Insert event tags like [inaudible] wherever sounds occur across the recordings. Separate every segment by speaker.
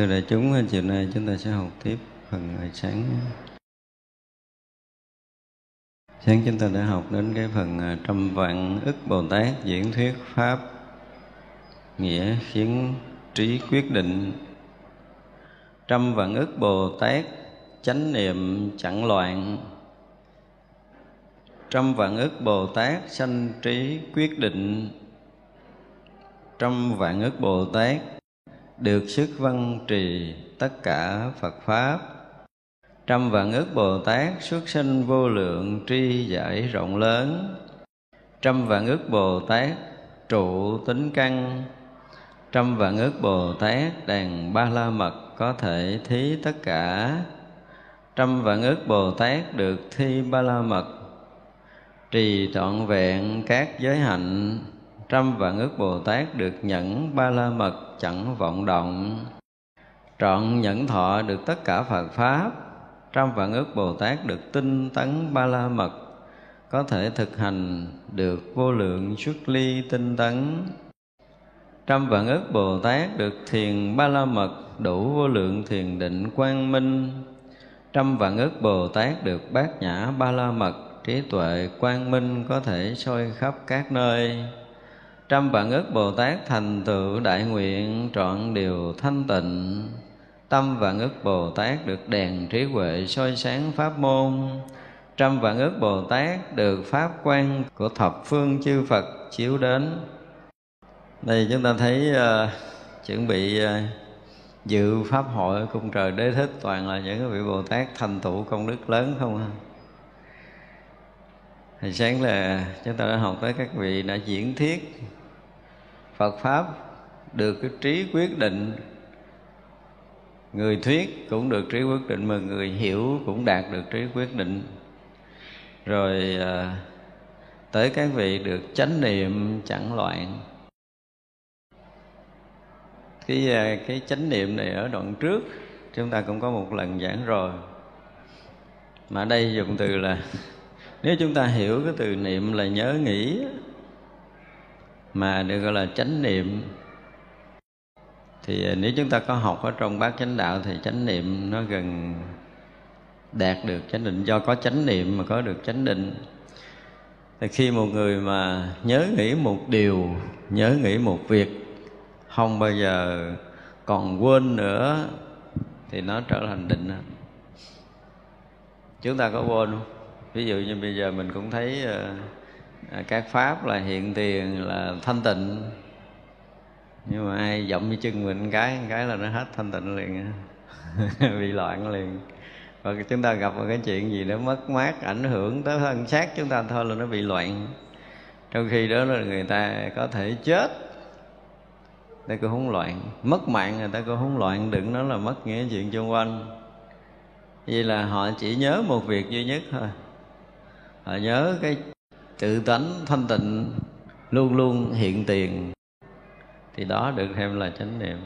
Speaker 1: thưa đại chúng chiều nay chúng ta sẽ học tiếp phần ngày sáng. Sáng chúng ta đã học đến cái phần à, trăm vạn ức bồ tát diễn thuyết pháp, nghĩa khiến trí quyết định. Trăm vạn ức bồ tát chánh niệm chẳng loạn. Trăm vạn ức bồ tát sanh trí quyết định. Trăm vạn ức Bồ Tát được sức văn trì tất cả Phật Pháp. Trăm vạn ức Bồ Tát xuất sinh vô lượng tri giải rộng lớn. Trăm vạn ức Bồ Tát trụ tính căn. Trăm vạn ức Bồ Tát đàn ba la mật có thể thí tất cả. Trăm vạn ức Bồ Tát được thi ba la mật trì trọn vẹn các giới hạnh trăm vạn ước Bồ Tát được nhẫn ba la mật chẳng vọng động. Trọn nhẫn thọ được tất cả Phật pháp, trăm vạn ước Bồ Tát được tinh tấn ba la mật, có thể thực hành được vô lượng xuất ly tinh tấn. Trăm vạn ước Bồ Tát được thiền ba la mật đủ vô lượng thiền định quang minh. Trăm vạn ước Bồ Tát được bát nhã ba la mật trí tuệ quang minh có thể soi khắp các nơi trăm vạn ức bồ tát thành tựu đại nguyện trọn điều thanh tịnh. Tâm vạn ức bồ tát được đèn trí huệ soi sáng pháp môn. Trăm vạn ức bồ tát được pháp quan của thập phương chư phật chiếu đến. Đây chúng ta thấy uh, chuẩn bị uh, dự pháp hội ở cung trời đế thích. Toàn là những vị bồ tát thành tựu công đức lớn không ha thì sáng là chúng ta đã học tới các vị đã diễn thuyết. Phật Pháp được cái trí quyết định, Người thuyết cũng được trí quyết định Mà người hiểu cũng đạt được trí quyết định. Rồi à, tới các vị được chánh niệm chẳng loạn. Cái à, cái chánh niệm này ở đoạn trước, chúng ta cũng có một lần giảng rồi. Mà đây dùng từ là, [laughs] nếu chúng ta hiểu cái từ niệm là nhớ nghĩ mà được gọi là chánh niệm. Thì à, nếu chúng ta có học ở trong bát chánh đạo thì chánh niệm nó gần đạt được chánh định. Do có chánh niệm mà có được chánh định. Thì khi một người mà nhớ nghĩ một điều nhớ nghĩ một việc không bao giờ còn quên nữa thì nó trở thành định. Chúng ta có quên không? Ví dụ như bây giờ mình cũng thấy uh, À, các pháp là hiện tiền, là thanh tịnh. Nhưng mà ai dậm với chân mình cái cái là nó hết thanh tịnh liền. [laughs] Bị loạn liền. Và chúng ta gặp một cái chuyện gì nó mất mát, ảnh hưởng tới thân xác chúng ta thôi là nó bị loạn. Trong khi đó là người ta có thể chết ta cũng không loạn. Mất mạng người ta cũng không loạn, đừng nói là mất nghĩa chuyện xung quanh. Vì là họ chỉ nhớ một việc duy nhất thôi. Họ nhớ cái tự tánh thanh tịnh luôn luôn hiện tiền, thì đó được thêm là chánh niệm.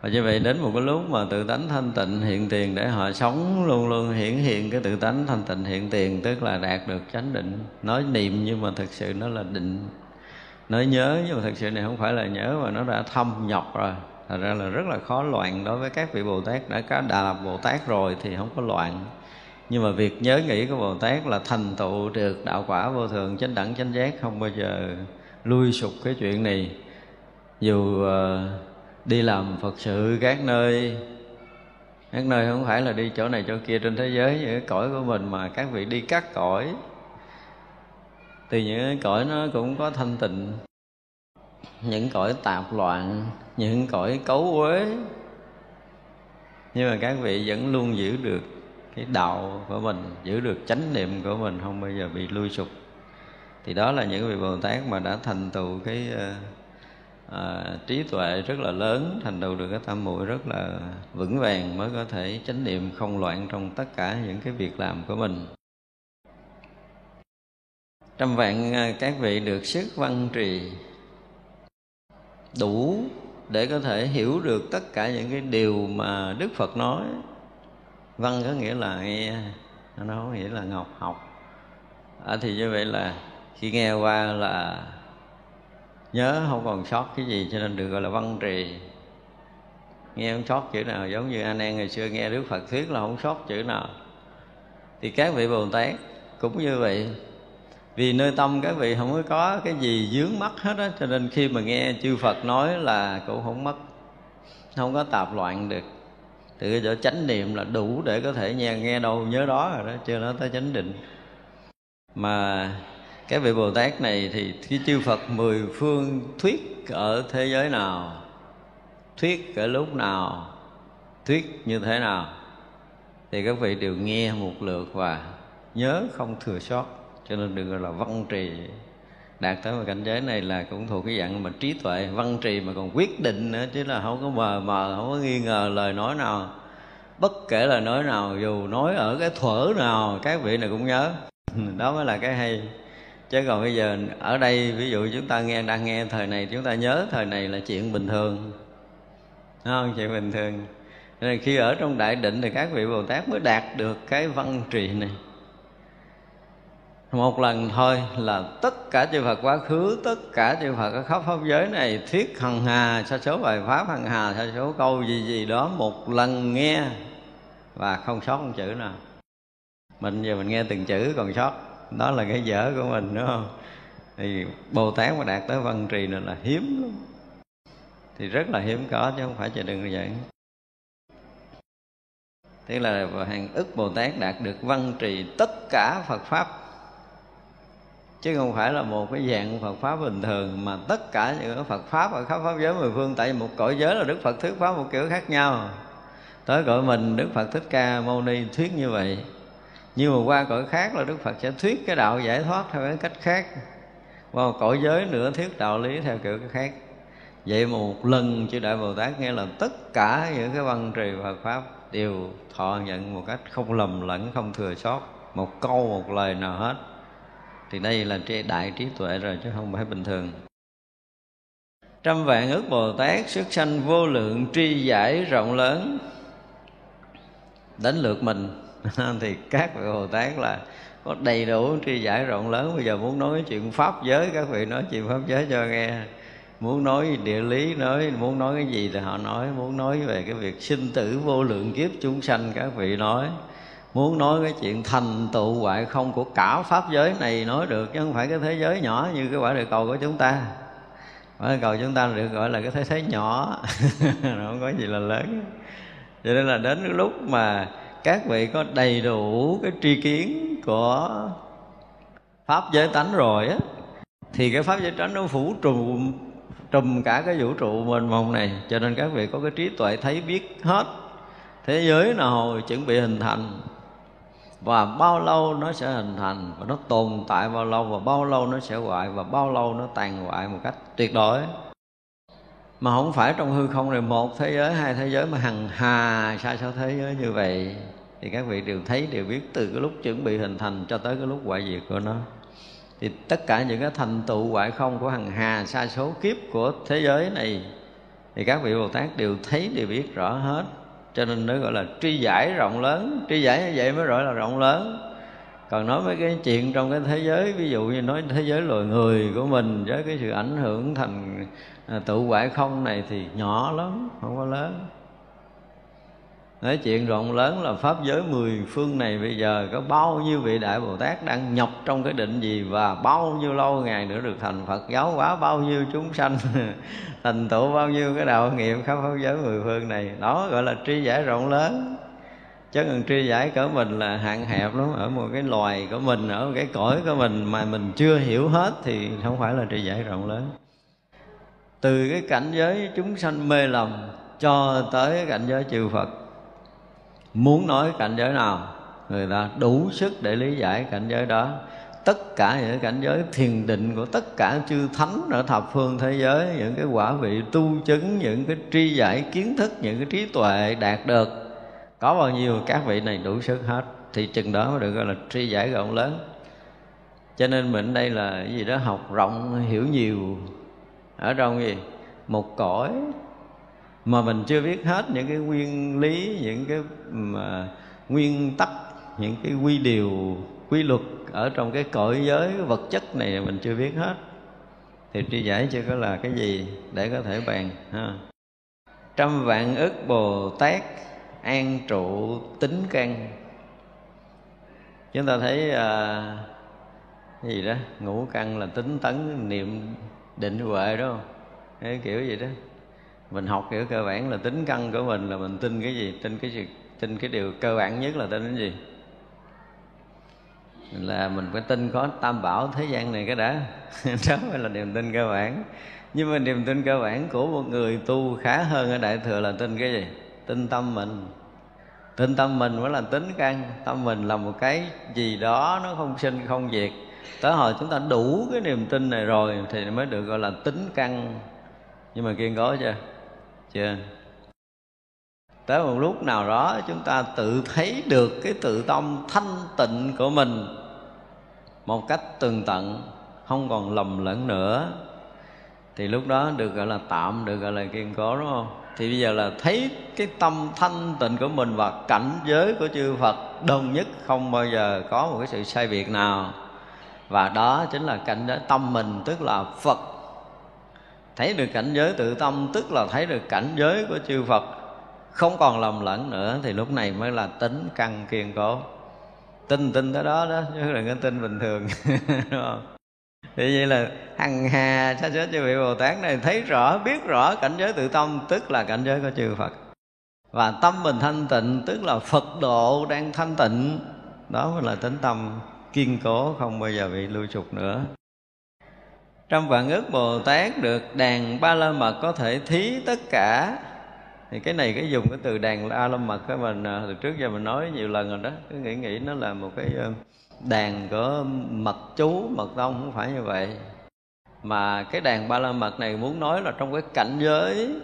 Speaker 1: Và như vậy đến một cái lúc mà tự tánh thanh tịnh hiện tiền để họ sống luôn luôn hiển hiện cái tự tánh thanh tịnh hiện tiền, tức là đạt được chánh định. Nói niệm nhưng mà thực sự nó là định. Nói nhớ nhưng mà thực sự này không phải là nhớ mà nó đã thâm nhập rồi. Thật ra là rất là khó loạn đối với các vị bồ tát. Đã có đà lạt bồ tát rồi thì không có loạn nhưng mà việc nhớ nghĩ của bồ tát là thành tựu được đạo quả vô thường chánh đẳng chánh giác không bao giờ lui sụp cái chuyện này. Dù uh, đi làm phật sự các nơi các nơi không phải là đi chỗ này chỗ kia trên thế giới những cái cõi của mình mà các vị đi cắt cõi thì những cái cõi nó cũng có thanh tịnh. Những cõi tạp loạn những cõi cấu uế. Nhưng mà các vị vẫn luôn giữ được cái đạo của mình giữ được chánh niệm của mình không bao giờ bị lui sụp. Thì đó là những vị bồ tát mà đã thành tựu cái uh, à, trí tuệ rất là lớn thành tựu được cái tam muội rất là vững vàng mới có thể chánh niệm không loạn trong tất cả những cái việc làm của mình. Trăm vạn ờ, các vị được sức văn trì đủ để có thể hiểu được tất cả những cái điều mà Đức Phật nói văn có nghĩa là nghe nó không nghĩa là ngọc học. À, thì như vậy là khi nghe qua là nhớ không còn sót cái gì cho nên được gọi là văn trì. Nghe không sót chữ nào giống như anh em ngày xưa nghe đức phật thuyết là không sót chữ nào. Thì các vị bồ tát cũng như vậy. Vì nơi tâm các vị không có có cái gì dướng mắt hết á cho nên khi mà nghe chư phật nói là cũng không mất không có tạp loạn được từ cái chỗ chánh niệm là đủ để có thể nghe nghe đâu, nhớ đó rồi đó, chưa nói tới chánh định. Mà cái vị bồ tát này thì cái chư phật mười phương thuyết ở thế giới nào, thuyết ở lúc nào, thuyết như thế nào, thì các vị đều nghe một lượt và nhớ không thừa sót. Cho nên đừng gọi là văn trì đạt tới một cảnh giới này là cũng thuộc cái dạng mà trí tuệ, văn trì mà còn quyết định nữa, chứ là không có mờ mờ không có nghi ngờ lời nói nào. Bất kể lời nói nào, dù nói ở cái thuở nào, các vị này cũng nhớ. [laughs] Đó mới là cái hay. Chứ còn bây giờ ở đây, ví dụ chúng ta nghe, đang nghe thời này, chúng ta nhớ thời này là chuyện bình thường. Đúng không? Chuyện bình thường. Nên khi ở trong đại định thì các vị bồ tát mới đạt được cái văn trì này một lần thôi là tất cả chư Phật quá khứ, tất cả chư Phật ở khắp pháp giới này thuyết hằng hà, sa số bài pháp hằng hà, sa số câu gì gì đó một lần nghe và không sót một chữ nào. Mình giờ mình nghe từng chữ còn sót. Đó là cái dở của mình, đúng không? Thì bồ tát mà đạt tới văn trì này là hiếm lắm. Thì rất là hiếm có chứ không phải chờ đừng vậy. Tức là hàng ức bồ tát đạt được văn trì tất cả phật pháp chứ không phải là một cái dạng Phật pháp bình thường mà tất cả những Phật pháp ở khắp pháp giới mười phương, tại vì một cõi giới là Đức Phật thuyết pháp một kiểu khác nhau. Tới cõi mình, Đức Phật thích ca mâu ni thuyết như vậy. Nhưng mà qua cõi khác là đức phật sẽ thuyết cái đạo giải thoát theo cái cách khác. Qua một cõi giới nữa thuyết đạo lý theo kiểu khác. Vậy mà một lần chư đại bồ tát nghe là tất cả những cái văn trì Phật pháp đều thọ nhận một cách không lầm lẫn, không thừa sót. Một câu, một lời nào hết thì đây là đại trí tuệ rồi, chứ không phải bình thường. Trăm vạn ước bồ tát xuất sanh vô lượng, tri giải rộng lớn. Đến lượt mình. [laughs] Thì các vị bồ tát là có đầy đủ tri giải rộng lớn. Bây giờ muốn nói chuyện pháp giới, các vị nói chuyện pháp giới cho nghe. Muốn nói địa lý nói, muốn nói cái gì thì họ nói. Muốn nói về cái việc sinh tử vô lượng kiếp chúng sanh, các vị nói muốn nói cái chuyện thành tựu hoại không của cả pháp giới này nói được, chứ không phải cái thế giới nhỏ như cái quả địa cầu của chúng ta. Quả địa cầu chúng ta được gọi là cái thế giới nhỏ [laughs] không có gì là lớn. Cho nên là đến cái lúc mà các vị có đầy đủ cái tri kiến của pháp giới tánh rồi á, thì cái pháp giới tánh nó phủ trùm trùm cả cái vũ trụ mênh mông này. Cho nên các vị có cái trí tuệ thấy biết hết thế giới nào chuẩn bị hình thành và bao lâu nó sẽ hình thành và nó tồn tại bao lâu và bao lâu nó sẽ hoại và bao lâu nó tàn hoại một cách tuyệt đối. Mà không phải trong hư không này, một thế giới, hai thế giới mà hằng hà, xa số thế giới như vậy, thì các vị đều thấy, đều biết từ cái lúc chuẩn bị hình thành cho tới cái lúc hoại diệt của nó. Thì tất cả những cái thành tựu hoại không của hằng hà sa số kiếp của thế giới này, thì các vị bồ tát đều thấy, đều biết rõ hết cho nên nó gọi là tri giải rộng lớn. Tri giải như vậy mới gọi là rộng lớn. Còn nói mấy cái chuyện trong cái thế giới, ví dụ như nói thế giới loài người của mình với cái sự ảnh hưởng thành à, tự hoại không này thì nhỏ lắm, không có lớn nói chuyện rộng lớn là pháp giới mười phương này bây giờ có bao nhiêu vị đại bồ tát đang nhập trong cái định gì và bao nhiêu lâu ngày nữa được thành phật giáo hóa, bao nhiêu chúng sanh, [laughs] thành tựu, bao nhiêu cái đạo nghiệp khắp pháp giới mười phương này. Đó gọi là tri giải rộng lớn. Chứ còn tri giải cỡ mình là hạn hẹp lắm, ở một cái loài của mình, ở một cái cõi của mình mà mình chưa hiểu hết thì không phải là tri giải rộng lớn. Từ cái cảnh giới chúng sanh mê lầm cho tới cảnh giới chư Phật muốn nói cảnh giới nào, người ta đủ sức để lý giải cảnh giới đó. Tất cả những cảnh giới thiền định của tất cả chư thánh ở thập phương thế giới, những cái quả vị tu chứng, những cái tri giải kiến thức, những cái trí tuệ đạt được, có bao nhiêu các vị này đủ sức hết, thì chừng đó mới được gọi là tri giải rộng lớn. Cho nên mình đây là gì đó học rộng, hiểu nhiều. Ở trong gì? Một cõi mà mình chưa biết hết những cái nguyên lý những cái mà nguyên tắc những cái quy điều quy luật ở trong cái cõi giới vật chất này mình chưa biết hết. Thì tri giải chưa có là cái gì để có thể bàn ha? Trăm vạn ức bồ tát an trụ tính căn. Chúng ta thấy à, cái gì đó ngũ căn là tính tấn niệm định huệ đó cái kiểu gì đó mình học kiểu cơ bản là tính căn của mình là mình tin cái gì, tin cái gì, tin cái điều cơ bản nhất là tin cái gì. Là mình phải tin có tam bảo thế gian này cái đã. [laughs] Đó mới là niềm tin cơ bản. Nhưng mà niềm tin cơ bản của một người tu khá hơn ở đại thừa là tin cái gì? Tin tâm mình. Tin tâm mình mới là tính căn tâm mình là một cái gì đó nó không sinh, không diệt. Tới hồi chúng ta đủ cái niềm tin này rồi thì mới được gọi là tính căn nhưng mà kiên cố chưa? Chưa? Tới một lúc nào đó chúng ta tự thấy được cái tự tâm thanh tịnh của mình một cách tường tận, không còn lầm lẫn nữa. Thì lúc đó được gọi là tạm, được gọi là kiên cố, đúng không? Thì bây giờ là thấy cái tâm thanh tịnh của mình và cảnh giới của chư Phật đồng nhất không bao giờ có một cái sự sai biệt nào. Và đó chính là cảnh giới tâm mình, tức là Phật thấy được cảnh giới tự tâm, tức là thấy được cảnh giới của chư Phật. Không còn lầm lẫn nữa, thì lúc này mới là tính căn kiên cố. Tin tin tới đó đó, chứ đừng có tin bình thường, [laughs] đúng không? Thì vậy là hằng hà sa số chư vị bồ tát này thấy rõ, biết rõ cảnh giới tự tâm, tức là cảnh giới của chư phật. Và tâm mình thanh tịnh, tức là phật độ đang thanh tịnh. Đó mới là tính tâm kiên cố, không bao giờ bị lưu trục nữa trong vạn ước bồ tát được đàn ba la mật có thể thí tất cả. Thì cái này cái dùng cái từ đàn ba la mật cái mình à, từ trước giờ mình nói nhiều lần rồi đó. Cứ nghĩ nghĩ nó là một cái đàn của mật chú, mật tông, không phải như vậy. Mà cái đàn ba la mật này muốn nói là trong cái cảnh giới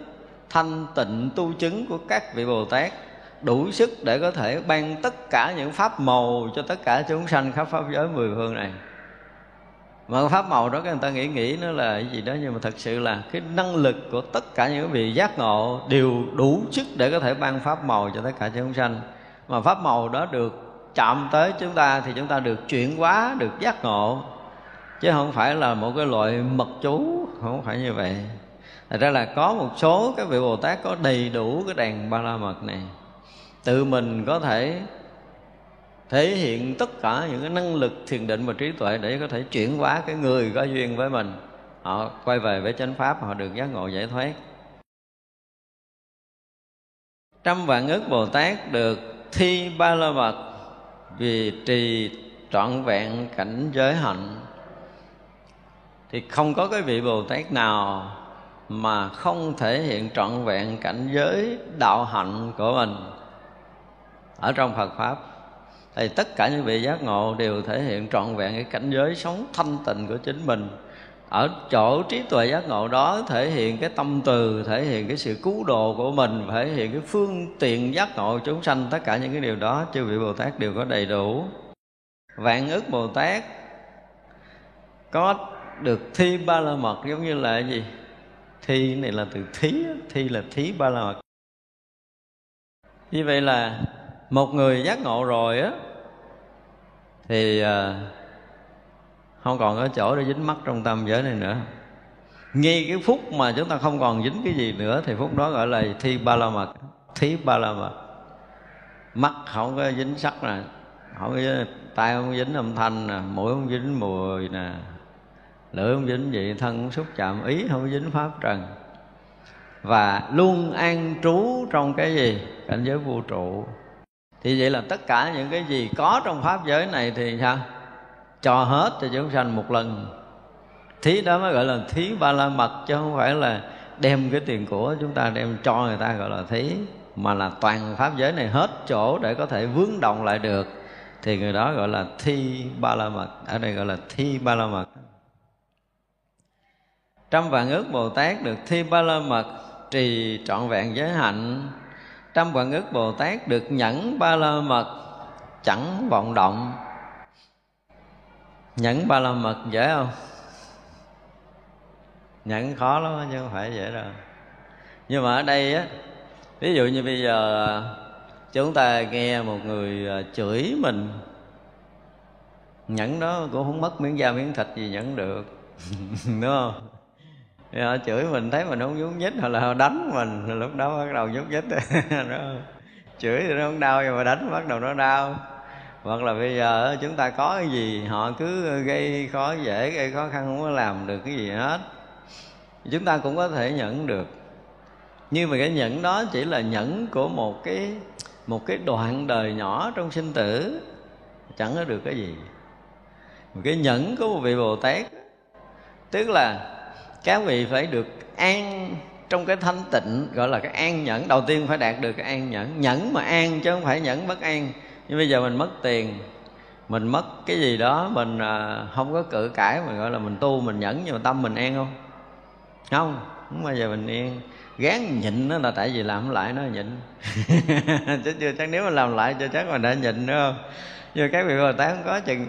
Speaker 1: thanh tịnh tu chứng của các vị bồ tát, đủ sức để có thể ban tất cả những pháp màu cho tất cả chúng sanh khắp pháp giới mười phương này mà pháp màu đó các người ta nghĩ nghĩ nó là cái gì đó, nhưng mà thật sự là cái năng lực của tất cả những vị giác ngộ đều đủ sức để có thể ban pháp màu cho tất cả chúng sanh. Mà pháp màu đó được chạm tới chúng ta thì chúng ta được chuyển hóa, được giác ngộ. Chứ không phải là một cái loại mật chú, không phải như vậy. Thật ra là có một số các vị bồ tát có đầy đủ cái đèn ba la mật này. Tự mình có thể thể hiện tất cả những cái năng lực thiền định và trí tuệ để có thể chuyển hóa cái người có duyên với mình. Họ quay về với chánh pháp, họ được giác ngộ giải thoát. Trăm vạn ức bồ tát được thi ba la mật vì trì trọn vẹn cảnh giới hạnh. Thì không có cái vị bồ tát nào mà không thể hiện trọn vẹn cảnh giới đạo hạnh của mình ở trong Phật pháp thì tất cả những vị giác ngộ đều thể hiện trọn vẹn cái cảnh giới sống thanh tịnh của chính mình. Ở chỗ trí tuệ giác ngộ đó thể hiện cái tâm từ, thể hiện cái sự cứu độ của mình, thể hiện cái phương tiện giác ngộ chúng sanh. Tất cả những cái điều đó, chư vị bồ tát đều có đầy đủ. Vạn ức bồ tát có được thi ba la mật giống như là gì? Thi này là từ thí thi là thí ba la mật. Như vậy là một người giác ngộ rồi á thì à, không còn có chỗ để dính mắt trong tâm giới này nữa. Ngay cái phút mà chúng ta không còn dính cái gì nữa thì phút đó gọi là thi ba la mật. Thí ba la mật. Mắt không có dính sắc nè không có dính, tay không dính âm thanh nè mũi không dính mùi nè lưỡi không dính gì thân không xúc chạm ý không dính pháp trần. Và luôn an trú trong cái gì? Cảnh giới vũ trụ thì vậy là tất cả những cái gì có trong pháp giới này thì sao? Cho hết cho chúng sanh một lần. Thí đó mới gọi là thí ba la mật, chứ không phải là đem cái tiền của chúng ta, đem cho người ta gọi là thí, mà là toàn pháp giới này hết chỗ để có thể vướng động lại được. Thì người đó gọi là thi ba la mật, ở đây gọi là thi ba la mật. Trăm vạn ước bồ tát được thi ba la mật, trì trọn vẹn giới hạnh trăm vạn ức bồ tát được nhẫn ba la mật, chẳng vọng động. Nhẫn ba la mật dễ không? Nhẫn khó lắm chứ không phải dễ đâu. Nhưng mà ở đây á, ví dụ như bây giờ, chúng ta nghe một người à, chửi mình, nhẫn đó cũng không mất miếng da miếng thịt gì nhẫn được. [laughs] Đúng không? Thì họ chửi mình thấy mình không nhúc nhích, hoặc là họ đánh mình. Thì lúc đó bắt đầu nhúc nhích. [laughs] Đó. chửi thì nó không đau, nhưng mà đánh bắt đầu nó đau. Hoặc là bây giờ chúng ta có cái gì, họ cứ gây khó dễ, gây khó khăn, không có làm được cái gì hết. Chúng ta cũng có thể nhận được. Nhưng mà cái nhẫn đó chỉ là nhẫn của một cái một cái đoạn đời nhỏ trong sinh tử. Chẳng có được cái gì. Một cái nhẫn của một vị bồ tát tức là các vị phải được an trong cái thanh tịnh, gọi là cái an nhẫn. Đầu tiên phải đạt được cái an nhẫn. Nhẫn mà an chứ không phải nhẫn bất an. Nhưng bây giờ mình mất tiền, mình mất cái gì đó, mình à, không có cự cãi mà gọi là mình tu, mình nhẫn, nhưng mà tâm mình an không? Không không bao giờ mình yên gán nhịn nó là tại vì làm lại nó nhịn. [laughs] Chứ chưa, chắc nếu mà làm lại cho chắc mình đã nhịn nữa không? Nhưng các vị bồ tát không có chừng.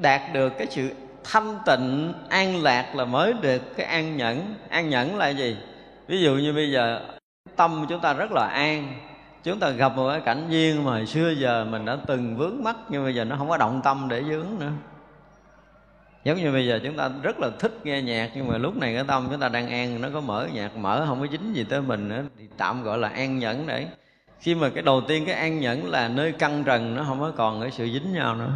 Speaker 1: Đạt được cái sự thanh tịnh, an lạc là mới được cái an nhẫn. An nhẫn là gì? Ví dụ như bây giờ, tâm chúng ta rất là an. Chúng ta gặp một cái cảnh duyên mà xưa giờ mình đã từng vướng mắc, nhưng bây giờ nó không có động tâm để vướng nữa. Giống như bây giờ chúng ta rất là thích nghe nhạc, nhưng mà lúc này cái tâm chúng ta đang an, nó có mở nhạc, mở không có dính gì tới mình nữa, thì tạm gọi là an nhẫn đấy. Khi mà cái đầu tiên cái an nhẫn là nơi căng trần, nó không có còn cái sự dính nhau nữa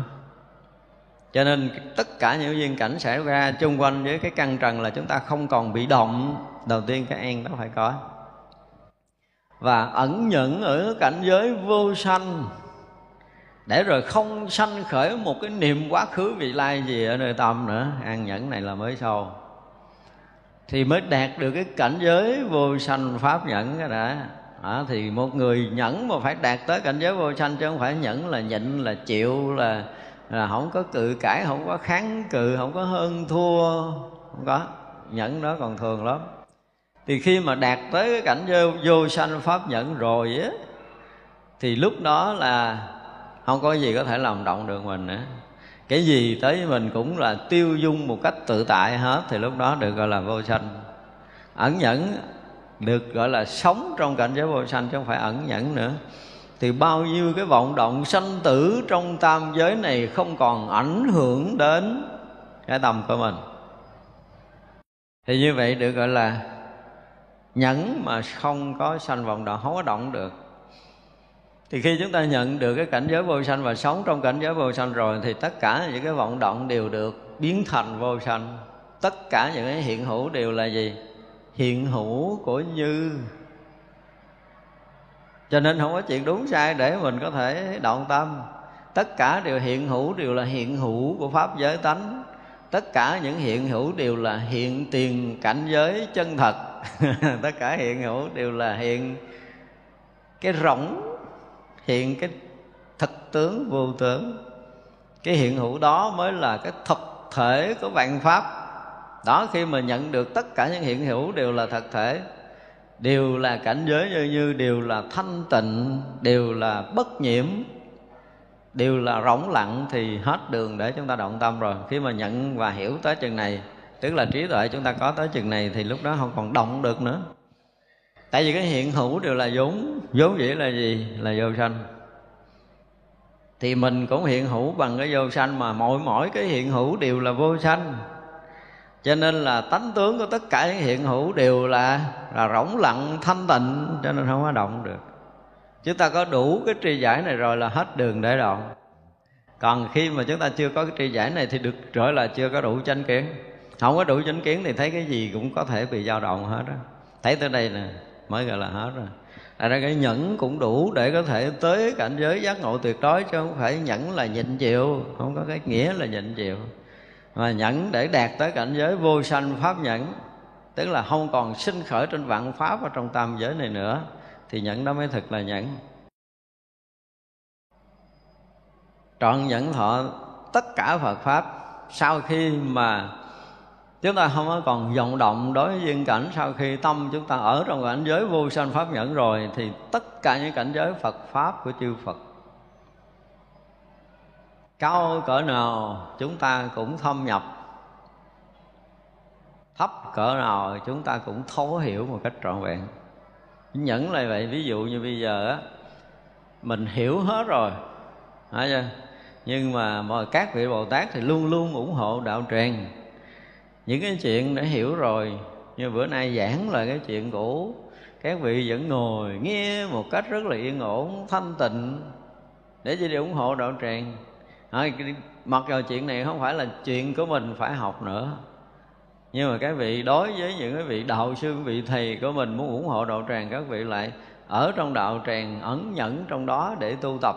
Speaker 1: cho nên tất cả những duyên cảnh xảy ra chung quanh với cái căn trần là chúng ta không còn bị động. Đầu tiên cái an đó phải có. Và ẩn nhẫn ở cảnh giới vô sanh. Để rồi không sanh khởi một cái niệm quá khứ vị lai gì ở nơi tâm nữa an nhẫn này là mới sâu thì mới đạt được cái cảnh giới vô sanh pháp nhẫn cái đã. À, thì một người nhẫn mà phải đạt tới cảnh giới vô sanh chứ không phải nhẫn là nhịn là chịu là là không có cự cãi không có kháng cự không có hơn thua. Không có. Nhẫn đó còn thường lắm. Thì khi mà đạt tới cái cảnh vô, vô sanh pháp nhẫn rồi á thì lúc đó là không có gì có thể làm động được mình nữa. Cái gì tới với mình cũng là tiêu dung một cách tự tại hết thì lúc đó được gọi là vô sanh. Ẩn nhẫn được gọi là sống trong cảnh giới vô sanh chứ không phải ẩn nhẫn nữa thì bao nhiêu cái vọng động sanh tử trong tam giới này không còn ảnh hưởng đến cái tâm của mình. Thì như vậy được gọi là nhẫn mà không có sanh vọng động, không có động được. Thì khi chúng ta nhận được cái cảnh giới vô sanh và sống trong cảnh giới vô sanh rồi, thì tất cả những cái vọng động đều được biến thành vô sanh. Tất cả những cái hiện hữu đều là gì? Hiện hữu của như cho nên không có chuyện đúng sai để mình có thể động tâm. Tất cả đều hiện hữu, đều là hiện hữu của pháp giới tánh. Tất cả những hiện hữu đều là hiện tiền cảnh giới chân thật. [laughs] Tất cả hiện hữu đều là hiện cái rỗng, hiện cái thực tướng, vô tướng. Cái hiện hữu đó mới là cái thực thể của vạn pháp. Đó, khi mà nhận được tất cả những hiện hữu đều là thật thể đều là cảnh giới như như đều là thanh tịnh, đều là bất nhiễm, đều là rỗng lặng thì hết đường để chúng ta động tâm rồi. Khi mà nhận và hiểu tới chừng này, tức là trí tuệ chúng ta có tới chừng này thì lúc đó không còn động được nữa. Tại vì cái hiện hữu đều là vốn vốn dĩ là gì? Là vô sanh. Thì mình cũng hiện hữu bằng cái vô sanh mà mỗi mỗi cái hiện hữu đều là vô sanh cho nên là tánh tướng của tất cả những hiện hữu đều là là rỗng lặng, thanh tịnh, cho nên không có động được. Chúng ta có đủ cái tri giải này rồi là hết đường để động còn khi mà chúng ta chưa có cái tri giải này thì được gọi là chưa có đủ chánh kiến. Không có đủ chánh kiến thì thấy cái gì cũng có thể bị dao động hết á. Thấy tới đây nè, mới gọi là hết rồi. Tại ra cái nhẫn cũng đủ để có thể tới cảnh giới giác ngộ tuyệt đối, chứ không phải nhẫn là nhịn chịu, không có cái nghĩa là nhịn chịu mà nhẫn để đạt tới cảnh giới vô sanh pháp nhẫn, tức là không còn sinh khởi trên vạn pháp ở trong tam giới này nữa, thì nhẫn đó mới thực là nhẫn. Trọn nhẫn thọ tất cả Phật pháp, sau khi mà chúng ta không có còn vọng động đối với duyên cảnh, sau khi tâm chúng ta ở trong cảnh giới vô sanh pháp nhẫn rồi, thì tất cả những cảnh giới Phật pháp của chư Phật cao cỡ nào chúng ta cũng thâm nhập thấp cỡ nào chúng ta cũng thấu hiểu một cách trọn vẹn nhẫn lại vậy, ví dụ như bây giờ á, mình hiểu hết rồi phải chưa? nhưng mà mọi các vị bồ tát thì luôn luôn ủng hộ đạo tràng. những cái chuyện đã hiểu rồi, như bữa nay giảng là cái chuyện cũ, các vị vẫn ngồi nghe một cách rất là yên ổn, thanh tịnh để chỉ đi ủng hộ đạo tràng à, mặc dù chuyện này không phải là chuyện của mình phải học nữa. Nhưng mà các vị đối với những cái vị đạo sư vị thầy của mình muốn ủng hộ đạo tràng các vị lại ở trong đạo tràng ẩn nhẫn trong đó để tu tập.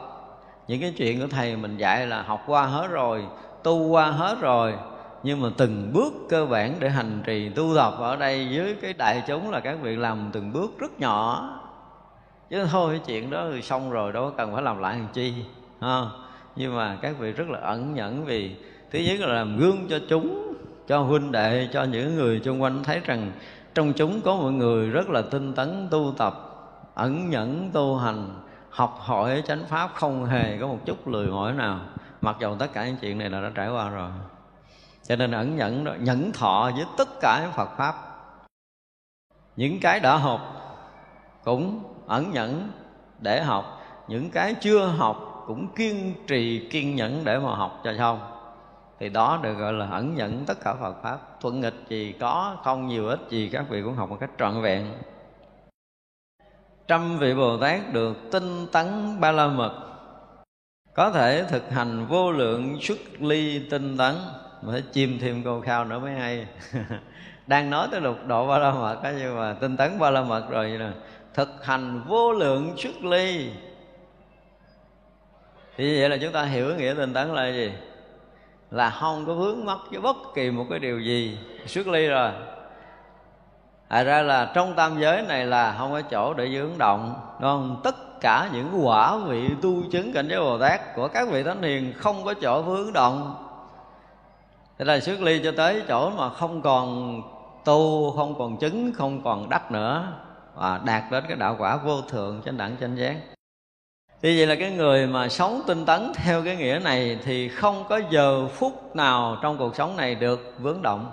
Speaker 1: Những cái chuyện của thầy mình dạy là học qua hết rồi tu qua hết rồi nhưng mà từng bước cơ bản để hành trì tu tập ở đây với cái đại chúng là các vị làm từng bước rất nhỏ. Chứ thôi cái chuyện đó thì xong rồi đâu có cần phải làm lại làm chi ha nhưng mà các vị rất là ẩn nhẫn vì thứ nhất là làm gương cho chúng, cho huynh đệ, cho những người xung quanh thấy rằng trong chúng có một người rất là tinh tấn, tu tập, ẩn nhẫn, tu hành, học hỏi chánh pháp không hề có một chút lười mỏi nào. Mặc dù tất cả những chuyện này là đã trải qua rồi. Cho nên ẩn nhẫn nhẫn thọ với tất cả những Phật pháp. Những cái đã học cũng ẩn nhẫn để học, những cái chưa học cũng kiên trì, kiên nhẫn để mà học cho xong. Thì đó được gọi là ẩn nhẫn tất cả Phật pháp. Thuận nghịch gì có, không nhiều ít gì các vị cũng học một cách trọn vẹn. Trăm vị Bồ Tát được tinh tấn ba la mật, có thể thực hành vô lượng xuất ly tinh tấn. Mà phải chim thêm câu khao nữa mới hay. [laughs] Đang nói tới lục độ ba la mật á, nhưng mà tinh tấn ba la mật rồi nè. Thực hành vô lượng xuất ly thì vậy là chúng ta hiểu nghĩa tinh tấn là gì? Là không có vướng mắc với bất kỳ một cái điều gì xuất ly rồi. Thật ra là trong tam giới này là không có chỗ để dưỡng động Đúng không? Tất cả những quả vị tu chứng cảnh giới Bồ Tát Của các vị Thánh Hiền không có chỗ vướng động. Thế là xuất ly cho tới chỗ mà không còn tu, không còn chứng, không còn đắc nữa Và đạt đến cái đạo quả vô thượng trên đẳng chánh giác. Thì vậy là cái người mà sống tinh tấn theo cái nghĩa này Thì không có giờ phút nào trong cuộc sống này được vướng động.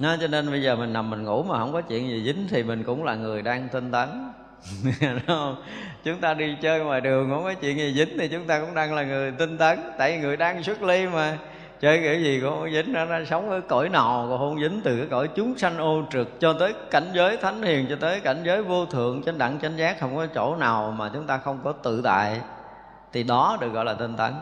Speaker 1: Nó cho nên bây giờ mình nằm mình ngủ mà không có chuyện gì dính thì mình cũng là người đang tinh tấn. [laughs] Không? chúng ta đi chơi ngoài đường không có chuyện gì dính thì chúng ta cũng đang là người tinh tấn, tại vì người đang xuất ly mà chơi kiểu gì cũng không dính nó, nó sống ở cõi nào còn không dính từ cái cõi chúng sanh ô trực cho tới cảnh giới thánh hiền cho tới cảnh giới vô thượng chánh đẳng chánh giác không có chỗ nào mà chúng ta không có tự tại. Thì đó được gọi là tinh tấn.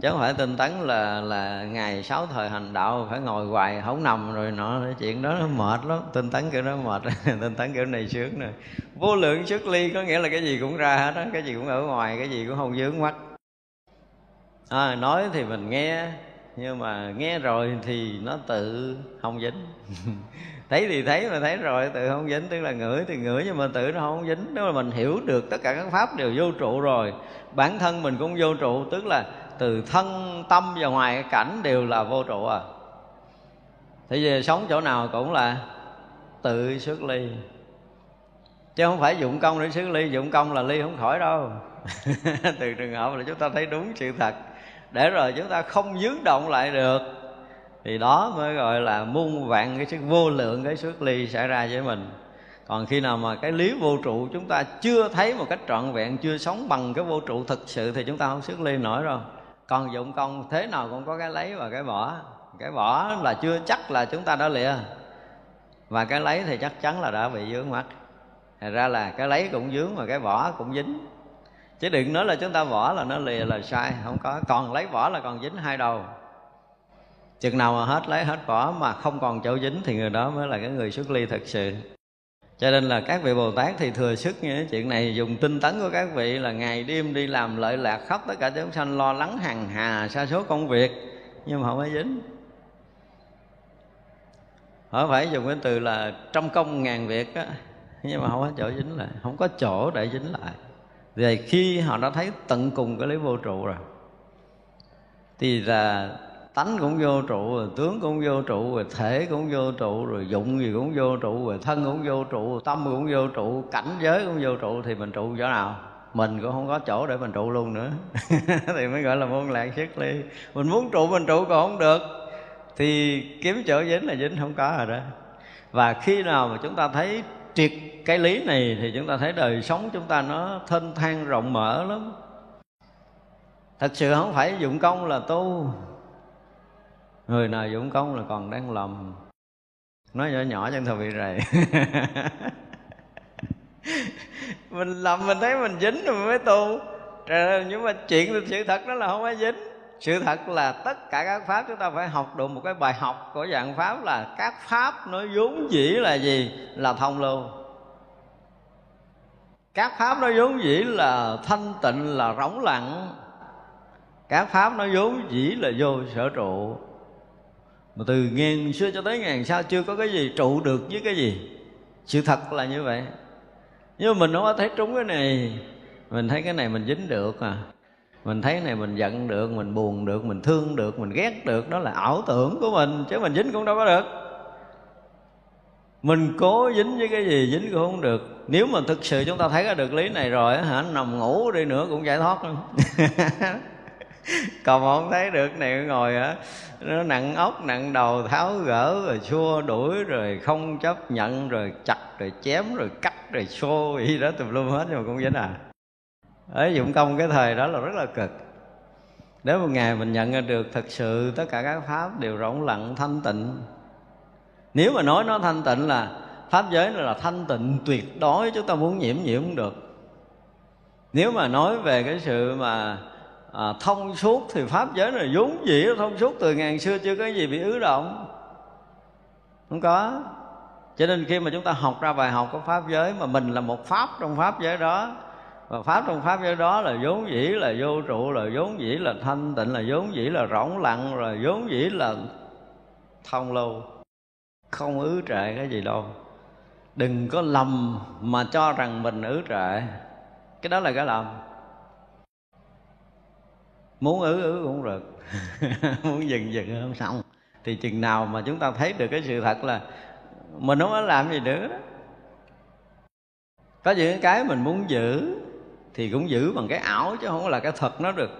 Speaker 1: Chứ không phải tinh tấn là là ngày sáu thời hành đạo phải ngồi hoài không nằm rồi nọ chuyện đó nó mệt lắm. Tinh tấn kiểu đó mệt [laughs] tinh tấn kiểu này sướng nè. Vô lượng xuất ly có nghĩa là cái gì cũng ra hết á cái gì cũng ở ngoài cái gì cũng không dướng mắt à, nói thì mình nghe nhưng mà nghe rồi thì nó tự không dính. [laughs] Thấy thì thấy mà thấy rồi, tự không dính. Tức là ngửi thì ngửi nhưng mà tự nó không dính. Đó là mình hiểu được tất cả các pháp đều vô trụ rồi. Bản thân mình cũng vô trụ, tức là từ thân, tâm và ngoài cái cảnh đều là vô trụ à. Thì về sống chỗ nào cũng là tự xuất ly. Chứ không phải dụng công để xuất ly. Dụng công là ly không khỏi đâu. [laughs] Từ trường hợp là chúng ta thấy đúng sự thật để rồi chúng ta không dướng động lại được. Thì đó mới gọi là muôn vạn cái sức, vô lượng cái sức ly xảy ra với mình. Còn khi nào mà cái lý vô trụ chúng ta chưa thấy một cách trọn vẹn, chưa sống bằng cái vô trụ thực sự thì chúng ta không sức ly nổi rồi. còn dụng công thế nào cũng có cái lấy và cái bỏ. Cái bỏ là chưa chắc là chúng ta đã lìa. Và cái lấy thì chắc chắn là đã bị dướng mắt Thật ra là cái lấy cũng dướng mà cái bỏ cũng dính. Chứ đừng nói là chúng ta bỏ là nó lìa là sai Không có, còn lấy bỏ là còn dính hai đầu. Chừng nào mà hết lấy hết bỏ mà không còn chỗ dính Thì người đó mới là cái người xuất ly thật sự. Cho nên là các vị Bồ Tát thì thừa sức như chuyện này dùng tinh tấn của các vị là ngày đêm đi làm lợi lạc khắp tất cả chúng sanh lo lắng hàng hà sa số công việc nhưng mà không có dính. Họ phải dùng cái từ là trong công ngàn việc á nhưng mà không có chỗ dính lại không có chỗ để dính lại vì khi họ đã thấy tận cùng cái lý vô trụ rồi, thì là tánh cũng vô trụ, rồi tướng cũng vô trụ, rồi thể cũng vô trụ, rồi dụng gì cũng vô trụ, rồi thân cũng vô trụ tâm cũng vô trụ, cảnh giới cũng vô trụ, thì mình trụ chỗ nào? Mình cũng không có chỗ để mình trụ luôn nữa. [laughs] Thì mới gọi là môn lạc xuất ly mình muốn trụ, mình trụ còn không được. Thì kiếm chỗ dính là dính không có rồi đó. Và khi nào mà chúng ta thấy triệt cái lý này thì chúng ta thấy đời sống chúng ta nó thênh thang rộng mở lắm. Thật sự không phải dụng công là tu. Người nào dụng công là còn đang lầm. Nói nhỏ nhỏ chân thôi bị rầy. [laughs] Mình lầm mình thấy mình dính rồi mình mới tu. Trời nhưng mà chuyện sự thật đó là không ai dính sự thật là tất cả các pháp chúng ta phải học được một cái bài học của dạng pháp là các pháp nó vốn dĩ là gì? Là thông lưu. Các pháp nó vốn dĩ là thanh tịnh, là rỗng lặng. Các pháp nó vốn dĩ là vô sở trụ. Mà từ ngàn xưa cho tới ngàn sau chưa có cái gì trụ được với cái gì. Sự thật là như vậy. Nhưng mà mình không có thấy trúng cái này, mình thấy cái này mình dính được à mình thấy này mình giận được, mình buồn được, mình thương được, mình ghét được, đó là ảo tưởng của mình, chứ mình dính cũng đâu có được. Mình cố dính với cái gì dính cũng không được. Nếu mà thực sự chúng ta thấy ra được lý này rồi hả, nằm ngủ đi nữa cũng giải thoát luôn. [laughs] Còn mà không thấy được này, ngồi hả nó nặng ốc, nặng đầu, tháo gỡ, rồi xua đuổi, rồi không chấp nhận, rồi chặt, rồi chém, rồi cắt, rồi xô gì đó tùm lum hết, nhưng mà cũng dính à ấy dụng công cái thời đó là rất là cực. Nếu một ngày mình nhận ra được thật sự tất cả các pháp đều rỗng lặng thanh tịnh. Nếu mà nói nó thanh tịnh là pháp giới là thanh tịnh tuyệt đối chúng ta muốn nhiễm nhiễm cũng được. Nếu mà nói về cái sự mà à, thông suốt thì pháp giới là vốn dĩ thông suốt từ ngàn xưa chưa có gì bị ứ động. Không có. Cho nên khi mà chúng ta học ra bài học của pháp giới mà mình là một pháp trong pháp giới đó và pháp trong pháp giới đó là vốn dĩ là vô trụ, là vốn dĩ là thanh tịnh, là vốn dĩ là rỗng lặng, là vốn dĩ là thông lưu. Không ứ trệ cái gì đâu. Đừng có lầm mà cho rằng mình ứ trệ. Cái đó là cái lầm. Muốn ứ ứ cũng được. [laughs] Muốn dừng dừng không xong. Thì chừng nào mà chúng ta thấy được cái sự thật là mình không có làm gì nữa. Có những cái mình muốn giữ thì cũng giữ bằng cái ảo chứ không là cái thật nó được.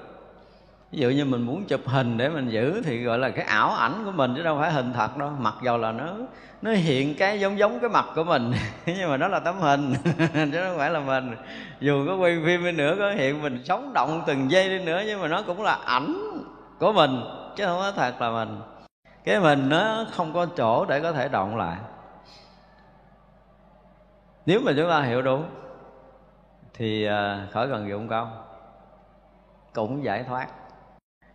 Speaker 1: Ví dụ như mình muốn chụp hình để mình giữ thì gọi là cái ảo ảnh của mình chứ đâu phải hình thật đâu, mặc dầu là nó nó hiện cái giống giống cái mặt của mình, [laughs] nhưng mà nó là tấm hình, [laughs] chứ không phải là mình. Dù có quay phim đi nữa, có hiện mình sống động từng giây đi nữa, nhưng mà nó cũng là ảnh của mình, chứ không có thật là mình. Cái mình nó không có chỗ để có thể động lại. Nếu mà chúng ta hiểu đúng thì à, khỏi cần dụng công. Cũng giải thoát.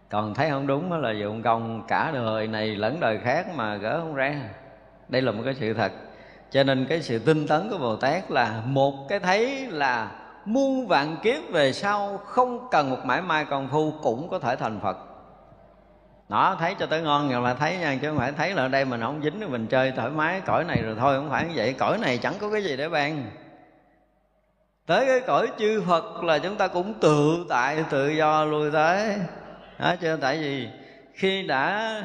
Speaker 1: Còn thấy không đúng là dụng công cả đời này lẫn đời khác mà gỡ không ra. Đây là một cái sự thật. Cho nên cái sự tinh tấn của bồ tát là một cái thấy là muôn vạn kiếp về sau không cần một mãi mai công phu cũng có thể thành phật. Nó thấy cho tới ngon rồi mà thấy nha, chứ không phải thấy là ở đây mình không dính, mình chơi thoải mái, cõi này rồi thôi, không phải như vậy. Cõi này chẳng có cái gì để ban tới cái cõi chư phật là chúng ta cũng tự tại, tự do lui tới. Đó chứ tại vì khi đã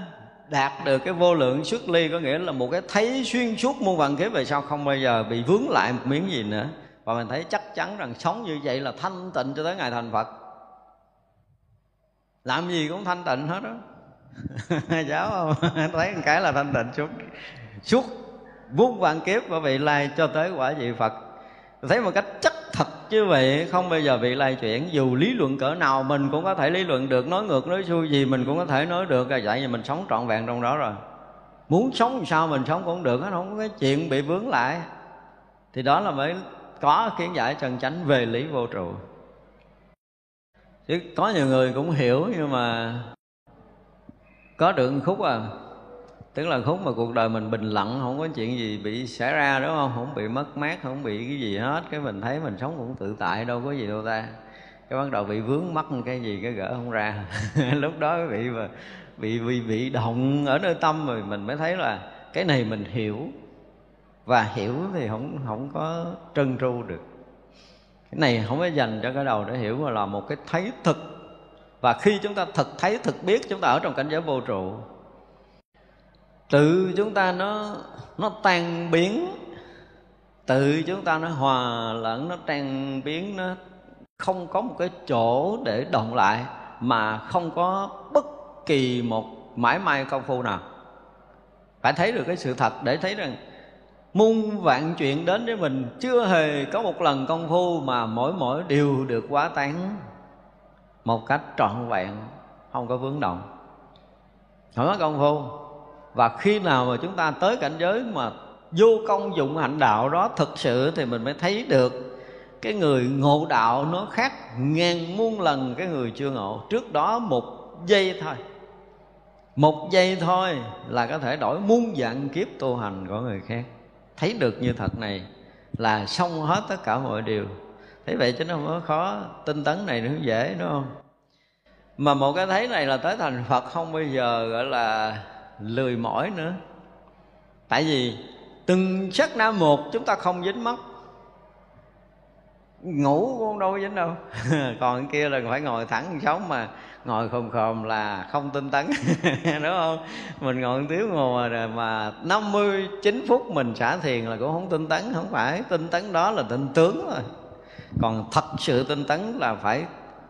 Speaker 1: đạt được cái vô lượng xuất ly, có nghĩa là một cái thấy xuyên suốt muôn vạn kiếp về sau không bao giờ bị vướng lại một miếng gì nữa. Và mình thấy chắc chắn rằng sống như vậy là thanh tịnh cho tới ngày thành phật. Làm gì cũng thanh tịnh hết đó [laughs] giáo không? [laughs] Thấy một cái là thanh tịnh suốt suốt vuốt vạn kiếp và vị lai cho tới quả vị phật. Thấy một cách chắc thật chứ vậy, không bao giờ bị lay chuyển. Dù lý luận cỡ nào, mình cũng có thể lý luận được, nói ngược, nói xuôi gì, mình cũng có thể nói được. Là vậy thì mình sống trọn vẹn trong đó rồi. Muốn sống sao, mình sống cũng được không có cái chuyện bị vướng lại. Thì đó là mới có kiến giải chân chánh về lý vô trụ. Chứ có nhiều người cũng hiểu, nhưng mà có được khúc à tức là khúc mà cuộc đời mình bình lặng, không có chuyện gì bị xảy ra, đúng không? Không bị mất mát, không bị cái gì hết. Cái mình thấy mình sống cũng tự tại, đâu có gì đâu ta. Cái bắt đầu bị vướng mắc cái gì, cái gỡ không ra. [laughs] Lúc đó bị mà, bị bị bị động ở nơi tâm rồi mình mới thấy là cái này mình hiểu. Và hiểu thì không không có trân tru được. Cái này không phải dành cho cái đầu để hiểu mà là một cái thấy thực. Và khi chúng ta thực, thấy thực biết, chúng ta ở trong cảnh giới vô trụ tự chúng ta nó nó tan biến. Tự chúng ta nó hòa lẫn, nó tan biến, nó không có một cái chỗ để động lại, mà không có bất kỳ một mãi may công phu nào. Phải thấy được cái sự thật để thấy rằng muôn vạn chuyện đến với mình chưa hề có một lần công phu mà mỗi mỗi đều được quá tán một cách trọn vẹn, không có vướng động. Không có công phu và khi nào mà chúng ta tới cảnh giới mà vô công dụng hạnh đạo đó thực sự thì mình mới thấy được cái người ngộ đạo nó khác ngàn muôn lần cái người chưa ngộ. Trước đó một giây thôi. Một giây thôi là có thể đổi muôn dạng kiếp tu hành của người khác. Thấy được như thật này là xong hết tất cả mọi điều. Thế vậy chứ nó không có khó tinh tấn này nó dễ, đúng không? Mà một cái thấy này là tới thành phật không? Bao giờ gọi là lười mỏi nữa. Tại vì từng sắc na một chúng ta không dính mất ngủ cũng đâu có dính đâu. [laughs] Còn kia là phải ngồi thẳng sống mà. Ngồi khom khom là không tinh tấn. [laughs] Đúng không? Mình ngồi một tiếng ngồi mà, mà 59 phút mình xả thiền là cũng không tinh tấn. Không phải tinh tấn đó là tinh tướng rồi còn thật sự tinh tấn là phải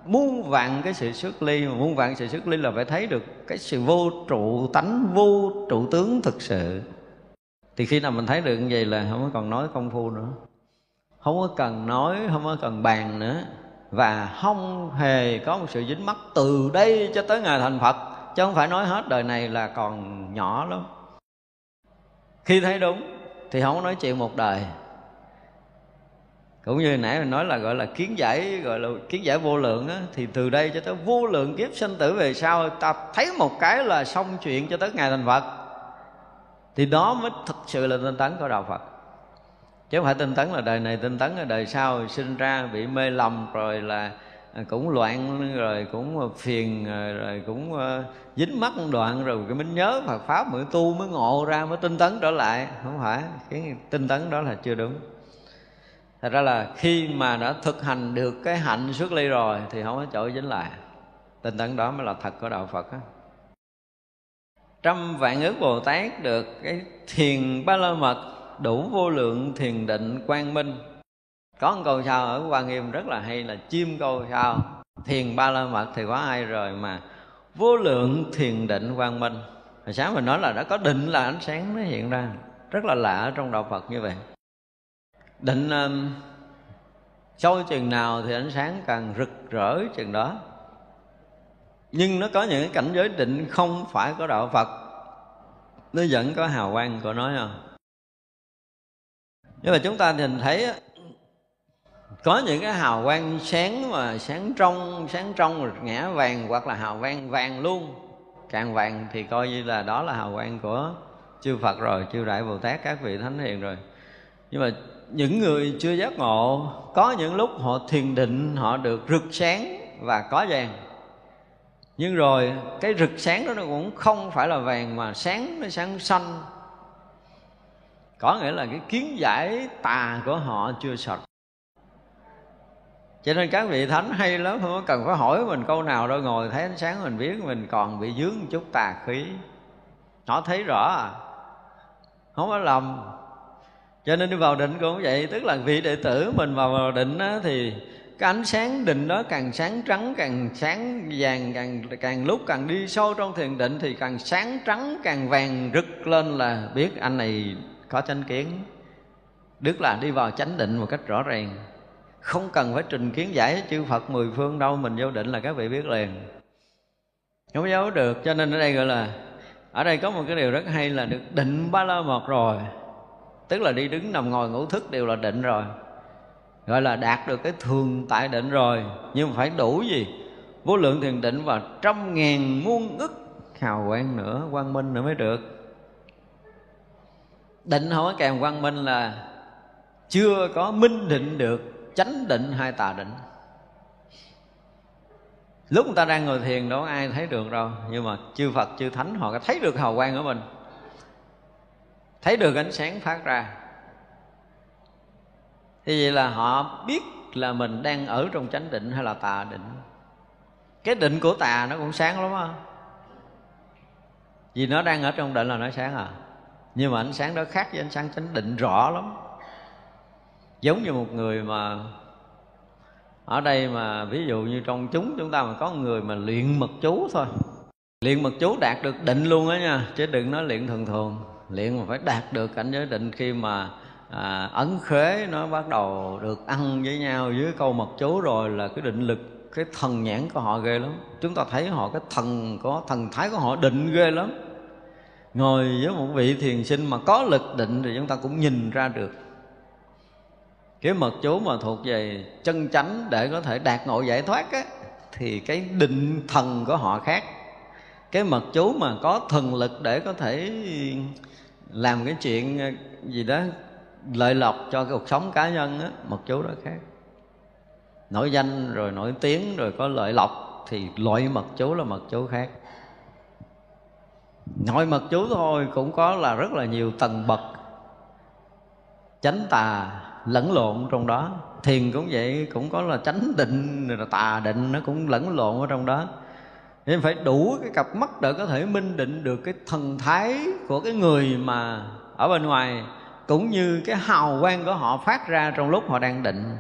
Speaker 1: muôn vạn cái sự xuất ly, mà muôn vạn sự xuất ly là phải thấy được cái sự vô trụ tánh, vô trụ tướng thực sự. Thì khi nào mình thấy được như vậy là không có còn nói công phu nữa. Không có cần nói, không có cần bàn nữa. Và không hề có một sự dính mắc từ đây cho tới ngày thành phật. Chứ không phải nói hết đời này là còn nhỏ lắm. Khi thấy đúng, thì không có nói chuyện một đời cũng như nãy mình nói là gọi là kiến giải, gọi là kiến giải vô lượng á, thì từ đây cho tới vô lượng kiếp sinh tử về sau, ta thấy một cái là xong chuyện cho tới ngày thành phật. Thì đó mới thực sự là tinh tấn của đạo phật. Chứ không phải tinh tấn là đời này, tinh tấn là đời sau, sinh ra bị mê lầm rồi là à, cũng loạn, rồi cũng à, phiền à, rồi cũng dính mắc đoạn rồi cái mình nhớ Phật pháp, mới tu, mới ngộ ra, mới tinh tấn trở lại. Không phải, cái tinh tấn đó là chưa đúng thật ra là khi mà đã thực hành được cái hạnh xuất ly rồi thì không có chỗ dính lại. Tinh tấn đó mới là thật của đạo phật á. Trăm vạn ước bồ tát được cái thiền ba la mật đủ vô lượng thiền định quang minh. Có một câu sao ở quan nghiêm rất là hay là chim câu sao, thiền ba la mật thì có ai rồi mà vô lượng thiền định quang minh. Hồi sáng mình nói là đã có định là ánh sáng nó hiện ra. Rất là lạ ở trong đạo phật như vậy định um, sâu chừng nào thì ánh sáng càng rực rỡ chừng đó. Nhưng nó có những cái cảnh giới định không phải có đạo phật. Nó vẫn có hào quang của nó không? Nhưng mà chúng ta nhìn thấy có những cái hào quang sáng mà sáng trong sáng trong rồi ngã vàng hoặc là hào quang vàng luôn. Càng vàng thì coi như là đó là hào quang của chư Phật rồi chư Đại Bồ Tát các vị thánh hiền rồi. Nhưng mà những người chưa giác ngộ, có những lúc họ thiền định, họ được rực sáng và có vàng. Nhưng rồi, cái rực sáng đó nó cũng không phải là vàng mà sáng, nó sáng xanh. Có nghĩa là cái kiến giải tà của họ chưa sạch. Cho nên các vị thánh hay lắm, không có cần phải hỏi mình câu nào đâu, ngồi thấy ánh sáng mình biết mình còn bị dướng một chút tà khí. Họ thấy rõ à không có lầm cho nên đi vào định cũng vậy tức là vị đệ tử mình vào định á, thì cái ánh sáng định đó càng sáng trắng càng sáng vàng càng càng lúc càng đi sâu trong thiền định thì càng sáng trắng càng vàng rực lên là biết anh này có chánh kiến. Đức là đi vào chánh định một cách rõ ràng. Không cần phải trình kiến giải chư Phật mười phương đâu mình vô định là các vị biết liền. Không giấu được cho nên ở đây gọi là ở đây có một cái điều rất hay là được định ba la mật rồi tức là đi đứng nằm ngồi ngủ thức đều là định rồi. Gọi là đạt được cái thường tại định rồi. Nhưng phải đủ gì? Vô lượng thiền định và trăm ngàn muôn ức hào quang nữa, quang minh nữa mới được. Định không có kèm quang minh là chưa có minh định được, chánh định hay tà định. Lúc người ta đang ngồi thiền đâu ai thấy được đâu. Nhưng mà chư phật, chư thánh họ có thấy được hào quang của mình thấy được ánh sáng phát ra. Thì vậy là họ biết là mình đang ở trong chánh định hay là tà định. Cái định của tà nó cũng sáng lắm á. Vì nó đang ở trong định là nó sáng à. Nhưng mà ánh sáng đó khác với ánh sáng chánh định rõ lắm. Giống như một người mà ở đây mà ví dụ như trong chúng chúng ta mà có người mà luyện mật chú thôi. Luyện mật chú đạt được định luôn á nha, chứ đừng nói luyện thường thường luyện mà phải đạt được cảnh giới định khi mà à, ấn khế nó bắt đầu được ăn với nhau dưới câu mật chú rồi là cái định lực cái thần nhãn của họ ghê lắm. Chúng ta thấy họ cái thần có thần thái của họ định ghê lắm. Ngồi với một vị thiền sinh mà có lực định thì chúng ta cũng nhìn ra được. Cái mật chú mà thuộc về chân chánh để có thể đạt ngộ giải thoát á thì cái định thần của họ khác. Cái mật chú mà có thần lực để có thể làm cái chuyện ờ, gì đó, lợi lộc cho cái cuộc sống cá nhân á, một chú đó khác. Nổi danh rồi nổi tiếng rồi có lợi lộc thì loại mật chú là mật chú khác. Nội mật chú thôi cũng có là rất là nhiều tầng bậc, chánh tà, lẫn lộn trong đó. Thiền cũng vậy, cũng có là chánh định, rồi là tà định, nó cũng lẫn lộn ở trong đó nên phải đủ cái cặp mắt để có thể minh định được cái thần thái của cái người mà ở bên ngoài, cũng như cái hào quang của họ phát ra trong lúc họ đang định.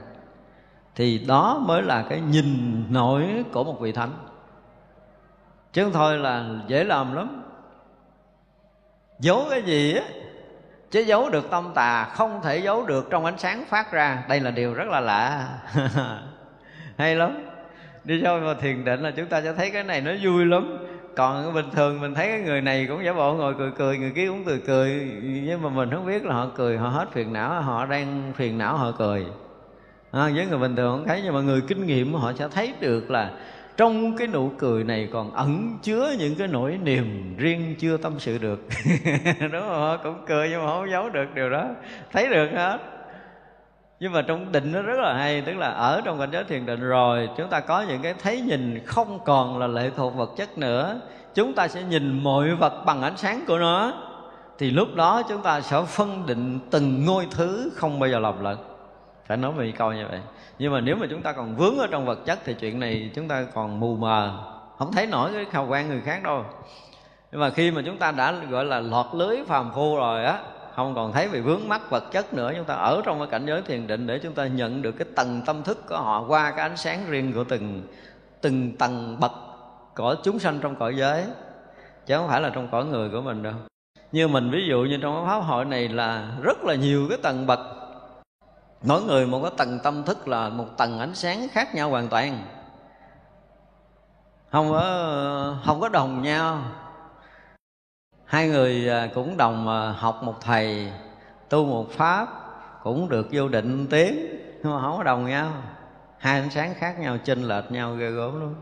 Speaker 1: Thì đó mới là cái nhìn nổi của một vị thánh. Chứ không thôi là dễ làm lắm. Giấu cái gì á, chứ giấu được tâm tà, không thể giấu được trong ánh sáng phát ra. Đây là điều rất là lạ. [laughs] Hay lắm đi sâu vào thiền định là chúng ta sẽ thấy cái này nó vui lắm. Còn bình thường mình thấy cái người này cũng giả bộ ngồi cười cười người kia cũng cười cười. Nhưng mà mình không biết là họ cười họ hết phiền não họ đang phiền não họ cười. À, với người bình thường không thấy nhưng mà người kinh nghiệm họ sẽ thấy được là trong cái nụ cười này còn ẩn chứa những cái nỗi niềm riêng chưa tâm sự được. [laughs] Đúng không họ cũng cười nhưng mà không giấu được điều đó. Thấy được hết nhưng mà trong định nó rất là hay, tức là ở trong cảnh giới thiền định rồi, chúng ta có những cái thấy nhìn không còn là lệ thuộc vật chất nữa. Chúng ta sẽ nhìn mọi vật bằng ánh sáng của nó. Thì lúc đó chúng ta sẽ phân định từng ngôi thứ không bao giờ lầm lẫn phải nói một câu như vậy. Nhưng mà nếu mà chúng ta còn vướng ở trong vật chất thì chuyện này chúng ta còn mù mờ. Không thấy nổi cái hào quang người khác đâu. Nhưng mà khi mà chúng ta đã gọi là lọt lưới phàm phu rồi á không còn thấy bị vướng mắc vật chất nữa. Chúng ta ở trong cái cảnh giới thiền định để chúng ta nhận được cái tầng tâm thức của họ qua cái ánh sáng riêng của từng từng tầng bậc của chúng sanh trong cõi giới. Chứ không phải là trong cõi người của mình đâu. Như mình, ví dụ như trong cái pháp hội này là rất là nhiều cái tầng bậc. Mỗi người một cái tầng tâm thức là một tầng ánh sáng khác nhau hoàn toàn. Không có không có đồng nhau hai người à, cũng đồng à, học một thầy, tu một pháp, cũng được vô định tiến nhưng mà không có đồng nhau. Hai ánh sáng khác nhau, chênh lệch nhau ghê gớm luôn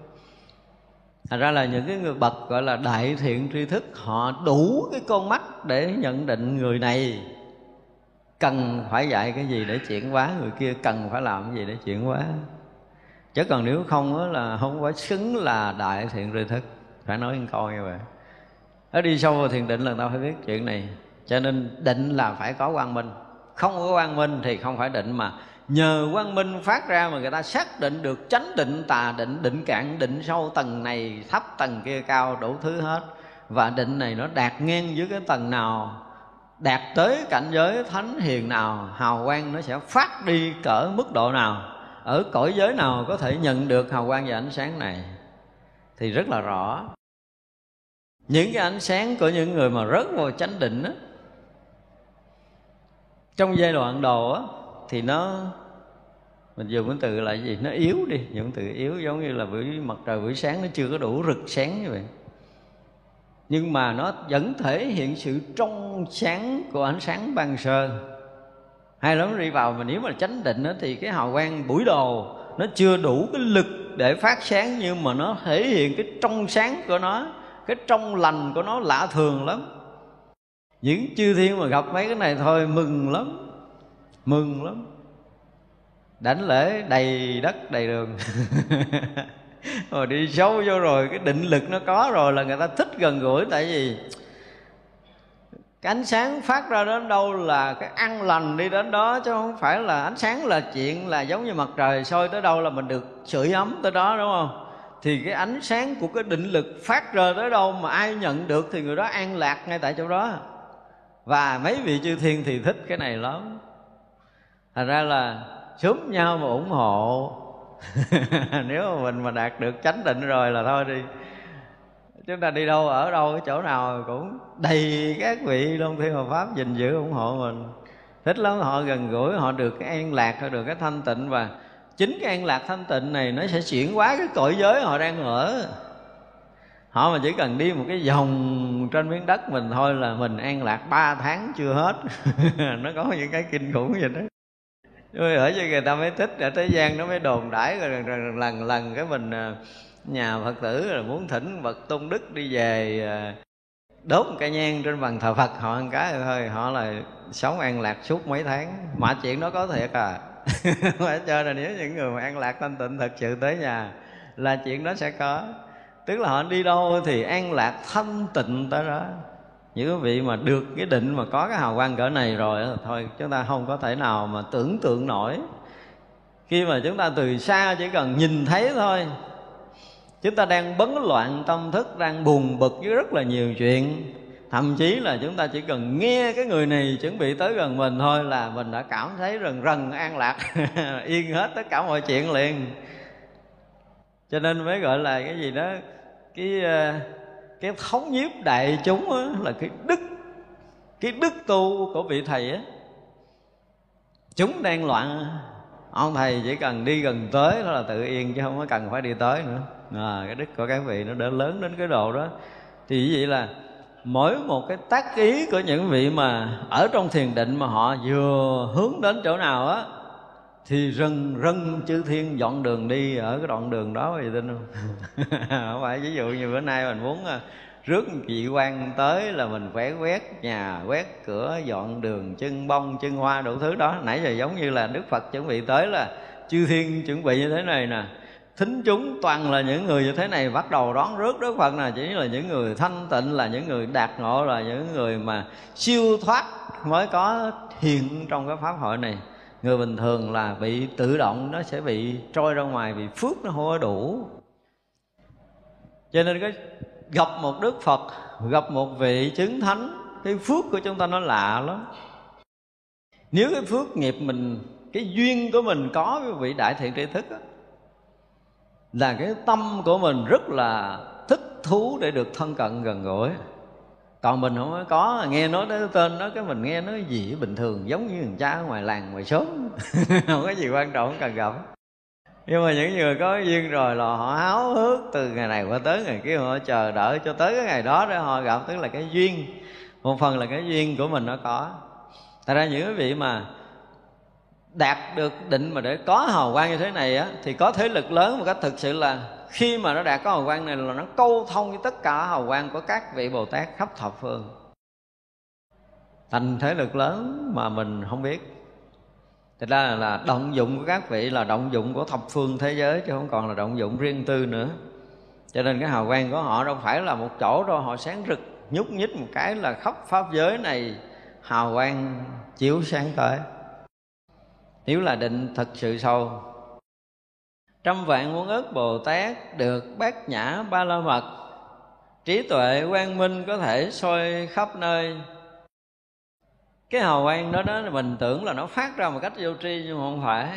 Speaker 1: Thành ra là những cái người bậc, gọi là đại thiện tri thức, Họ đủ cái con mắt để nhận định người này. Cần phải dạy cái gì để chuyển hóa Người kia, cần phải làm cái gì để chuyển hóa. Chứ còn nếu không đó là không phải xứng là đại thiện tri thức. Phải nói một câu như vậy ở đi sâu vào thiền định là tao phải biết chuyện này. Cho nên định là phải có quang minh. Không có quang minh thì không phải định mà nhờ quang minh phát ra mà người ta xác định được chánh định, tà định định cạn, định sâu, tầng này, thấp, tầng kia, cao, đủ thứ hết. Và định này nó đạt ngang với cái tầng nào, đạt tới cảnh giới thánh hiền nào, hào quang nó sẽ phát đi cỡ mức độ nào. Ở cõi giới nào có thể nhận được hào quang và ánh sáng này? Thì rất là rõ những cái ánh sáng của những người mà rớt vào chánh định đó trong giai đoạn đầu á thì nó mình dùng cái từ là gì? Nó yếu đi dùng từ yếu giống như là buổi mặt trời buổi sáng nó chưa có đủ rực sáng như vậy. Nhưng mà nó vẫn thể hiện sự trong sáng của ánh sáng ban sơ. Hay lắm đi vào mà nếu mà chánh định đó, thì cái hào quang buổi đầu nó chưa đủ cái lực để phát sáng nhưng mà nó thể hiện cái trong sáng của nó cái trong lành của nó lạ thường lắm. Những chư thiên mà gặp mấy cái này thôi, mừng lắm mừng lắm. Đánh lễ đầy đất, đầy đường. [laughs] Rồi đi sâu vô rồi, cái định lực nó có rồi là người ta thích gần gũi, tại vì cái ánh sáng phát ra đến đâu là cái ăn lành đi đến đó, chứ không phải là ánh sáng là chuyện là giống như mặt trời soi tới đâu là mình được sưởi ấm tới đó, đúng không? Thì cái ánh sáng của cái định lực phát ra tới đâu mà ai nhận được thì người đó an lạc ngay tại chỗ đó. Và mấy vị chư thiên thì thích cái này lắm. Thành ra là sớm nhau mà ủng hộ. [laughs] Nếu mà mình mà đạt được chánh định rồi là thôi đi. Chúng ta đi đâu, ở đâu, cái chỗ nào cũng đầy các vị long thiên hộ pháp gìn giữ ủng hộ mình. Thích lắm, họ gần gũi, họ được cái an lạc, họ được cái thanh tịnh và chính cái an lạc thanh tịnh này nó sẽ chuyển hóa cái cõi giới họ đang ở. Họ mà chỉ cần đi một cái vòng trên miếng đất mình thôi là mình an lạc ba tháng chưa hết. [laughs] Nó có những cái kinh khủng vậy đó. Rồi ở cho người ta mới thích ở thế gian nó mới đồn đãi rồi lần lần, lần cái mình à, nhà phật tử là muốn thỉnh bậc tôn đức đi về à, đốt một cây nhang trên bàn thờ phật họ ăn cái thôi họ là sống an lạc suốt mấy tháng. Mà chuyện đó có thiệt à phải cho là nếu những người mà an lạc thanh tịnh thật sự tới nhà là chuyện đó sẽ có. Tức là họ đi đâu thì an lạc thanh tịnh tới đó. Những quý vị mà được cái định mà có cái hào quang cỡ này rồi thôi, chúng ta không có thể nào mà tưởng tượng nổi. Khi mà chúng ta từ xa chỉ cần nhìn thấy thôi, chúng ta đang bấn loạn tâm thức, đang buồn bực với rất là nhiều chuyện thậm chí là chúng ta chỉ cần nghe cái người này chuẩn bị tới gần mình thôi là mình đã cảm thấy rần rần an lạc [laughs] yên hết tất cả mọi chuyện liền. Cho nên mới gọi là cái gì đó cái ờ, cái thống nhiếp đại chúng đó, là cái đức cái đức tu của vị thầy á. Chúng đang loạn ông thầy chỉ cần đi gần tới đó là tự yên chứ không có cần phải đi tới nữa. À, cái đức của các vị nó đã lớn đến cái độ đó. Thì vậy là mỗi một cái tác ý của những vị mà ở trong thiền định mà họ vừa hướng đến chỗ nào á, thì rần rần chư thiên dọn đường đi ở cái đoạn đường đó, thì tin không? [laughs] Không phải, ví dụ như bữa nay mình muốn à, rước chị quan tới là mình phải quét nhà, quét cửa, dọn đường chân bông chân hoa, đủ thứ đó. Nãy giờ giống như là đức phật chuẩn bị tới là chư thiên chuẩn bị như thế này nè thính chúng toàn là những người như thế này bắt đầu đón rước đức phật là chỉ là những người thanh tịnh là những người đạt ngộ là những người mà siêu thoát mới có hiện trong cái pháp hội này. Người bình thường là bị tự động nó sẽ bị trôi ra ngoài vì phước nó không có đủ. Cho nên cái gặp một đức phật gặp một vị chứng thánh cái phước của chúng ta nó lạ lắm. Nếu cái phước nghiệp mình cái duyên của mình có với vị đại thiện tri thức đó, là cái tâm của mình rất là thích thú để được thân cận, gần gũi. Còn mình không có, nghe nói tới tên đó, cái mình nghe nói gì bình thường, giống như thằng cha ngoài làng, ngoài xóm. [laughs] Không có gì quan trọng, không cần gặp. Nhưng mà những người có duyên rồi là họ háo hức từ ngày này qua tới ngày kia, họ chờ đợi cho tới cái ngày đó để họ gặp, tức là cái duyên. Một phần là cái duyên của mình nó có. Tại ra những quý vị mà đạt được định mà để có hào quang như thế này á thì có thế lực lớn một cách thực sự là khi mà nó đạt có hào quang này là nó câu thông với tất cả hào quang của các vị bồ tát khắp thập phương. Thành thế lực lớn mà mình không biết. Thật ra là, là động dụng của các vị là động dụng của thập phương thế giới chứ không còn là động dụng riêng tư nữa. Cho nên cái hào quang của họ đâu phải là một chỗ đâu họ sáng rực nhúc nhích một cái là khắp pháp giới này hào quang chiếu sáng tới nếu là định thật sự sâu trăm vạn muôn ức bồ tát được bát nhã ba la mật. Trí tuệ quang minh có thể soi khắp nơi. Cái hào quang đó đó, mình tưởng là nó phát ra một cách vô tri nhưng mà không phải.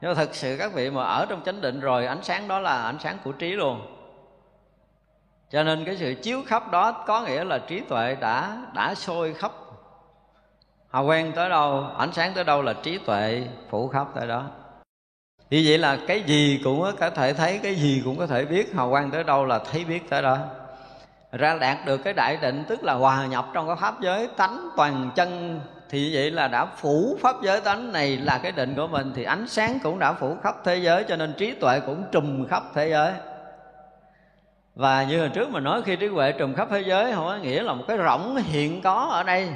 Speaker 1: Nhưng mà thật sự các vị mà ở trong chánh định rồi, ánh sáng đó là ánh sáng của trí luôn. Cho nên cái sự chiếu khắp đó có nghĩa là trí tuệ đã đã sôi khắp hào quang tới đâu, ánh sáng tới đâu là trí tuệ phủ khắp tới đó. Như vậy là cái gì cũng có thể thấy, cái gì cũng có thể biết. Hào quang tới đâu là thấy biết tới đó. Ra đạt được cái đại định, tức là hòa nhập trong cái pháp giới, tánh toàn chân, thì vậy là đã phủ pháp giới tánh này là cái định của mình, thì ánh sáng cũng đã phủ khắp thế giới, cho nên trí tuệ cũng trùm khắp thế giới. Và như hồi trước mà nói, khi trí huệ trùm khắp thế giới, không có nghĩa là một cái rỗng hiện có ở đây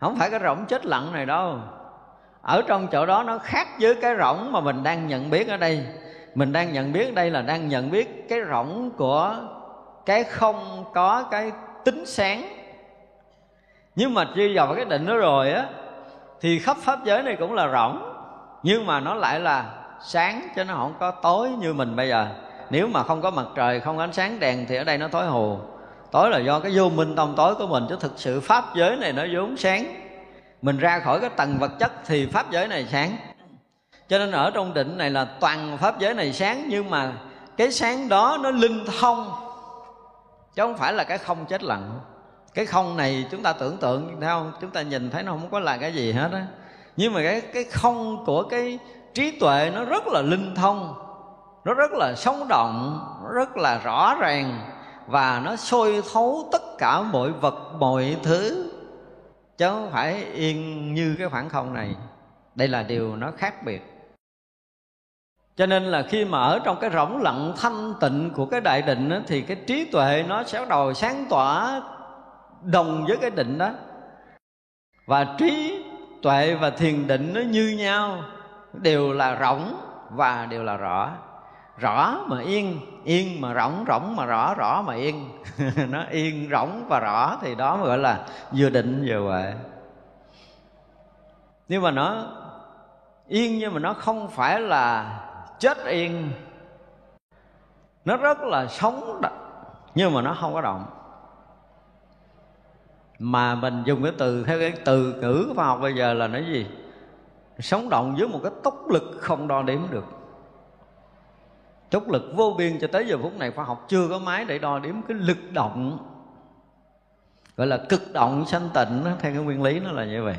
Speaker 1: không phải cái rỗng chết lặng này đâu. Ở trong chỗ đó nó khác với cái rỗng mà mình đang nhận biết ở đây. Mình đang nhận biết ở đây là đang nhận biết cái rỗng của cái không có cái tính sáng. Nhưng mà khi vào cái định đó rồi á, thì khắp pháp giới này cũng là rỗng, nhưng mà nó lại là sáng chứ nó không có tối như mình bây giờ. Nếu mà không có mặt trời, không có ánh sáng đèn thì ở đây nó tối hù tối là do cái vô minh tâm tối của mình, chứ thực sự pháp giới này nó vốn sáng. Mình ra khỏi cái tầng vật chất thì pháp giới này sáng. Cho nên ở trong định này là toàn pháp giới này sáng, nhưng mà cái sáng đó nó linh thông. Chứ không phải là cái không chết lặng. Cái không này chúng ta tưởng tượng, thấy không? Chúng ta nhìn thấy nó không có là cái gì hết á. Nhưng mà cái cái không của cái trí tuệ nó rất là linh thông. Nó rất là sống động, nó rất là rõ ràng và nó sôi thấu tất cả mọi vật mọi thứ. Chứ không phải yên như cái khoảng không này. Đây là điều nó khác biệt. Cho nên là khi mà ở trong cái rỗng lặng thanh tịnh của cái đại định đó, thì cái trí tuệ nó sẽ bắt đầu sáng tỏa đồng với cái định đó. Và trí tuệ và thiền định nó như nhau. Đều là rỗng và đều là rõ rõ mà yên yên mà rỗng rỗng mà rõ rõ mà yên. [laughs] Nó yên, rỗng và rõ thì đó gọi là vừa định vừa huệ. Nhưng mà nó yên nhưng mà nó không phải là chết yên. Nó rất là sống nhưng mà nó không có động. Mà mình dùng cái từ, theo cái từ ngữ khoa học bây giờ là nó gì? Sống động với một cái tốc lực không đo đếm được tốc lực vô biên cho tới giờ phút này khoa học chưa có máy để đo đếm cái lực động, gọi là cực động sanh tịnh theo cái nguyên lý nó là như vậy.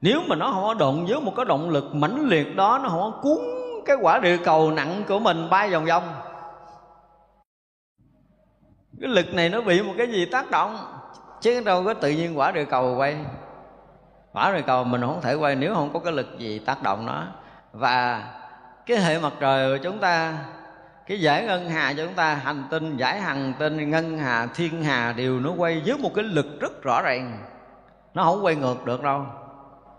Speaker 1: Nếu mà nó không có động với một cái động lực mãnh liệt đó, nó không có cuốn cái quả địa cầu nặng của mình bay vòng vòng. Cái lực này nó bị một cái gì tác động, chứ đâu có tự nhiên quả địa cầu quay. Quả địa cầu mình không thể quay nếu không có cái lực gì tác động nó. Và cái hệ mặt trời của chúng ta, cái giải ngân hà cho chúng ta, hành tinh, giải hành tinh, ngân hà, thiên hà đều nó quay với một cái lực rất rõ ràng. Nó không quay ngược được đâu.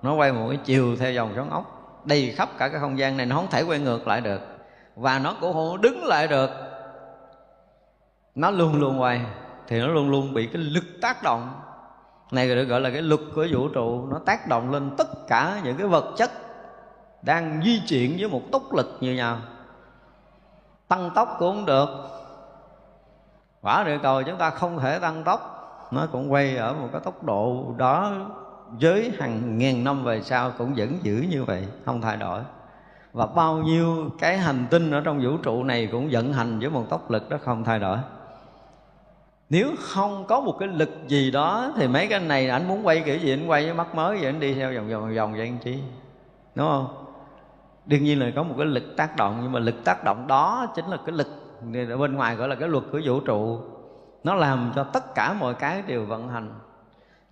Speaker 1: Nó quay một cái chiều theo dòng xoắn ốc, đầy khắp cả cái không gian này, nó không thể quay ngược lại được. Và nó cũng không đứng lại được. Nó luôn luôn quay, thì nó luôn luôn bị cái lực tác động. Này được gọi là cái lực của vũ trụ, nó tác động lên tất cả những cái vật chất đang di chuyển với một tốc lực như nhau. Tăng tốc cũng không được. Quả địa cầu chúng ta không thể tăng tốc. Nó cũng quay ở một cái tốc độ đó với hàng ngàn năm về sau cũng vẫn giữ như vậy, không thay đổi. Và bao nhiêu cái hành tinh ở trong vũ trụ này cũng vận hành với một tốc lực đó không thay đổi. Nếu không có một cái lực gì đó thì mấy cái này anh muốn quay kiểu gì anh quay với mắt mới vậy, anh đi theo vòng vòng vòng vậy anh chi? Đúng không? Đương nhiên là có một cái lực tác động, nhưng mà lực tác động đó chính là cái lực ở bên ngoài gọi là cái luật của vũ trụ. Nó làm cho tất cả mọi cái đều vận hành.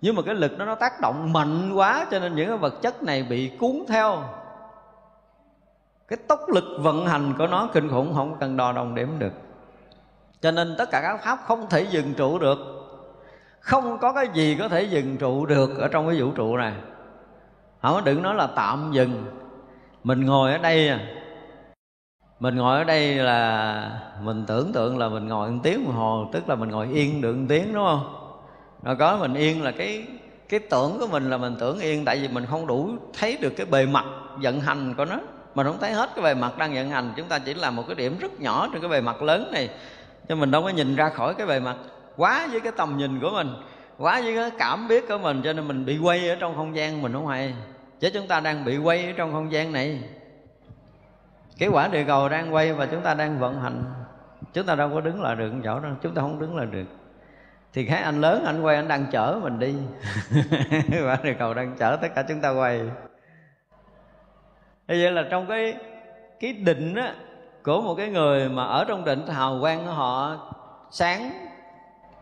Speaker 1: Nhưng mà cái lực đó nó tác động mạnh quá, cho nên những cái vật chất này bị cuốn theo. Cái tốc lực vận hành của nó kinh khủng, không cần đo đồng điểm được. Cho nên tất cả các pháp không thể dừng trụ được. Không có cái gì có thể dừng trụ được ở trong cái vũ trụ này. Không đừng nói là tạm dừng mình ngồi ở đây à. mình ngồi ở đây là mình tưởng tượng là mình ngồi một tiếng đồng hồ, tức là mình ngồi yên được một tiếng, đúng không? Rồi có mình yên là cái cái tưởng của mình là mình tưởng yên, tại vì mình không đủ thấy được cái bề mặt vận hành của nó. Mình không thấy hết cái bề mặt đang vận hành, chúng ta chỉ là một cái điểm rất nhỏ trên cái bề mặt lớn này. Cho mình đâu có nhìn ra khỏi cái bề mặt quá với cái tầm nhìn của mình, quá với cái cảm biết của mình, cho nên mình bị quay ở trong không gian mình không hay chứ chúng ta đang bị quay ở trong không gian này. Cái quả địa cầu đang quay và chúng ta đang vận hành. Chúng ta đâu có đứng lại được chỗ đó chúng ta không đứng lại được. Thì cái anh lớn anh quay anh đang chở mình đi. [laughs] Quả địa cầu đang chở tất cả chúng ta quay. Như vậy là trong cái cái định á, của một cái người mà ở trong định hào quang của họ sáng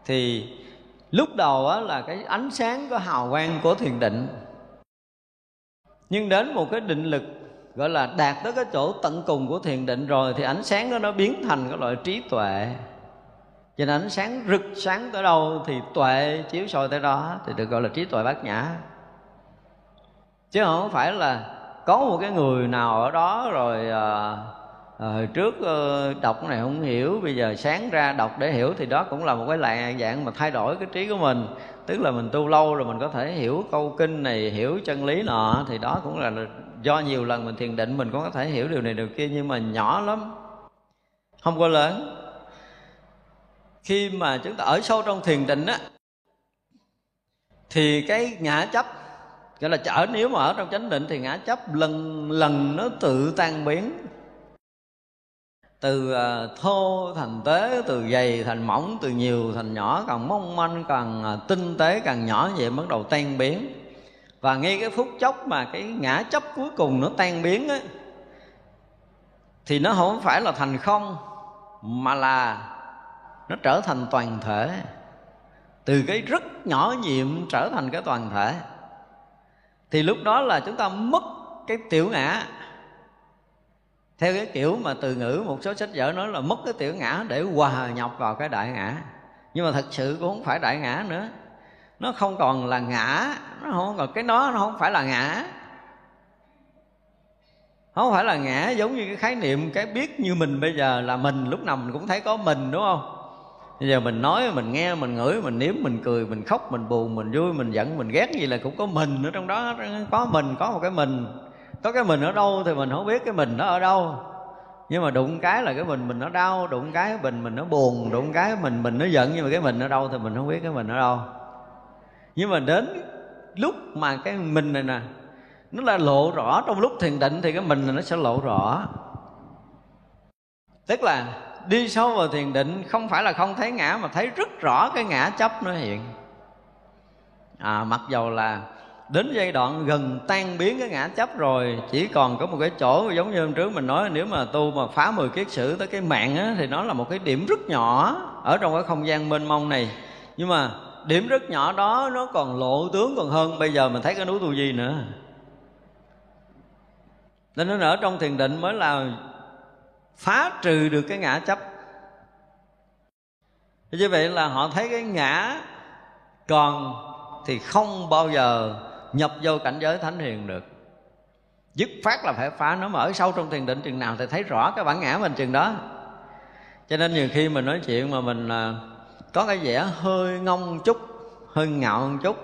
Speaker 1: thì lúc đầu á, là cái ánh sáng của hào quang của thiền định nhưng đến một cái định lực gọi là đạt tới cái chỗ tận cùng của thiền định rồi thì ánh sáng đó nó biến thành cái loại trí tuệ. Cho nên ánh sáng rực sáng tới đâu thì tuệ chiếu soi tới đó thì được gọi là trí tuệ bát nhã. Chứ không phải là có một cái người nào ở đó rồi à, à, hồi trước à, đọc này không hiểu bây giờ sáng ra đọc để hiểu thì đó cũng là một cái lạ dạng mà thay đổi cái trí của mình tức là mình tu lâu rồi mình có thể hiểu câu kinh này, hiểu chân lý nọ, thì đó cũng là do nhiều lần mình thiền định mình cũng có thể hiểu điều này, điều kia, nhưng mà nhỏ lắm, không có lớn. Khi mà chúng ta ở sâu trong thiền định á, thì cái ngã chấp, gọi là chở, nếu mà ở trong chánh định thì ngã chấp lần lần nó tự tan biến từ ờ, thô thành tế từ dày thành mỏng từ nhiều thành nhỏ càng mong manh càng ờ, tinh tế càng nhỏ vậy bắt đầu tan biến. Và ngay cái phút chốc mà cái ngã chấp cuối cùng nó tan biến ấy, thì nó không phải là thành không mà là nó trở thành toàn thể. Từ cái rất nhỏ nhiệm trở thành cái toàn thể. Thì lúc đó là chúng ta mất cái tiểu ngã theo cái kiểu mà từ ngữ một số sách vở nói là mất cái tiểu ngã để hòa nhập vào cái đại ngã. Nhưng mà thật sự cũng không phải đại ngã nữa. Nó không còn là ngã, nó không còn, cái nó nó không phải là ngã. Không phải là ngã giống như cái khái niệm cái biết như mình bây giờ là mình, lúc nào mình cũng thấy có mình, đúng không? Bây giờ mình nói, mình nghe, mình ngửi, mình nếm, mình cười, mình khóc, mình buồn, mình vui, mình giận, mình ghét gì là cũng có mình ở trong đó. Có mình, có một cái mình có cái mình ở đâu thì mình không biết cái mình nó ở đâu. Nhưng mà đụng cái là cái mình mình nó đau đụng cái mình mình nó buồn đụng cái mình mình nó giận nhưng mà cái mình ở đâu thì mình không biết cái mình ở đâu. Nhưng mà đến lúc mà cái mình này nè nó là lộ rõ trong lúc thiền định thì cái mình này nó sẽ lộ rõ. Tức là đi sâu vào thiền định không phải là không thấy ngã mà thấy rất rõ cái ngã chấp nó hiện. À, mặc dầu là đến giai đoạn gần tan biến cái ngã chấp rồi chỉ còn có một cái chỗ giống như hôm trước mình nói nếu mà tu mà phá mười kiết sử tới cái mạng á, thì nó là một cái điểm rất nhỏ ở trong cái không gian mênh mông này. Nhưng mà điểm rất nhỏ đó nó còn lộ tướng còn hơn bây giờ mình thấy cái núi tu di nữa. Nên nó ở trong thiền định mới là phá trừ được cái ngã chấp. Như vậy là họ thấy cái ngã còn thì không bao giờ nhập vô cảnh giới thánh hiền được. Dứt phát là phải phá nó, mà ở sâu trong thiền định chừng nào thì thấy rõ cái bản ngã mình chừng đó. Cho nên nhiều khi mình nói chuyện mà mình à, có cái vẻ hơi ngông chút, hơi ngạo một chút,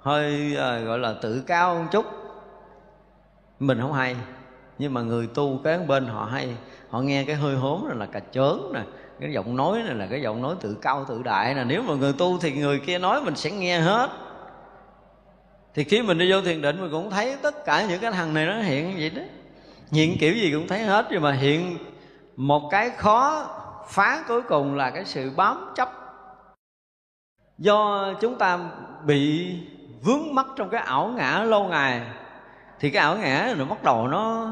Speaker 1: hơi à, gọi là tự cao một chút. Mình không hay, nhưng mà người tu cái bên họ hay. Họ nghe cái hơi hốm này là cà chớn nè, cái giọng nói này là cái giọng nói tự cao tự đại nè. Nếu mà người tu thì người kia nói mình sẽ nghe hết thì khi mình đi vô thiền định mình cũng thấy tất cả những cái thằng này nó hiện như vậy đó. Hiện kiểu gì cũng thấy hết. Nhưng mà hiện một cái khó phá cuối cùng là cái sự bám chấp. Do chúng ta bị vướng mắc trong cái ảo ngã lâu ngày, thì cái ảo ngã nó bắt đầu nó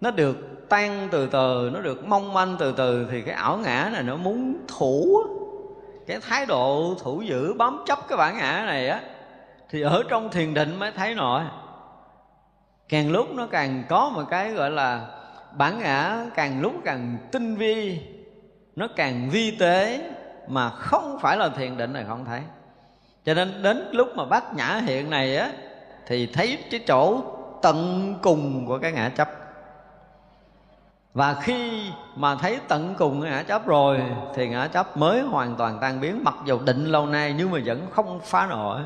Speaker 1: nó được tan từ từ, nó được mong manh từ từ. Thì cái ảo ngã này nó muốn thủ cái thái độ thủ giữ, bám chấp cái bản ngã này á thì ở trong thiền định mới thấy nổi. Càng lúc nó càng có một cái gọi là bản ngã càng lúc càng tinh vi, nó càng vi tế mà không phải là thiền định này không thấy. Cho nên đến lúc mà bát nhã hiện này á, thì thấy cái chỗ tận cùng của cái ngã chấp. Và khi mà thấy tận cùng ngã chấp rồi, thì ngã chấp mới hoàn toàn tan biến, mặc dù định lâu nay nhưng mà vẫn không phá nổi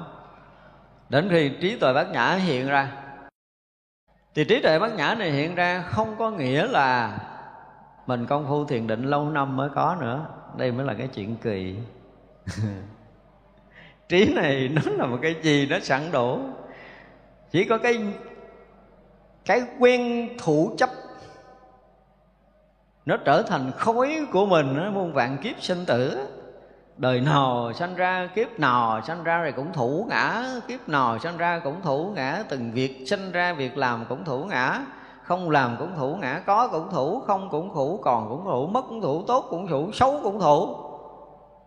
Speaker 1: đến khi trí tuệ bát nhã hiện ra. Thì trí tuệ bát nhã này hiện ra không có nghĩa là mình công phu thiền định lâu năm mới có nữa. Đây mới là cái chuyện kỳ. [laughs] Trí này nó là một cái gì nó sẵn đủ chỉ có cái cái quen thủ chấp. Nó trở thành khối của mình, nó muôn vạn kiếp sinh tử đời nào sanh ra, kiếp nào sanh ra rồi cũng thủ ngã. Kiếp nào sanh ra cũng thủ ngã. Từng việc sinh ra, việc làm cũng thủ ngã. Không làm cũng thủ ngã, có cũng thủ, không cũng thủ, còn cũng thủ, mất cũng thủ, tốt cũng thủ, xấu cũng thủ.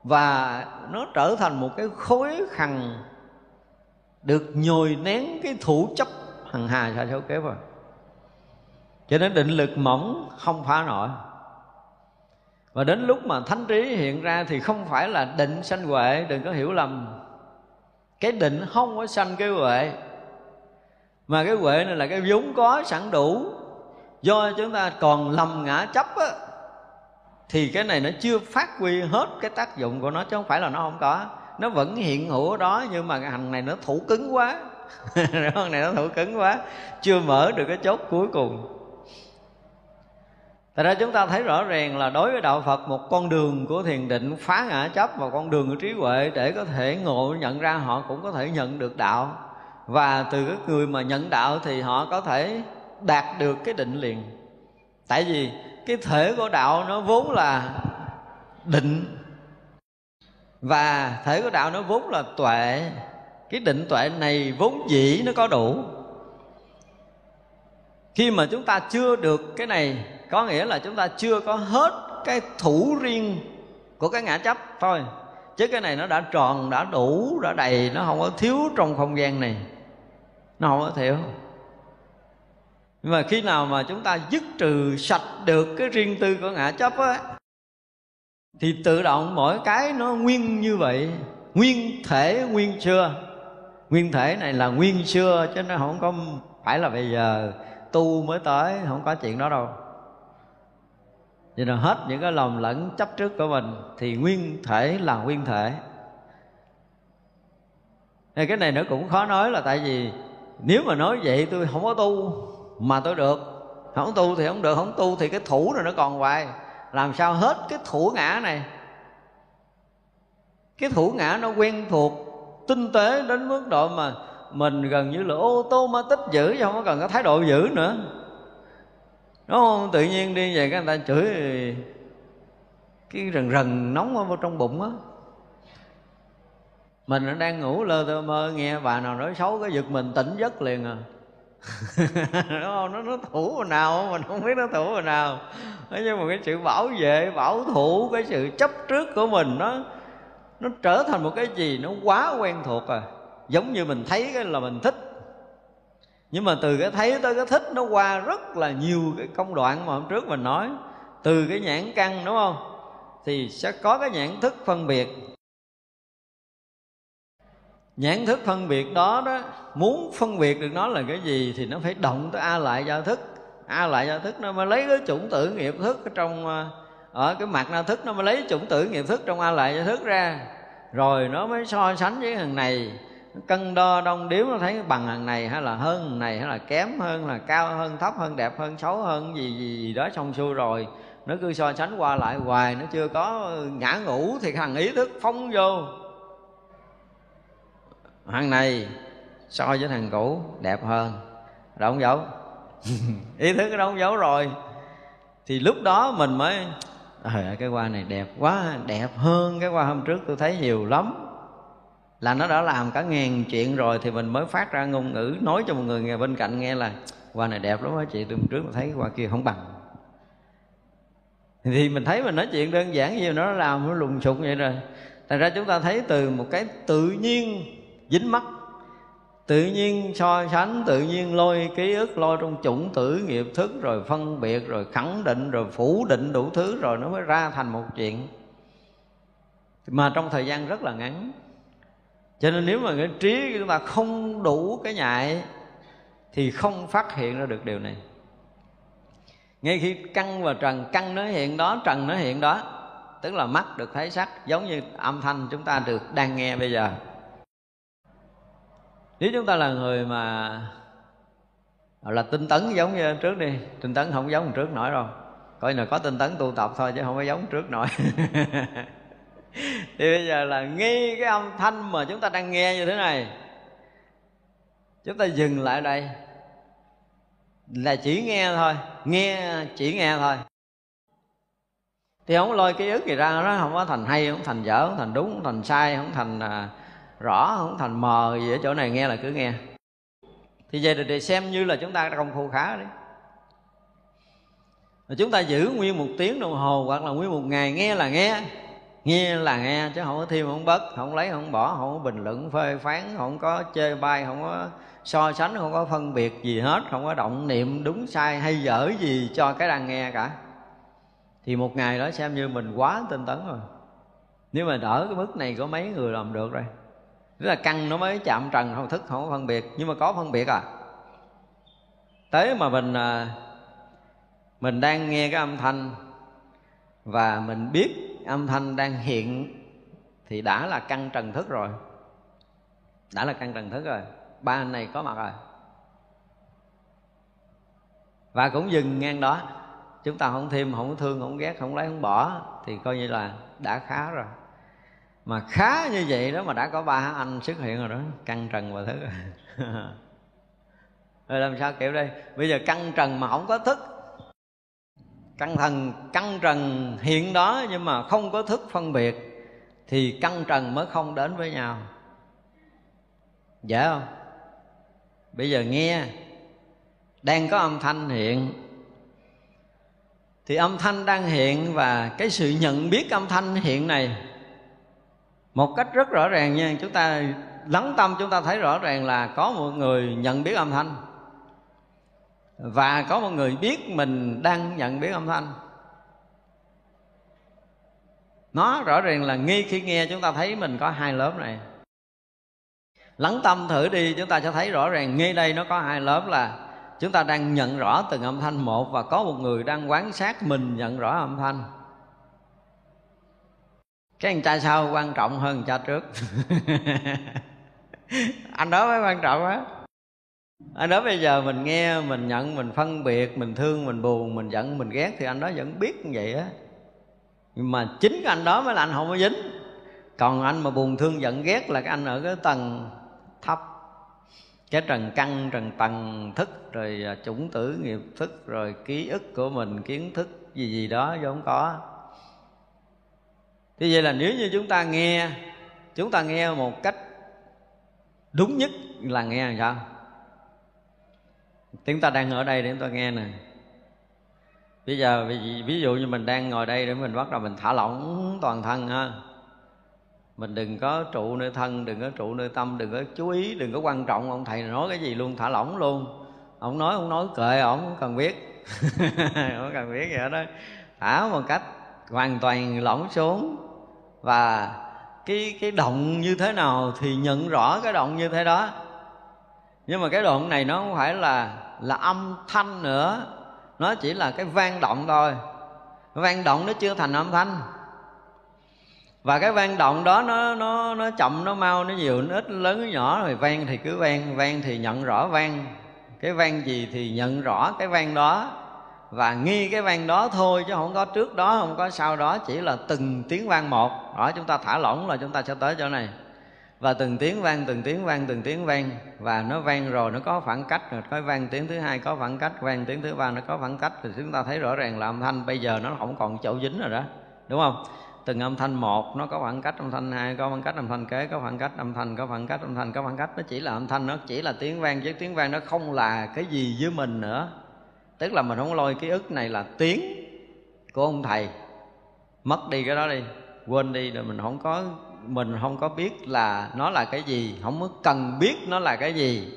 Speaker 1: Và nó trở thành một cái khối khằn được nhồi nén cái thủ chấp hằng hà sa số kế rồi. Cho nên định lực mỏng không phá nổi và đến lúc mà thánh trí hiện ra thì không phải là định sanh huệ, đừng có hiểu lầm. Cái định không có sanh cái huệ. Mà cái huệ này là cái vốn có sẵn đủ. Do chúng ta còn lầm ngã chấp á, thì cái này nó chưa phát huy hết cái tác dụng của nó, chứ không phải là nó không có. Nó vẫn hiện hữu ở đó, nhưng mà cái hành này nó thủ cứng quá. [laughs] Con này nó thủ cứng quá, chưa mở được cái chốt cuối cùng. Thật ra chúng ta thấy rõ ràng là đối với Đạo Phật, Một con đường của thiền định phá ngã chấp Và con đường của trí huệ Để có thể ngộ nhận ra họ cũng có thể nhận được đạo. Và từ cái người mà nhận đạo Thì họ có thể đạt được cái định liền. Tại vì cái thể của đạo nó vốn là định Và thể của đạo nó vốn là tuệ. Cái định tuệ này vốn dĩ nó có đủ. Khi mà chúng ta chưa được cái này có nghĩa là chúng ta chưa có hết cái thủ riêng của cái ngã chấp. Thôi, chứ cái này nó đã tròn, đã đủ, đã đầy, nó không có thiếu trong không gian này. Nó không có thiếu nhưng mà khi nào mà chúng ta dứt trừ sạch được cái riêng tư của ngã chấp á, thì tự động mỗi cái nó nguyên như vậy. Nguyên thể nguyên xưa nguyên thể này là nguyên xưa chứ nó không có phải là bây giờ tu mới tới, không có chuyện đó đâu cho nên hết những cái lòng lẫn chấp trước của mình thì nguyên thể là nguyên thể. Thì cái này nó cũng khó nói là tại vì nếu mà nói vậy tôi không có tu mà tôi được. Không tu thì không được, không tu thì cái thủ này nó còn hoài. Làm sao hết cái thủ ngã này? Cái thủ ngã nó quen thuộc, tinh tế đến mức độ mà mình gần như là ô tô ma tích giữ chứ không có cần có thái độ giữ nữa đúng không? Tự nhiên đi về cái người ta chửi cái rần rần nóng ở trong bụng á. Mình đang ngủ lơ tơ mơ, nghe bà nào nói xấu cái giật mình tỉnh giấc liền à. [laughs] Đúng không? Nó nó thủ nào? Mình không biết nó thủ nào. Nói nhưng mà cái sự bảo vệ, bảo thủ, cái sự chấp trước của mình nó nó trở thành một cái gì nó quá quen thuộc à. Giống như mình thấy cái là mình thích nhưng mà từ cái thấy tới cái thích nó qua rất là nhiều cái công đoạn mà hôm trước mình nói. Từ cái nhãn căn, đúng không? Thì sẽ có cái nhãn thức phân biệt. Nhãn thức phân biệt đó đó, muốn phân biệt được nó là cái gì thì nó phải động tới a lại giao thức. A lại giao thức nó mới lấy cái chủng tử nghiệp thức ở trong ờ, ở cái mặt na thức, nó mới lấy chủng tử nghiệp thức trong a lại giao thức ra. Rồi nó mới so sánh với thằng này cân đo đong điếu nó thấy bằng hàng này hay là hơn hàng này hay là kém hơn là cao hơn thấp hơn đẹp hơn xấu hơn gì gì, gì đó xong xuôi rồi. Nó cứ so sánh qua lại hoài nó chưa có ngã ngủ thì thằng ý thức phóng vô. Hàng này so với thằng cũ đẹp hơn. Đau giấu. [laughs] Ý thức đâu không giấu rồi. Thì lúc đó mình mới à, cái hoa này đẹp quá đẹp hơn cái hoa hôm trước tôi thấy nhiều lắm là nó đã làm cả ngàn chuyện rồi thì mình mới phát ra ngôn ngữ nói cho một người nghe bên cạnh nghe là, hoa này đẹp lắm á, chị, tôi trước mà thấy hoa kia không bằng. Thì mình thấy mình nói chuyện đơn giản như nó làm nó lùng sục vậy rồi. Thành ra chúng ta thấy từ một cái tự nhiên dính mắt, tự nhiên so sánh, tự nhiên lôi ký ức lôi trong chủng tử nghiệp thức, rồi phân biệt, rồi khẳng định, rồi phủ định đủ thứ rồi nó mới ra thành một chuyện. Mà trong thời gian rất là ngắn cho nên nếu mà cái trí của chúng ta không đủ cái nhạy, thì không phát hiện ra được điều này. Ngay khi căn và trần căn nó hiện đó, trần nó hiện đó, tức là mắt được thấy sắc, giống như âm thanh chúng ta được đang nghe bây giờ. Nếu chúng ta là người mà là tinh tấn giống như trước đi, tinh tấn không giống trước nổi đâu. Coi là có tinh tấn tu tập thôi chứ không có giống trước nổi. [laughs] [laughs] thì bây giờ là ngay cái âm thanh mà chúng ta đang nghe như thế này. Chúng ta dừng lại đây. Là chỉ nghe thôi nghe chỉ nghe thôi. Thì không lôi ký ức gì ra nó không có thành hay không thành dở không thành đúng không thành sai không thành à, rõ không thành mờ gì ở chỗ này nghe là cứ nghe. Thì vậy thì xem như là chúng ta đã công phu khá đấy. Mà chúng ta giữ nguyên một tiếng đồng hồ hoặc là nguyên một ngày nghe là nghe nghe là nghe, chứ không có thêm không bớt, không lấy không bỏ, không có bình luận phê phán, không có chơi bay không có so sánh, không có phân biệt gì hết, không có động niệm đúng sai hay dở gì cho cái đang nghe cả. Thì một ngày đó xem như mình quá tinh tấn rồi. Nếu mà đỡ cái mức này có mấy người làm được rồi. Tức là căng nó mới chạm trần, không thức, không có phân biệt. Nhưng mà có phân biệt à? Tới mà mình à, mình đang nghe cái âm thanh và mình biết âm thanh đang hiện thì đã là căng trần thức rồi. Đã là căng trần thức rồi. Ba anh này có mặt rồi. Và cũng dừng ngang đó. Chúng ta không thêm, không thương, không ghét, không lấy, không bỏ thì coi như là đã khá rồi. Mà khá như vậy đó mà đã có ba anh xuất hiện rồi đó. Căng trần và thức. [laughs] Rồi làm sao kiểu đây? Bây giờ căng trần mà không có thức căng thần căng trần hiện đó nhưng mà không có thức phân biệt, thì căng trần mới không đến với nhau. Dễ không? Bây giờ nghe, đang có âm thanh hiện. Thì âm thanh đang hiện và cái sự nhận biết âm thanh hiện này một cách rất rõ ràng nha. Chúng ta lắng tâm, chúng ta thấy rõ ràng là có một người nhận biết âm thanh và có một người biết mình đang nhận biết âm thanh. Nó rõ ràng là nghi khi nghe chúng ta thấy mình có hai lớp này. Lắng tâm thử đi, chúng ta sẽ thấy rõ ràng nghi đây nó có hai lớp là chúng ta đang nhận rõ từng âm thanh một và có một người đang quan sát mình nhận rõ âm thanh. Cái anh cha sau quan trọng hơn cha trước? [laughs] Anh đó mới quan trọng á anh đó bây giờ mình nghe, mình nhận, mình phân biệt, mình thương, mình buồn, mình giận, mình ghét thì anh đó vẫn biết như vậy á. Nhưng mà chính cái anh đó mới là anh không có dính. Còn anh mà buồn, thương, giận, ghét là cái anh ở cái tầng thấp. Cái trần căn, trần tầng thức, rồi à, chủng tử nghiệp thức, rồi ký ức của mình, kiến thức gì gì đó vô không có. Thì vậy là nếu như chúng ta nghe, chúng ta nghe một cách đúng nhất là nghe làm sao? Chúng ta đang ở đây để chúng ta nghe nè. Bây giờ, ví dụ như mình đang ngồi đây để mình bắt đầu mình thả lỏng toàn thân ha. Mình đừng có trụ nơi thân, đừng có trụ nơi tâm, đừng có chú ý, đừng có quan trọng. Ông thầy nói cái gì luôn, thả lỏng luôn. Ông nói ông nói kệ, ông không cần biết. [laughs] Không cần biết gì hết đó. Thả một cách hoàn toàn lỏng xuống. Và cái cái động như thế nào thì nhận rõ cái động như thế đó nhưng mà cái đoạn này nó không phải là là âm thanh nữa. Nó chỉ là cái vang động thôi. Vang động nó chưa thành âm thanh. Và cái vang động đó nó nó nó chậm, nó mau, nó nhiều, nó ít lớn, nó nhỏ. Rồi vang thì cứ vang vang thì nhận rõ vang. Cái vang gì thì nhận rõ cái vang đó. Và nghi cái vang đó thôi, chứ không có trước đó, không có sau đó. Chỉ là từng tiếng vang một. Đó, chúng ta thả lỏng là chúng ta sẽ tới chỗ này. Và từng tiếng vang, từng tiếng vang, từng tiếng vang và nó vang rồi, nó có khoảng cách rồi. Có vang tiếng thứ hai có khoảng cách, vang tiếng thứ ba nó có khoảng cách. Thì chúng ta thấy rõ ràng là âm thanh bây giờ nó không còn chỗ dính rồi đó. Đúng không? Từng âm thanh một, nó có khoảng cách âm thanh hai, có khoảng cách âm thanh kế, có khoảng cách âm thanh, có khoảng cách âm thanh, có khoảng cách. Nó chỉ là âm thanh, nó chỉ là tiếng vang, chứ tiếng vang nó không là cái gì với mình nữa. Tức là mình không lôi ký ức này là tiếng của ông thầy. Mất đi cái đó đi, quên đi, rồi mình không có mình không có biết là nó là cái gì, không có cần biết nó là cái gì.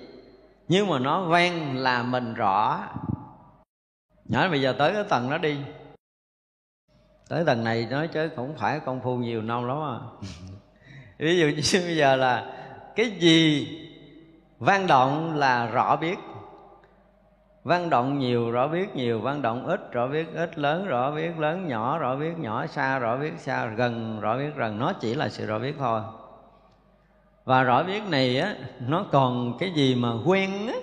Speaker 1: Nhưng mà nó ven là mình rõ. Nhỏ bây giờ tới cái tầng đó đi. Tới tầng này nói chứ cũng phải công phu nhiều năm lắm à. [laughs] Ví dụ như bây giờ là cái gì vang động là rõ biết văn động nhiều rõ biết nhiều, văn động ít rõ biết ít, lớn rõ biết lớn, nhỏ rõ biết nhỏ, xa rõ biết xa, gần rõ biết gần. Nó chỉ là sự rõ biết thôi. Và rõ biết này á, nó còn cái gì mà quen á,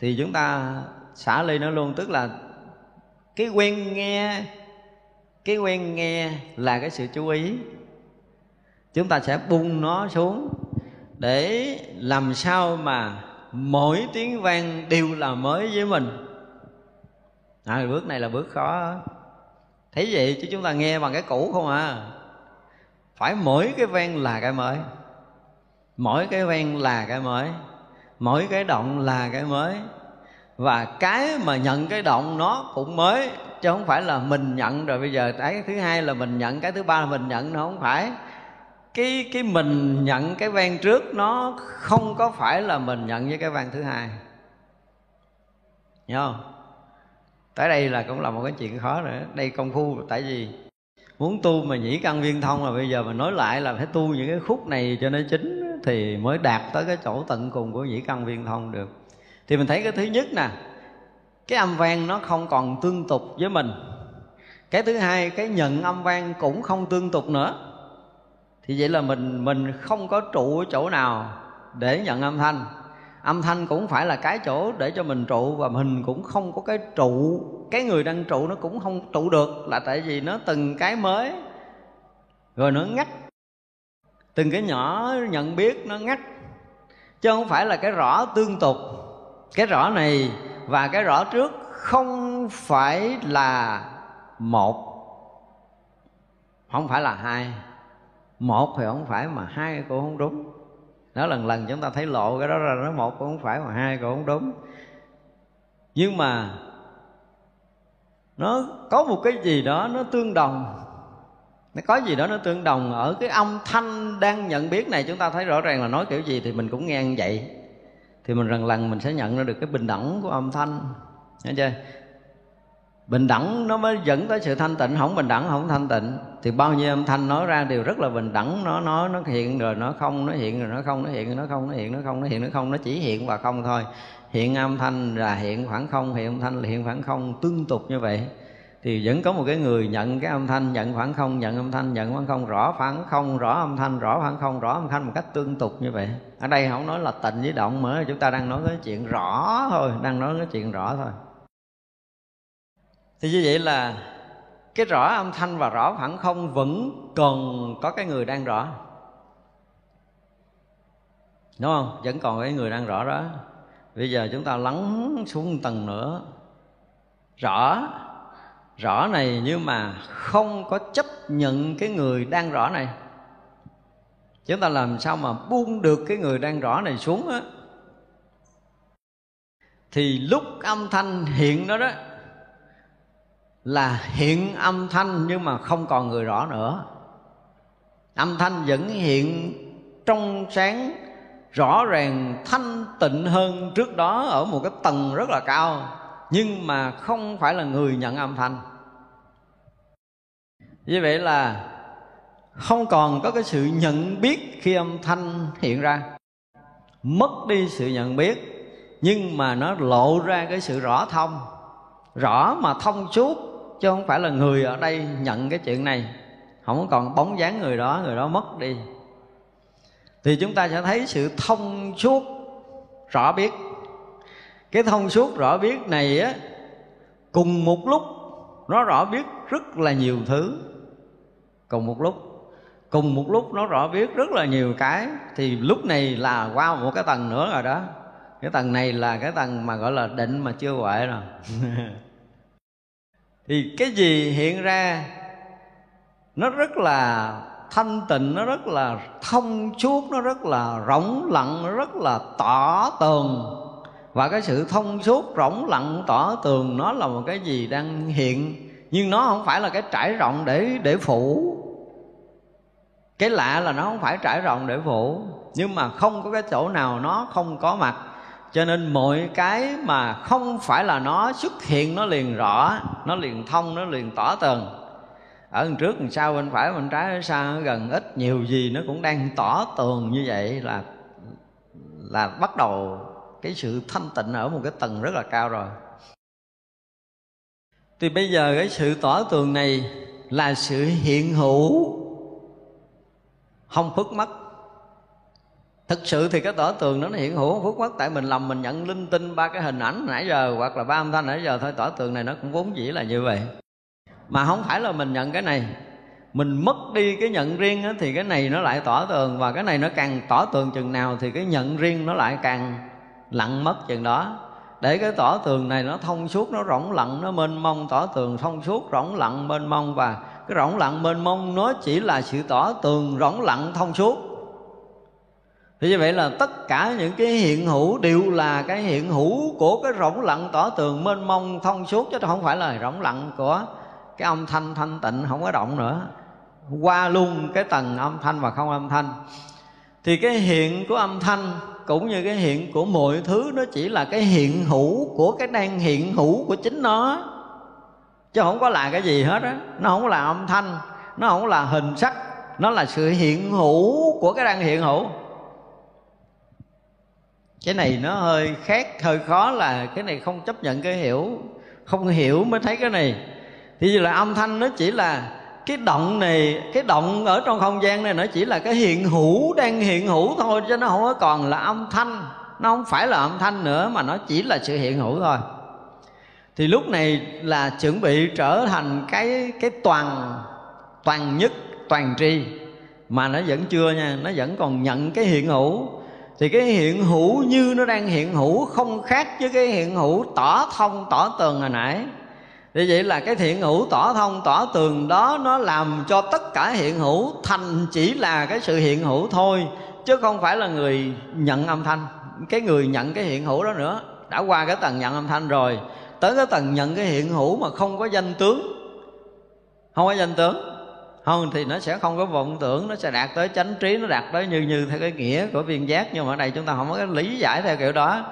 Speaker 1: thì chúng ta xả ly nó luôn. Tức là cái quen nghe, cái quen nghe là cái sự chú ý. Chúng ta sẽ bung nó xuống để làm sao mà mỗi tiếng vang đều là mới với mình. À, bước này là bước khó. Thấy vậy chứ chúng ta nghe bằng cái cũ không à? Phải mỗi cái vang là cái mới. Mỗi cái vang là cái mới. Mỗi cái động là cái mới. Và cái mà nhận cái động nó cũng mới chứ không phải là mình nhận rồi. Bây giờ cái thứ hai là mình nhận cái thứ ba là mình nhận nó không phải cái cái mình nhận cái vang trước nó không có phải là mình nhận với cái vang thứ hai. Hiểu không? Tới đây là cũng là một cái chuyện khó nữa. Đây công phu, tại vì muốn tu mà nhĩ căn viên thông là bây giờ mà nói lại là phải tu những cái khúc này cho nó chính thì mới đạt tới cái chỗ tận cùng của nhĩ căn viên thông được. Thì mình thấy cái thứ nhất nè, cái âm vang nó không còn tương tục với mình. Cái thứ hai, cái nhận âm vang cũng không tương tục nữa thì vậy là mình mình không có trụ ở chỗ nào để nhận âm thanh. Âm thanh cũng phải là cái chỗ để cho mình trụ và mình cũng không có cái trụ. Cái người đang trụ nó cũng không trụ được là tại vì nó từng cái mới, rồi nó ngắt. Từng cái nhỏ nhận biết nó ngắt. Chứ không phải là cái rõ tương tục. Cái rõ này và cái rõ trước không phải là một, không phải là hai một thì không phải mà hai cũng không đúng. Đó lần lần chúng ta thấy lộ cái đó ra nó một cũng không phải mà hai cũng không đúng. Nhưng mà nó có một cái gì đó nó tương đồng. Nó có gì đó nó tương đồng ở cái âm thanh đang nhận biết này chúng ta thấy rõ ràng là nói kiểu gì thì mình cũng nghe như vậy. Thì mình lần lần mình sẽ nhận ra được cái bình đẳng của âm thanh. Thấy chưa? Bình đẳng nó mới dẫn tới sự thanh tịnh. Không bình đẳng, không thanh tịnh. Thì bao nhiêu âm thanh nói ra đều rất là bình đẳng. Nó nó nó hiện rồi, nó không, nó hiện rồi, nó không, nó hiện rồi, nó không, nó hiện, nó không, nó hiện, nó không. Nó chỉ hiện và không thôi. Hiện âm thanh là hiện khoảng không, hiện âm thanh là hiện khoảng không. Tương tục như vậy. Thì vẫn có một cái người nhận cái âm thanh, nhận khoảng không, nhận âm thanh, nhận khoảng không, rõ khoảng không, rõ âm thanh, rõ khoảng không, rõ âm thanh một cách tương tục như vậy. Ở đây không nói là tịnh với động mới chúng ta đang nói cái chuyện rõ thôi, đang nói cái chuyện rõ thôi thì như vậy là cái rõ âm thanh và rõ phẳng không vẫn còn có cái người đang rõ. Đúng không? Vẫn còn cái người đang rõ đó. Bây giờ chúng ta lắng xuống một tầng nữa. Rõ rõ này nhưng mà không có chấp nhận cái người đang rõ này. Chúng ta làm sao mà buông được cái người đang rõ này xuống á? Thì lúc âm thanh hiện đó đó là hiện âm thanh nhưng mà không còn người rõ nữa. Âm thanh vẫn hiện trong sáng, rõ ràng, thanh tịnh hơn trước đó ở một cái tầng rất là cao, nhưng mà không phải là người nhận âm thanh. Như vậy là không còn có cái sự nhận biết khi âm thanh hiện ra. Mất đi sự nhận biết, nhưng mà nó lộ ra cái sự rõ thông, rõ mà thông suốt chứ không phải là người ở đây nhận cái chuyện này. Không còn bóng dáng người đó người đó mất đi. Thì chúng ta sẽ thấy sự thông suốt rõ biết. Cái thông suốt rõ biết này á, cùng một lúc, nó rõ biết rất là nhiều thứ. Cùng một lúc. Cùng một lúc nó rõ biết rất là nhiều cái. Thì lúc này là qua một cái tầng nữa rồi đó. Cái tầng này là cái tầng mà gọi là định mà chưa huệ rồi. [laughs] thì cái gì hiện ra, nó rất là thanh tịnh, nó rất là thông suốt, nó rất là rỗng lặng, nó rất là tỏ tường. Và cái sự thông suốt, rỗng lặng, tỏ tường, nó là một cái gì đang hiện. Nhưng nó không phải là cái trải rộng để để phủ. Cái lạ là nó không phải trải rộng để phủ. Nhưng mà không có cái chỗ nào nó không có mặt cho nên mọi cái mà không phải là nó xuất hiện, nó liền rõ, nó liền thông, nó liền tỏ tường ở bên trước bên sau bên phải bên trái bên xa gần ít nhiều gì nó cũng đang tỏ tường như vậy là là bắt đầu cái sự thanh tịnh ở một cái tầng rất là cao rồi. Thì bây giờ cái sự tỏ tường này là sự hiện hữu, không phức mất thực sự thì cái tỏ tường nó hiện hữu phước mất tại mình lầm mình nhận linh tinh ba cái hình ảnh nãy giờ hoặc là ba âm thanh nãy giờ thôi. Tỏ tường này nó cũng vốn dĩ là như vậy. Mà không phải là mình nhận cái này. Mình mất đi cái nhận riêng đó, thì cái này nó lại tỏ tường. Và cái này nó càng tỏ tường chừng nào thì cái nhận riêng nó lại càng lặng mất chừng đó. Để cái tỏ tường này nó thông suốt nó rỗng lặng nó mênh mông. Tỏ tường thông suốt rỗng lặng mênh mông. Và cái rỗng lặng mênh mông nó chỉ là sự tỏ tường rỗng lặng thông suốt thì như vậy là tất cả những cái hiện hữu đều là cái hiện hữu của cái rỗng lặng tỏ tường mênh mông thông suốt, chứ không phải là rỗng lặng của cái âm thanh thanh tịnh không có động nữa. Qua luôn cái tầng âm thanh và không âm thanh. Thì cái hiện của âm thanh cũng như cái hiện của mọi thứ, nó chỉ là cái hiện hữu của cái đang hiện hữu của chính nó. Chứ không có là cái gì hết á. Nó không là âm thanh, nó không là hình sắc, nó là sự hiện hữu của cái đang hiện hữu cái này nó hơi khác, hơi khó là cái này không chấp nhận cái hiểu, không hiểu mới thấy cái này. Thì như là âm thanh nó chỉ là cái động này, cái động ở trong không gian này nó chỉ là cái hiện hữu, đang hiện hữu thôi, chứ nó không có còn là âm thanh. Nó không phải là âm thanh nữa, mà nó chỉ là sự hiện hữu thôi. Thì lúc này là chuẩn bị trở thành cái cái toàn toàn nhất, toàn tri. Mà nó vẫn chưa nha, nó vẫn còn nhận cái hiện hữu thì cái hiện hữu như nó đang hiện hữu không khác với cái hiện hữu tỏ thông, tỏ tường hồi nãy. Thì vậy là cái thiện hữu tỏ thông, tỏ tường đó nó làm cho tất cả hiện hữu thành chỉ là cái sự hiện hữu thôi, chứ không phải là người nhận âm thanh. Cái người nhận cái hiện hữu đó nữa, đã qua cái tầng nhận âm thanh rồi, tới cái tầng nhận cái hiện hữu mà không có danh tướng. Không có danh tướng không, thì nó sẽ không có vọng tưởng, nó sẽ đạt tới chánh trí, nó đạt tới như như theo cái nghĩa của viên giác. Nhưng mà ở đây chúng ta không có cái lý giải theo kiểu đó.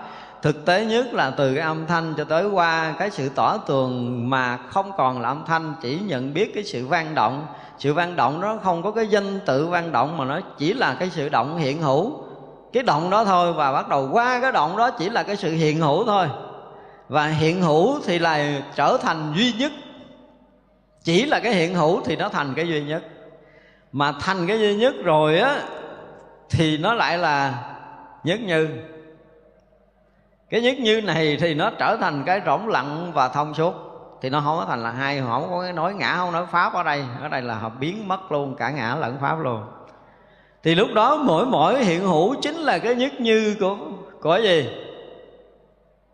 Speaker 1: Thực tế nhất là từ cái âm thanh cho tới qua cái sự tỏ tường mà không còn là âm thanh, chỉ nhận biết cái sự vang động. Sự vang động nó không có cái danh tự vang động, mà nó chỉ là cái sự động hiện hữu. Cái động đó thôi và bắt đầu qua cái động đó chỉ là cái sự hiện hữu thôi. Và hiện hữu thì là trở thành duy nhất chỉ là cái hiện hữu thì nó thành cái duy nhất. Mà thành cái duy nhất rồi á, thì nó lại là nhất như. Cái nhất như này thì nó trở thành cái rỗng lặng và thông suốt. Thì nó không có thành là hai, không có cái nói ngã, không nói pháp ở đây. Ở đây là họ biến mất luôn, cả ngã lẫn pháp luôn. Thì lúc đó mỗi mỗi hiện hữu chính là cái nhất như của của gì?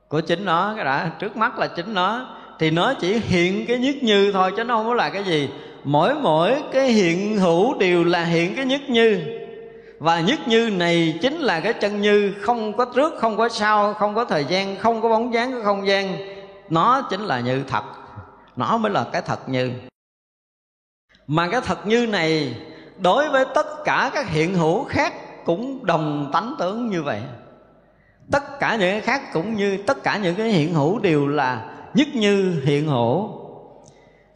Speaker 1: Của chính nó, cái đã, trước mắt là chính nó thì nó chỉ hiện cái nhất như thôi, chứ nó không có là cái gì. Mỗi mỗi cái hiện hữu đều là hiện cái nhất như. Và nhất như này chính là cái chân như. Không có trước, không có sau, không có thời gian, không có bóng dáng của không gian. Nó chính là như thật. Nó mới là cái thật như. Mà cái thật như này, đối với tất cả các hiện hữu khác cũng đồng tánh tướng như vậy. Tất cả những cái khác cũng như, tất cả những cái hiện hữu đều là nhất như hiện hữu.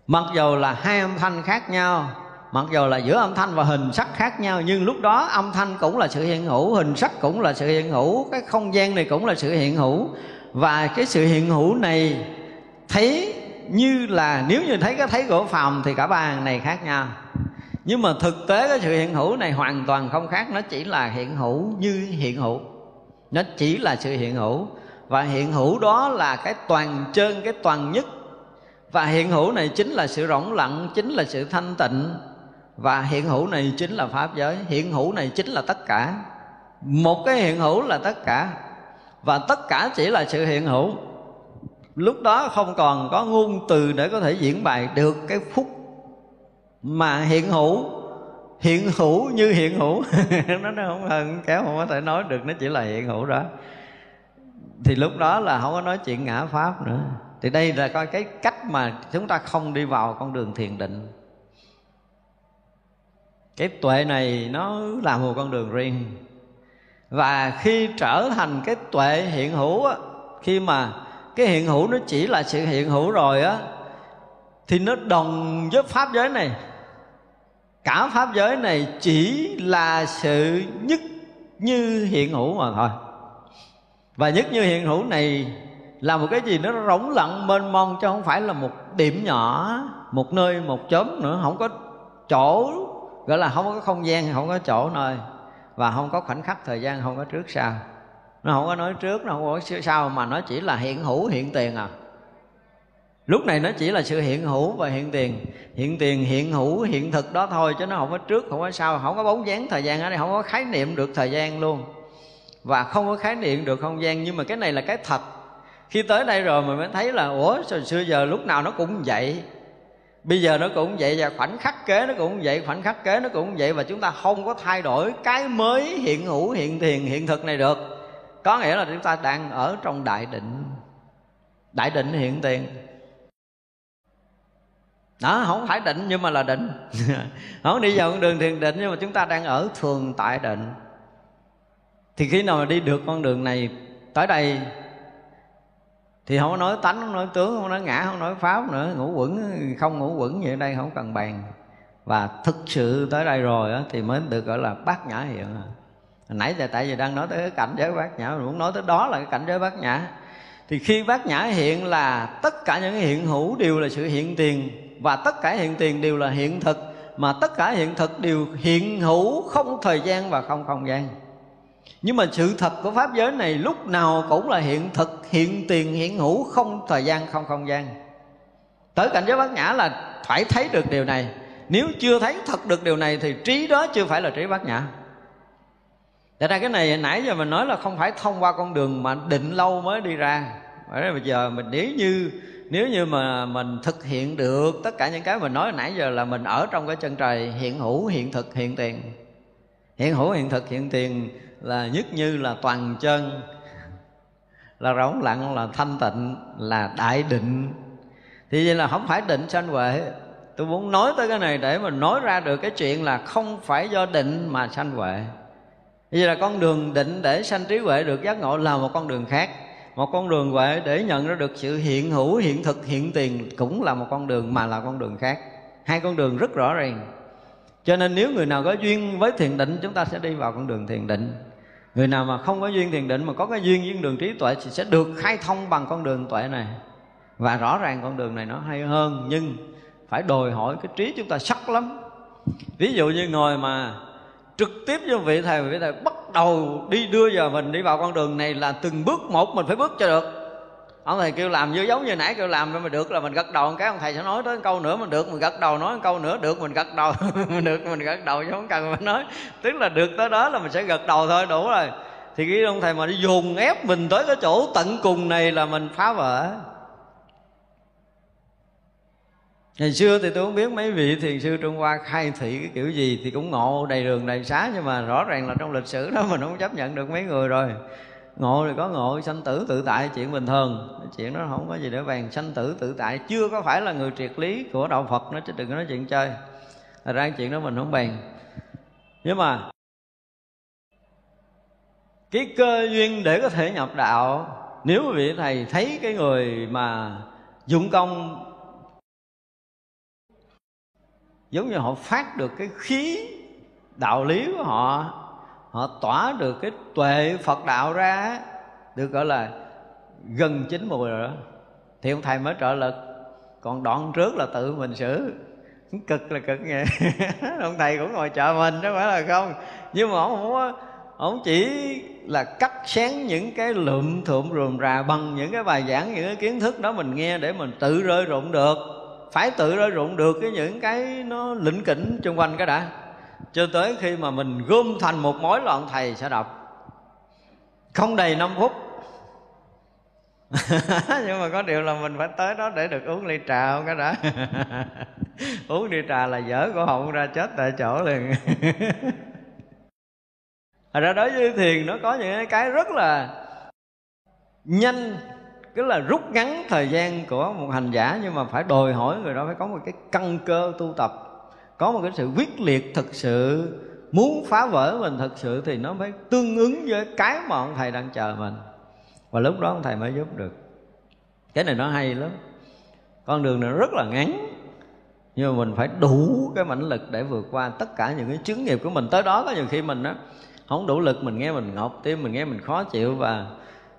Speaker 1: Mặc dầu là hai âm thanh khác nhau, mặc dù là giữa âm thanh và hình sắc khác nhau, nhưng lúc đó âm thanh cũng là sự hiện hữu, hình sắc cũng là sự hiện hữu, cái không gian này cũng là sự hiện hữu. Và cái sự hiện hữu này thấy như là, nếu như thấy cái thấy của phàm thì cả ba này khác nhau. Nhưng mà thực tế cái sự hiện hữu này hoàn toàn không khác, nó chỉ là hiện hữu như hiện hữu. Nó chỉ là sự hiện hữu và hiện hữu đó là cái toàn trơn, cái toàn nhất. Và hiện hữu này chính là sự rỗng lặng, chính là sự thanh tịnh. Và hiện hữu này chính là pháp giới. Hiện hữu này chính là tất cả. Một cái hiện hữu là tất cả. Và tất cả chỉ là sự hiện hữu. Lúc đó không còn có ngôn từ để có thể diễn bày được cái phút mà hiện hữu hiện hữu như hiện hữu. [laughs] Nó nó không hơn kéo không có thể nói được. Nó chỉ là hiện hữu đó thì lúc đó là không có nói chuyện ngã pháp nữa. Thì đây là coi cái cách mà chúng ta không đi vào con đường thiền định. Cái tuệ này nó là một con đường riêng. Và khi trở thành cái tuệ hiện hữu á, khi mà cái hiện hữu nó chỉ là sự hiện hữu rồi á, thì nó đồng với pháp giới này. Cả pháp giới này chỉ là sự nhất như hiện hữu mà thôi và nhất như hiện hữu này là một cái gì nó rỗng lặng, mênh mông, chứ không phải là một điểm nhỏ, một nơi, một chấm nữa. Không có chỗ, gọi là không có không gian, không có chỗ nơi. Và không có khoảnh khắc thời gian, không có trước sau. Nó không có nói trước, nó không có sau, mà nó chỉ là hiện hữu, hiện tiền à. Lúc này nó chỉ là sự hiện hữu và hiện tiền. Hiện tiền, hiện hữu, hiện thực đó thôi, chứ nó không có trước, không có sau. Không có bóng dáng thời gian ở đây, không có khái niệm được thời gian luôn và không có khái niệm được không gian, nhưng mà cái này là cái thật. Khi tới đây rồi mình mới thấy là, ủa, sao xưa giờ lúc nào nó cũng vậy? Bây giờ nó cũng vậy và khoảnh khắc kế nó cũng vậy, khoảnh khắc kế nó cũng vậy và chúng ta không có thay đổi cái mới hiện hữu, hiện tiền hiện thực này được. Có nghĩa là chúng ta đang ở trong đại định. Đại định hiện tiền. Đó, không phải định nhưng mà là định. [laughs] Không đi vào con đường thiền định nhưng mà chúng ta đang ở thường tại định thì khi nào mà đi được con đường này tới đây thì không có nói tánh không nói tướng không nói ngã không nói pháp nữa ngủ quẩn không ngủ quẩn vậy đây không cần bàn. Và thực sự tới đây rồi đó, thì mới được gọi là bát nhã hiện. Hồi nãy giờ tại vì đang nói tới cái cảnh giới bát nhã mình muốn nói tới đó là cái cảnh giới bát nhã. Thì khi bát nhã hiện là tất cả những hiện hữu đều là sự hiện tiền và tất cả hiện tiền đều là hiện thực mà tất cả hiện thực đều hiện hữu không thời gian và không không gian nhưng mà sự thật của pháp giới này lúc nào cũng là hiện thực, hiện tiền, hiện hữu, không thời gian, không không gian. Tới cảnh giới bát nhã là phải thấy được điều này. Nếu chưa thấy thật được điều này thì trí đó chưa phải là trí bát nhã. Tại ra cái này nãy giờ mình nói là không phải thông qua con đường mà định lâu mới đi ra. Bởi bây giờ mình nếu như nếu như mà mình thực hiện được tất cả những cái mình nói nãy giờ là mình ở trong cái chân trời hiện hữu, hiện thực, hiện tiền hiện hữu hiện thực, hiện tiền là nhất như là toàn chân, là rỗng lặng, là thanh tịnh, là đại định. Thì vậy là không phải định sanh huệ. Tôi muốn nói tới cái này để mình nói ra được cái chuyện là không phải do định mà sanh huệ. Vậy là con đường định để sanh trí huệ được giác ngộ là một con đường khác. Một con đường huệ để nhận ra được sự hiện hữu, hiện thực, hiện tiền cũng là một con đường mà là con đường khác. Hai con đường rất rõ ràng cho nên nếu người nào có duyên với thiền định, chúng ta sẽ đi vào con đường thiền định. Người nào mà không có duyên thiền định, mà có cái duyên với đường trí tuệ thì sẽ được khai thông bằng con đường tuệ này. Và rõ ràng con đường này nó hay hơn, nhưng phải đòi hỏi cái trí chúng ta sắc lắm. Ví dụ như ngồi mà trực tiếp với vị thầy vị thầy bắt đầu đi đưa giờ mình đi vào con đường này là từng bước một mình phải bước cho được ông thầy kêu làm như giống như nãy kêu làm, mà được là mình gật đầu một cái, ông thầy sẽ nói tới câu nữa, mình được mình gật đầu nói câu nữa, được mình gật đầu, [laughs] mình được mình gật đầu chứ không cần mình nói. Tức là được tới đó là mình sẽ gật đầu thôi, đủ rồi. Thì cái ông thầy mà đi dùng ép mình tới cái chỗ tận cùng này là mình phá vỡ. Ngày xưa thì tôi không biết mấy vị thiền sư Trung Hoa khai thị cái kiểu gì Thì cũng ngộ đầy đường đầy xá, Nhưng mà rõ ràng là trong lịch sử đó mình không chấp nhận được mấy người rồi ngộ thì có ngộ, sanh tử tự tại, chuyện bình thường. Chuyện đó không có gì để bàn. Sanh tử tự tại, chưa có phải là người triệt lý của đạo phật nó chứ đừng có nói chuyện chơi. Thật ra chuyện đó mình không bàn. Nhưng mà, cái cơ duyên để có thể nhập đạo, nếu vị thầy thấy cái người mà dụng công, giống như họ phát được cái khí đạo lý của họ họ tỏa được cái tuệ phật đạo ra, được gọi là gần chín mùi rồi đó. Thì ông thầy mới trợ lực. Còn đoạn trước là tự mình xử. [laughs] Cực là cực nghe. [laughs] Ông thầy cũng ngồi chờ mình, chứ phải là không. Nhưng mà ông không ông chỉ là cắt sáng những cái lượm thượm rườm rà bằng những cái bài giảng, những cái kiến thức đó mình nghe để mình tự rơi rụng được. Phải tự rơi rụng được cái những cái nó lĩnh kỉnh xung quanh cái đã cho tới khi mà mình gom thành một mối là ông thầy sẽ đọc. Không đầy 5 phút. [laughs] Nhưng mà có điều là mình phải tới đó để được uống ly trà không cái đã [laughs] uống ly trà là dở cổ họng ra chết tại chỗ liền. [laughs] Thật ra đối với thiền nó có những cái rất là nhanh, Tức là rút ngắn thời gian của một hành giả, Nhưng mà phải đòi hỏi người đó phải có một cái căn cơ tu tập có một cái sự quyết liệt thực sự, muốn phá vỡ mình thực sự thì nó mới tương ứng với cái mà ông thầy đang chờ mình. Và lúc đó ông thầy mới giúp được. Cái này nó hay lắm. Con đường này rất là ngắn, nhưng mà mình phải đủ cái mãnh lực để vượt qua tất cả những cái chứng nghiệp của mình. Tới đó có nhiều khi mình á, không đủ lực, mình nghe mình ngọt tim, mình nghe mình khó chịu và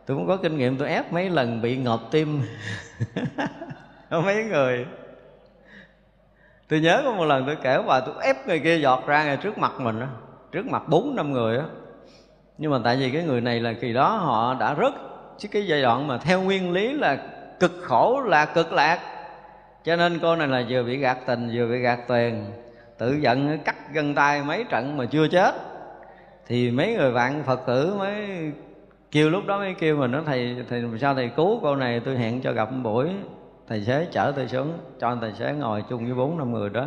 Speaker 1: tôi cũng có kinh nghiệm, tôi ép mấy lần bị ngọt tim. [laughs] Mấy người tôi nhớ có một lần tôi kể bà tôi ép người kia giọt ra ngay trước mặt mình đó trước mặt bốn năm người á. Nhưng mà tại vì cái người này là kỳ đó họ đã rất chứ cái giai đoạn mà theo nguyên lý là cực khổ là cực lạc. Cho nên cô này là vừa bị gạt tình, vừa bị gạt tiền, tự giận cắt gân tay mấy trận mà chưa chết. Thì mấy người bạn phật tử mới kêu lúc đó mới kêu mình nói, thầy thầy, sao thầy cứu cô này? Tôi hẹn cho gặp một buổi thầy xế chở tôi xuống cho anh tài xế ngồi chung với bốn năm người đó.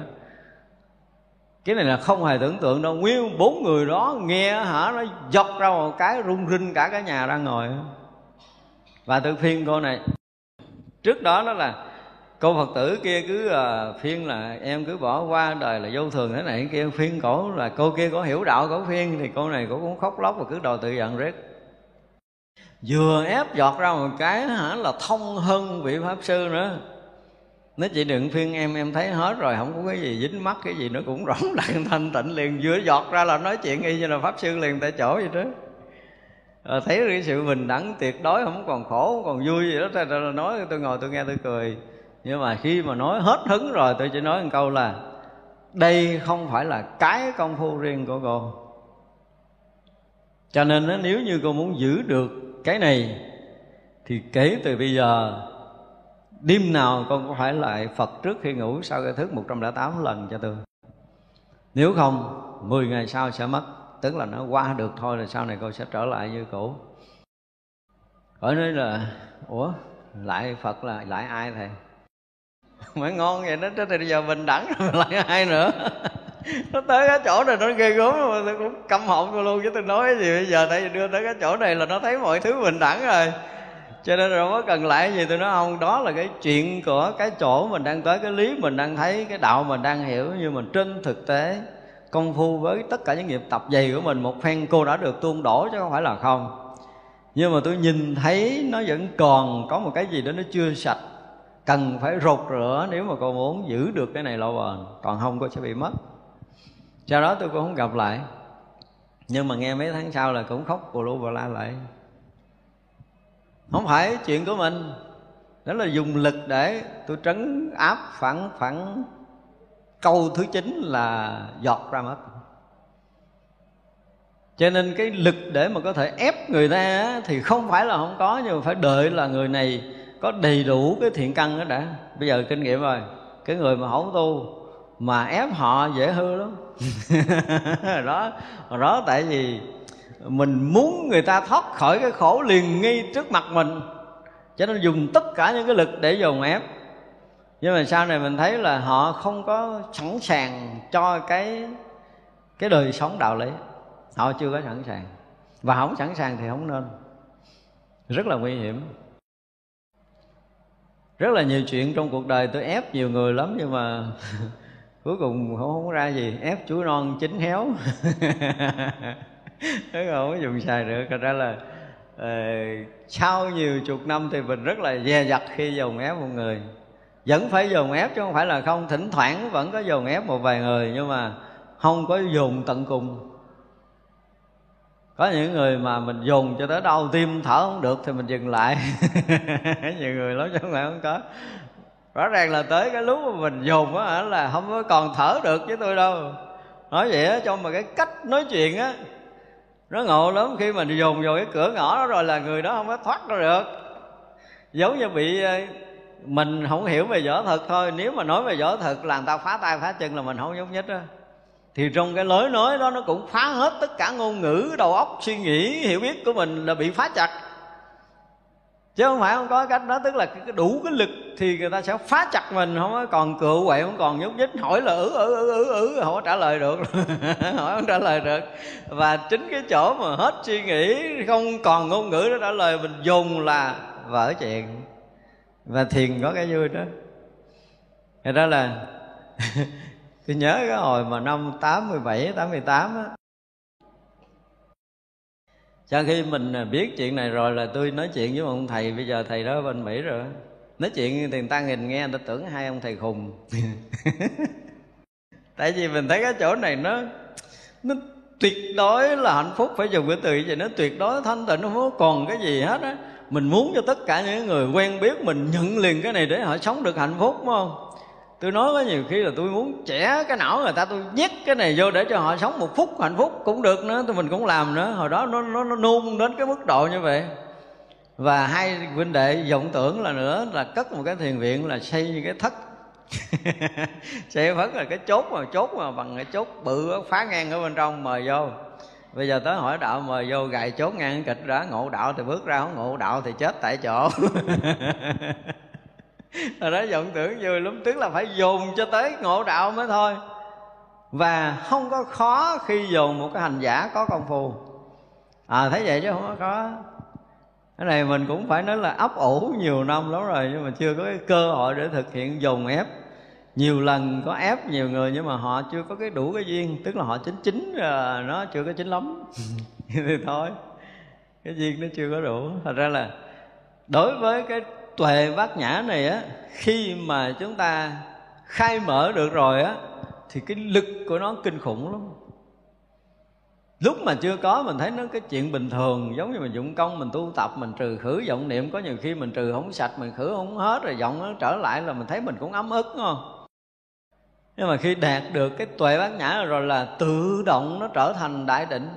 Speaker 1: Cái này là không hề tưởng tượng đâu. Nguyên bốn người đó nghe hả nó giật ra một cái rung rinh cả cái nhà đang ngồi. Và tôi phiên cô này trước đó đó là cô phật tử kia cứ ờ, uh, phiên là em cứ bỏ qua đời là vô thường thế này kia phiên cổ là cô kia có hiểu đạo cổ phiên thì cô này cổ cũng khóc lóc và cứ đòi tự giận riết vừa ép giọt ra một cái hả là thông hơn vị pháp sư nữa. Nó chị đừng phiên em em thấy hết rồi không có cái gì dính mắt cái gì nó cũng rỗng đặng [laughs] thanh tịnh liền. Vừa giọt ra là nói chuyện y như là pháp sư liền tại chỗ vậy đó. À, thấy cái sự bình đẳng tuyệt đối không còn khổ không còn vui gì đó. Ra là nói tôi ngồi tôi nghe tôi cười. Nhưng mà khi mà nói hết hứng rồi tôi chỉ nói một câu là đây không phải là cái công phu riêng của cô. Cho nên nếu như cô muốn giữ được cái này thì kể từ bây giờ, đêm nào con có phải lại Phật trước khi ngủ sau khi thức 108 lần cho tôi. Nếu không 10 ngày sau sẽ mất, tức là nó qua được thôi là sau này con sẽ trở lại như cũ. Hỏi nói là, ủa, lại Phật là lại ai thầy? [laughs] Mới ngon vậy đó, tới bây giờ bình đẳng rồi lại ai nữa? [laughs] nó tới cái chỗ này nó ghê gớm mà tôi cũng căm họng tôi luôn, chứ tôi nói cái gì bây giờ, tại vì đưa tới cái chỗ này là nó thấy mọi thứ bình đẳng rồi. Cho nên rồi mới cần lại gì tôi nói, không, đó là cái chuyện của cái chỗ mình đang tới, cái lý mình đang thấy, cái đạo mình đang hiểu nhưng mà trên thực tế công phu với tất cả những nghiệp tập dày của mình, một phen cô đã được tuôn đổ chứ không phải là không. Nhưng mà tôi nhìn thấy nó vẫn còn có một cái gì đó nó chưa sạch, cần phải rột rửa nếu mà cô muốn giữ được cái này lâu bền, còn không cô sẽ bị mất sau đó tôi cũng không gặp lại. Nhưng mà nghe mấy tháng sau là cũng khóc bù lu bù la lại. Không phải chuyện của mình. Đó là dùng lực để tôi trấn áp phản phản. Câu thứ chín là giọt ra mất. Cho nên cái lực để mà có thể ép người ta thì không phải là không có, nhưng mà phải đợi là người này có đầy đủ cái thiện căn đó đã. Bây giờ kinh nghiệm rồi. Cái người mà không tu mà ép họ dễ hư lắm. [laughs] đó đó, tại vì mình muốn người ta thoát khỏi cái khổ liền ngay trước mặt mình. Cho nên dùng tất cả những cái lực để dồn ép. Nhưng mà sau này mình thấy là họ không có sẵn sàng cho cái cái đời sống đạo lý. Họ chưa có sẵn sàng. Và không sẵn sàng thì không nên. Rất là nguy hiểm. Rất là nhiều chuyện trong cuộc đời tôi ép nhiều người lắm nhưng mà [laughs] cuối cùng không, không ra gì. Ép chuối non chín héo. [laughs] Thế không có dùng xài được. Thật ra là uh, sau nhiều chục năm thì mình rất là dè dặt khi dồn ép một người. Vẫn phải dồn ép chứ không phải là không. Thỉnh thoảng vẫn có dồn ép một vài người nhưng mà không có dồn tận cùng. Có những người mà mình dồn cho tới đau tim thở không được thì mình dừng lại. [laughs] Nhiều người lắm chứ không phải không có rõ ràng là tới cái lúc mà mình dùng á là không có còn thở được với tôi đâu. Nói vậy á trong mà cái cách nói chuyện á, nó ngộ lắm. Khi mình dùng vào cái cửa ngõ đó rồi là người đó không có thoát ra được. Giống như bị ờ, mình không hiểu về võ thật thôi. Nếu mà nói về võ thật là người ta phá tay phá chân là mình không giống nhất đó thì trong cái lối nói đó, nó cũng phá hết tất cả ngôn ngữ, đầu óc, suy nghĩ, hiểu biết của mình là bị phá chặt chứ không phải không có cách đó tức là cái đủ cái lực thì người ta sẽ phá chặt mình không có còn cựu quậy không còn nhúc nhích hỏi là ử ử ử ử ử không có trả lời được. [laughs] Hỏi không trả lời được. Và chính cái chỗ mà hết suy nghĩ không còn ngôn ngữ để trả lời mình dùng là vỡ chuyện. Và thiền có cái vui đó. Thế đó là [laughs] tôi nhớ cái hồi mà năm 87, 88 á sau khi mình à, biết chuyện này rồi là tôi nói chuyện với ông thầy, bây giờ thầy đó ở bên mỹ rồi. Nói chuyện thì người ta nhìn nghe, người ta tưởng hai ông thầy khùng. [laughs] Tại vì mình thấy cái chỗ này nó nó tuyệt đối là hạnh phúc, phải dùng cái từ gì nó tuyệt đối thanh tịnh không còn cái gì hết á. Mình muốn cho tất cả những người quen biết mình nhận liền cái này để họ sống được hạnh phúc, đúng không? Tôi nói có nhiều khi là tôi muốn trẻ cái não người ta tôi nhét cái này vô để cho họ sống một phút hạnh phúc cũng được nữa tôi mình cũng làm nữa. Hồi đó nó nó, nó nôn đến cái mức độ như vậy. Và hai huynh đệ vọng tưởng là nữa là cất một cái thiền viện là xây như cái thất. [laughs] Xây phấn là cái chốt mà chốt mà bằng cái chốt bự phá ngang ở bên trong mời vô. Bây giờ tới hỏi đạo mời vô gài chốt ngang kịch đã ngộ đạo thì bước ra không ngộ đạo thì chết tại chỗ. [laughs] rồi đó vọng tưởng vui lắm tức là phải dồn cho tới ngộ đạo mới thôi. Và không có khó khi dồn một cái hành giả có công phu. À thấy vậy chứ không có khó. Cái này mình cũng phải nói là ấp ủ nhiều năm lắm rồi nhưng mà chưa có cái cơ hội để thực hiện dồn ép. Nhiều lần có ép nhiều người nhưng mà họ chưa có cái đủ cái duyên tức là họ chính chính là nó chưa có chính lắm. [laughs] Thì thôi cái duyên nó chưa có đủ. Thật ra là đối với cái tuệ bát nhã này á, khi mà chúng ta khai mở được rồi á, thì cái lực của nó kinh khủng lắm. Lúc mà chưa có, mình thấy nó cái chuyện bình thường, giống như mình dụng công, mình tu tập, mình trừ khử vọng niệm. Có nhiều khi mình trừ không sạch, mình khử không hết, rồi vọng nó trở lại là mình thấy mình cũng ấm ức, đúng không? Nhưng mà khi đạt được cái tuệ bát nhã rồi là tự động nó trở thành đại định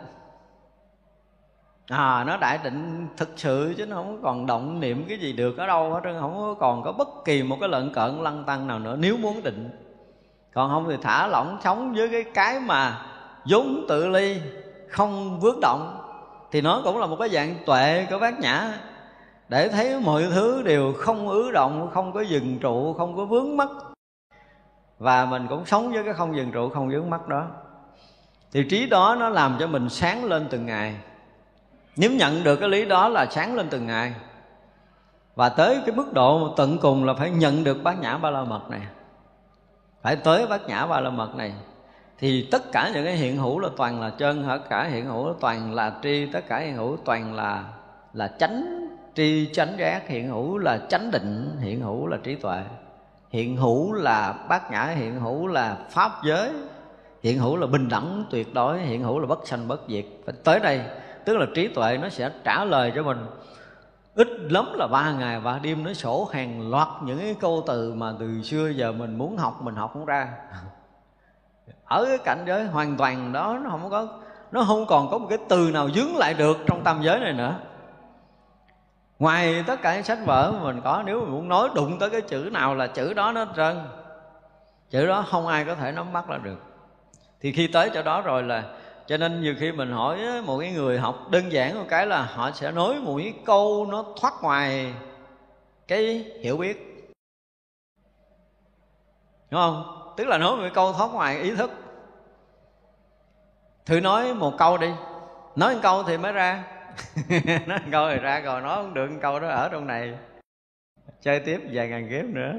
Speaker 1: à nó đại định thực sự chứ, nó không còn động niệm cái gì được ở đâu hết trơn, không còn có bất kỳ một cái lợn cợn lăng tăng nào nữa, nếu muốn định. Còn không thì thả lỏng sống với cái cái mà vốn tự ly, không vướng động. Thì nó cũng là một cái dạng tuệ của bác nhã. Để thấy mọi thứ đều không ứ động, không có dừng trụ, không có vướng mắc. Và mình cũng sống với cái không dừng trụ, không vướng mắc đó. Thì trí đó nó làm cho mình sáng lên từng ngày nếu nhận được cái lý đó là sáng lên từng ngày. Và tới cái mức độ tận cùng là phải nhận được bát nhã ba la mật này. Phải tới bát nhã ba la mật này. Thì tất cả những cái hiện hữu là toàn là chân, tất cả hiện hữu toàn là tri, tất cả hiện hữu toàn là là chánh tri, chánh giác, hiện hữu là chánh định, hiện hữu là trí tuệ. Hiện hữu là bát nhã, hiện hữu là pháp giới, hiện hữu là bình đẳng tuyệt đối, hiện hữu là bất sanh bất diệt. Phải tới đây tức là trí tuệ nó sẽ trả lời cho mình. Ít lắm là ba ngày, ba đêm nó sổ hàng loạt những cái câu từ mà từ xưa giờ mình muốn học, mình học không ra. Ở cái cảnh giới hoàn toàn đó, nó không có, nó không còn có một cái từ nào dướng lại được trong tam giới này nữa. Ngoài tất cả những sách vở mà mình có, nếu mình muốn nói đụng tới cái chữ nào là chữ đó nó trơn. Chữ đó không ai có thể nắm bắt là được. Thì khi tới chỗ đó rồi là cho nên nhiều khi mình hỏi một cái người học đơn giản một cái là họ sẽ nói một cái câu nó thoát ngoài cái hiểu biết. Đúng không? Tức là nói một cái câu thoát ngoài ý thức. Thử nói một câu đi. Nói một câu thì mới ra. [laughs] Nói một câu thì ra rồi, nói không được một câu đó ở trong này. Chơi tiếp vài ngàn kiếp nữa.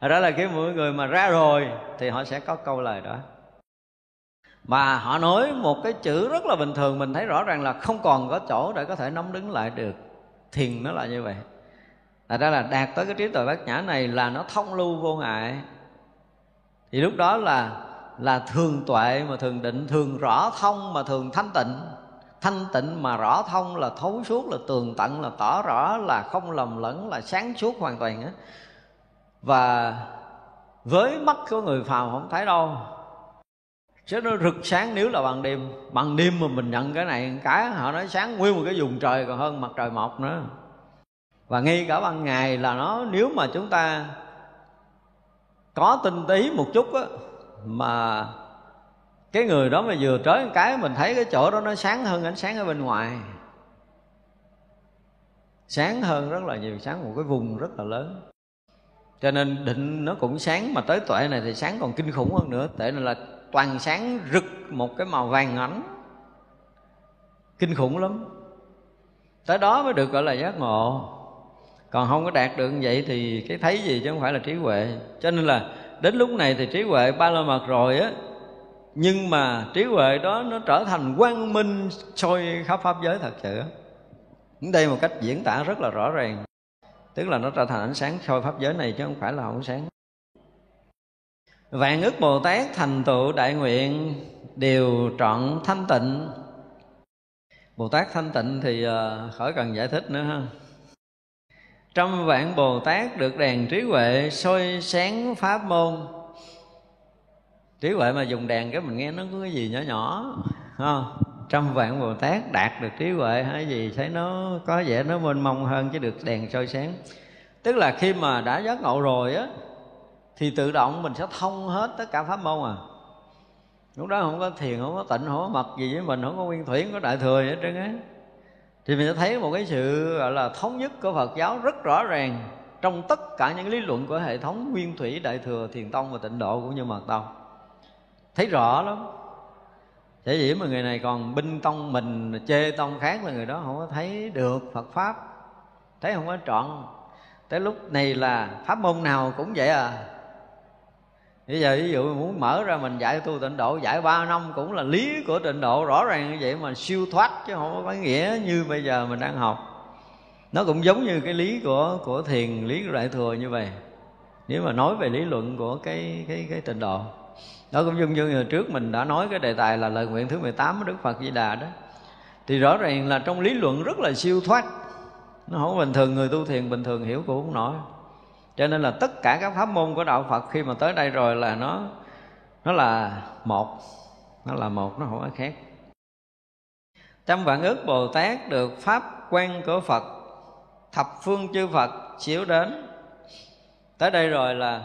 Speaker 1: [laughs] Đó là cái mỗi người mà ra rồi thì họ sẽ có câu lời đó mà họ nói một cái chữ rất là bình thường, mình thấy rõ ràng là không còn có chỗ để có thể nắm đứng lại được. Thiền nó là như vậy. Tại ra là đạt tới cái trí tuệ bát nhã này là nó thông lưu vô ngại. Thì lúc đó là là thường tuệ mà thường định, Thường rõ thông mà thường thanh tịnh. Thanh tịnh mà rõ thông là thấu suốt, là tường tận, là tỏ rõ, là không lầm lẫn, là sáng suốt hoàn toàn á. Và với mắt của người phàm không thấy đâu sẽ nó rực sáng nếu là bằng đêm. Bằng đêm mà mình nhận cái này, cái họ nói sáng nguyên một cái vùng trời còn hơn mặt trời mọc nữa. Và ngay cả ban ngày là nó, nếu mà chúng ta có tinh tí một chút á, mà cái người đó mà vừa tới một cái, mình thấy cái chỗ đó nó sáng hơn ánh sáng ở bên ngoài. Sáng hơn rất là nhiều, sáng một cái vùng rất là lớn. Cho nên định nó cũng sáng, mà tới tuệ này thì sáng còn kinh khủng hơn nữa. Tại nên là toàn sáng rực một cái màu vàng ánh kinh khủng lắm. Tới đó mới được gọi là giác ngộ. Còn không có đạt được như vậy thì cái thấy gì chứ không phải là trí huệ. Cho nên là đến lúc này thì trí huệ ba la mật rồi á. Nhưng mà trí huệ đó nó trở thành quang minh soi khắp pháp giới thật sự đây một cách diễn tả rất là rõ ràng. Tức là nó trở thành ánh sáng soi pháp giới này chứ không phải là không sáng vạn ức bồ tát thành tựu đại nguyện, đều trọn thanh tịnh. Bồ tát thanh tịnh thì ờ, khỏi cần giải thích nữa ha. Trăm vạn bồ tát được đèn trí huệ soi sáng pháp môn. Trí huệ mà dùng đèn cái mình nghe nó có cái gì nhỏ nhỏ không trăm vạn bồ tát đạt được trí huệ hay gì, thấy nó có vẻ nó mênh mông hơn chứ được đèn soi sáng. Tức là khi mà đã giác ngộ rồi á thì tự động mình sẽ thông hết tất cả pháp môn à. Lúc đó không có thiền, không có tịnh, không có mật gì với mình, không có nguyên thủy, không có đại thừa gì hết trơn á. Thì mình sẽ thấy một cái sự, gọi là, thống nhất của Phật giáo rất rõ ràng trong tất cả những lý luận của hệ thống nguyên thủy, đại thừa, thiền tông và tịnh độ cũng như mật tông. Thấy rõ lắm. Thế dĩ mà người này còn binh tông mình, chê tông khác là người đó không có thấy được Phật Pháp. Thấy không có trọn. Tới lúc này là pháp môn nào cũng vậy à. Bây giờ ví dụ muốn mở ra mình dạy tu tịnh độ, Dạy ba năm cũng là lý của tịnh độ, Rõ ràng như vậy mà siêu thoát Chứ không có nghĩa như bây giờ mình đang học. Nó cũng giống như cái lý của của thiền, Lý của Đại Thừa như vậy. Nếu mà nói về lý luận của cái cái cái tịnh độ. Đó cũng dung như hồi trước mình đã nói cái đề tài là lời nguyện thứ 18 của Đức Phật Di Đà đó. Thì rõ ràng là trong lý luận rất là siêu thoát. Nó không bình thường, người tu thiền bình thường hiểu cũng không nổi cho nên là tất cả các pháp môn của đạo Phật khi mà tới đây rồi là nó nó là một, nó là một, nó không có khác. Trăm vạn ước Bồ Tát được pháp quan của Phật, thập phương chư Phật chiếu đến. Tới đây rồi là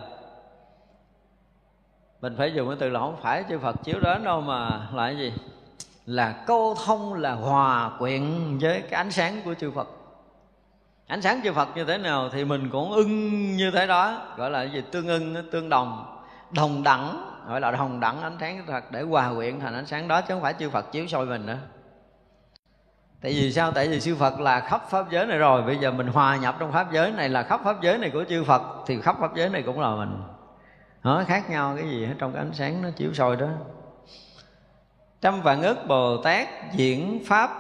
Speaker 1: mình phải dùng cái từ là không phải chư Phật chiếu đến đâu mà là cái gì? Là câu thông, là hòa quyện với cái ánh sáng của chư Phật ánh sáng chư Phật như thế nào thì mình cũng ưng như thế đó, gọi là cái gì? Tương ưng, tương đồng. Đồng đẳng, gọi là đồng đẳng ánh sáng thật để hòa quyện thành ánh sáng đó chứ không phải chư Phật chiếu soi mình nữa. Tại vì sao? Tại vì chư Phật là khắp pháp giới này rồi, bây giờ mình hòa nhập trong pháp giới này là khắp pháp giới này của chư Phật, thì khắp pháp giới này cũng là mình. Nó khác nhau cái gì hết trong cái ánh sáng nó chiếu soi đó. Trăm vạn ức bồ tát diễn pháp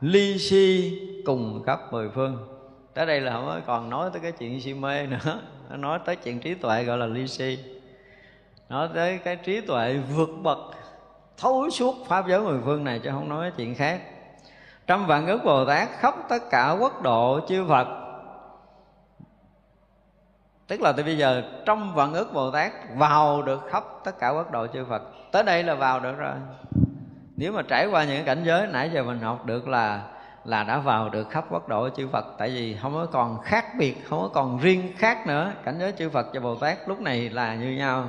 Speaker 1: ly si cùng khắp mười phương tới đây là không còn nói tới cái chuyện si mê nữa. Nó nói tới chuyện trí tuệ gọi là ly si. Nói tới cái trí tuệ vượt bậc, thấu suốt pháp giới mười phương này chứ không nói chuyện khác. Trăm vạn ức bồ tát, khắp tất cả quốc độ chư phật, tức là từ bây giờ trong vạn ước bồ tát, vào được khắp tất cả quốc độ chư phật. Tới đây là vào được rồi. Nếu mà trải qua những cảnh giới nãy giờ mình học được là là đã vào được khắp quốc độ chư Phật. Tại vì không có còn khác biệt, không có còn riêng khác nữa. Cảnh giới chư Phật và Bồ Tát lúc này là như nhau.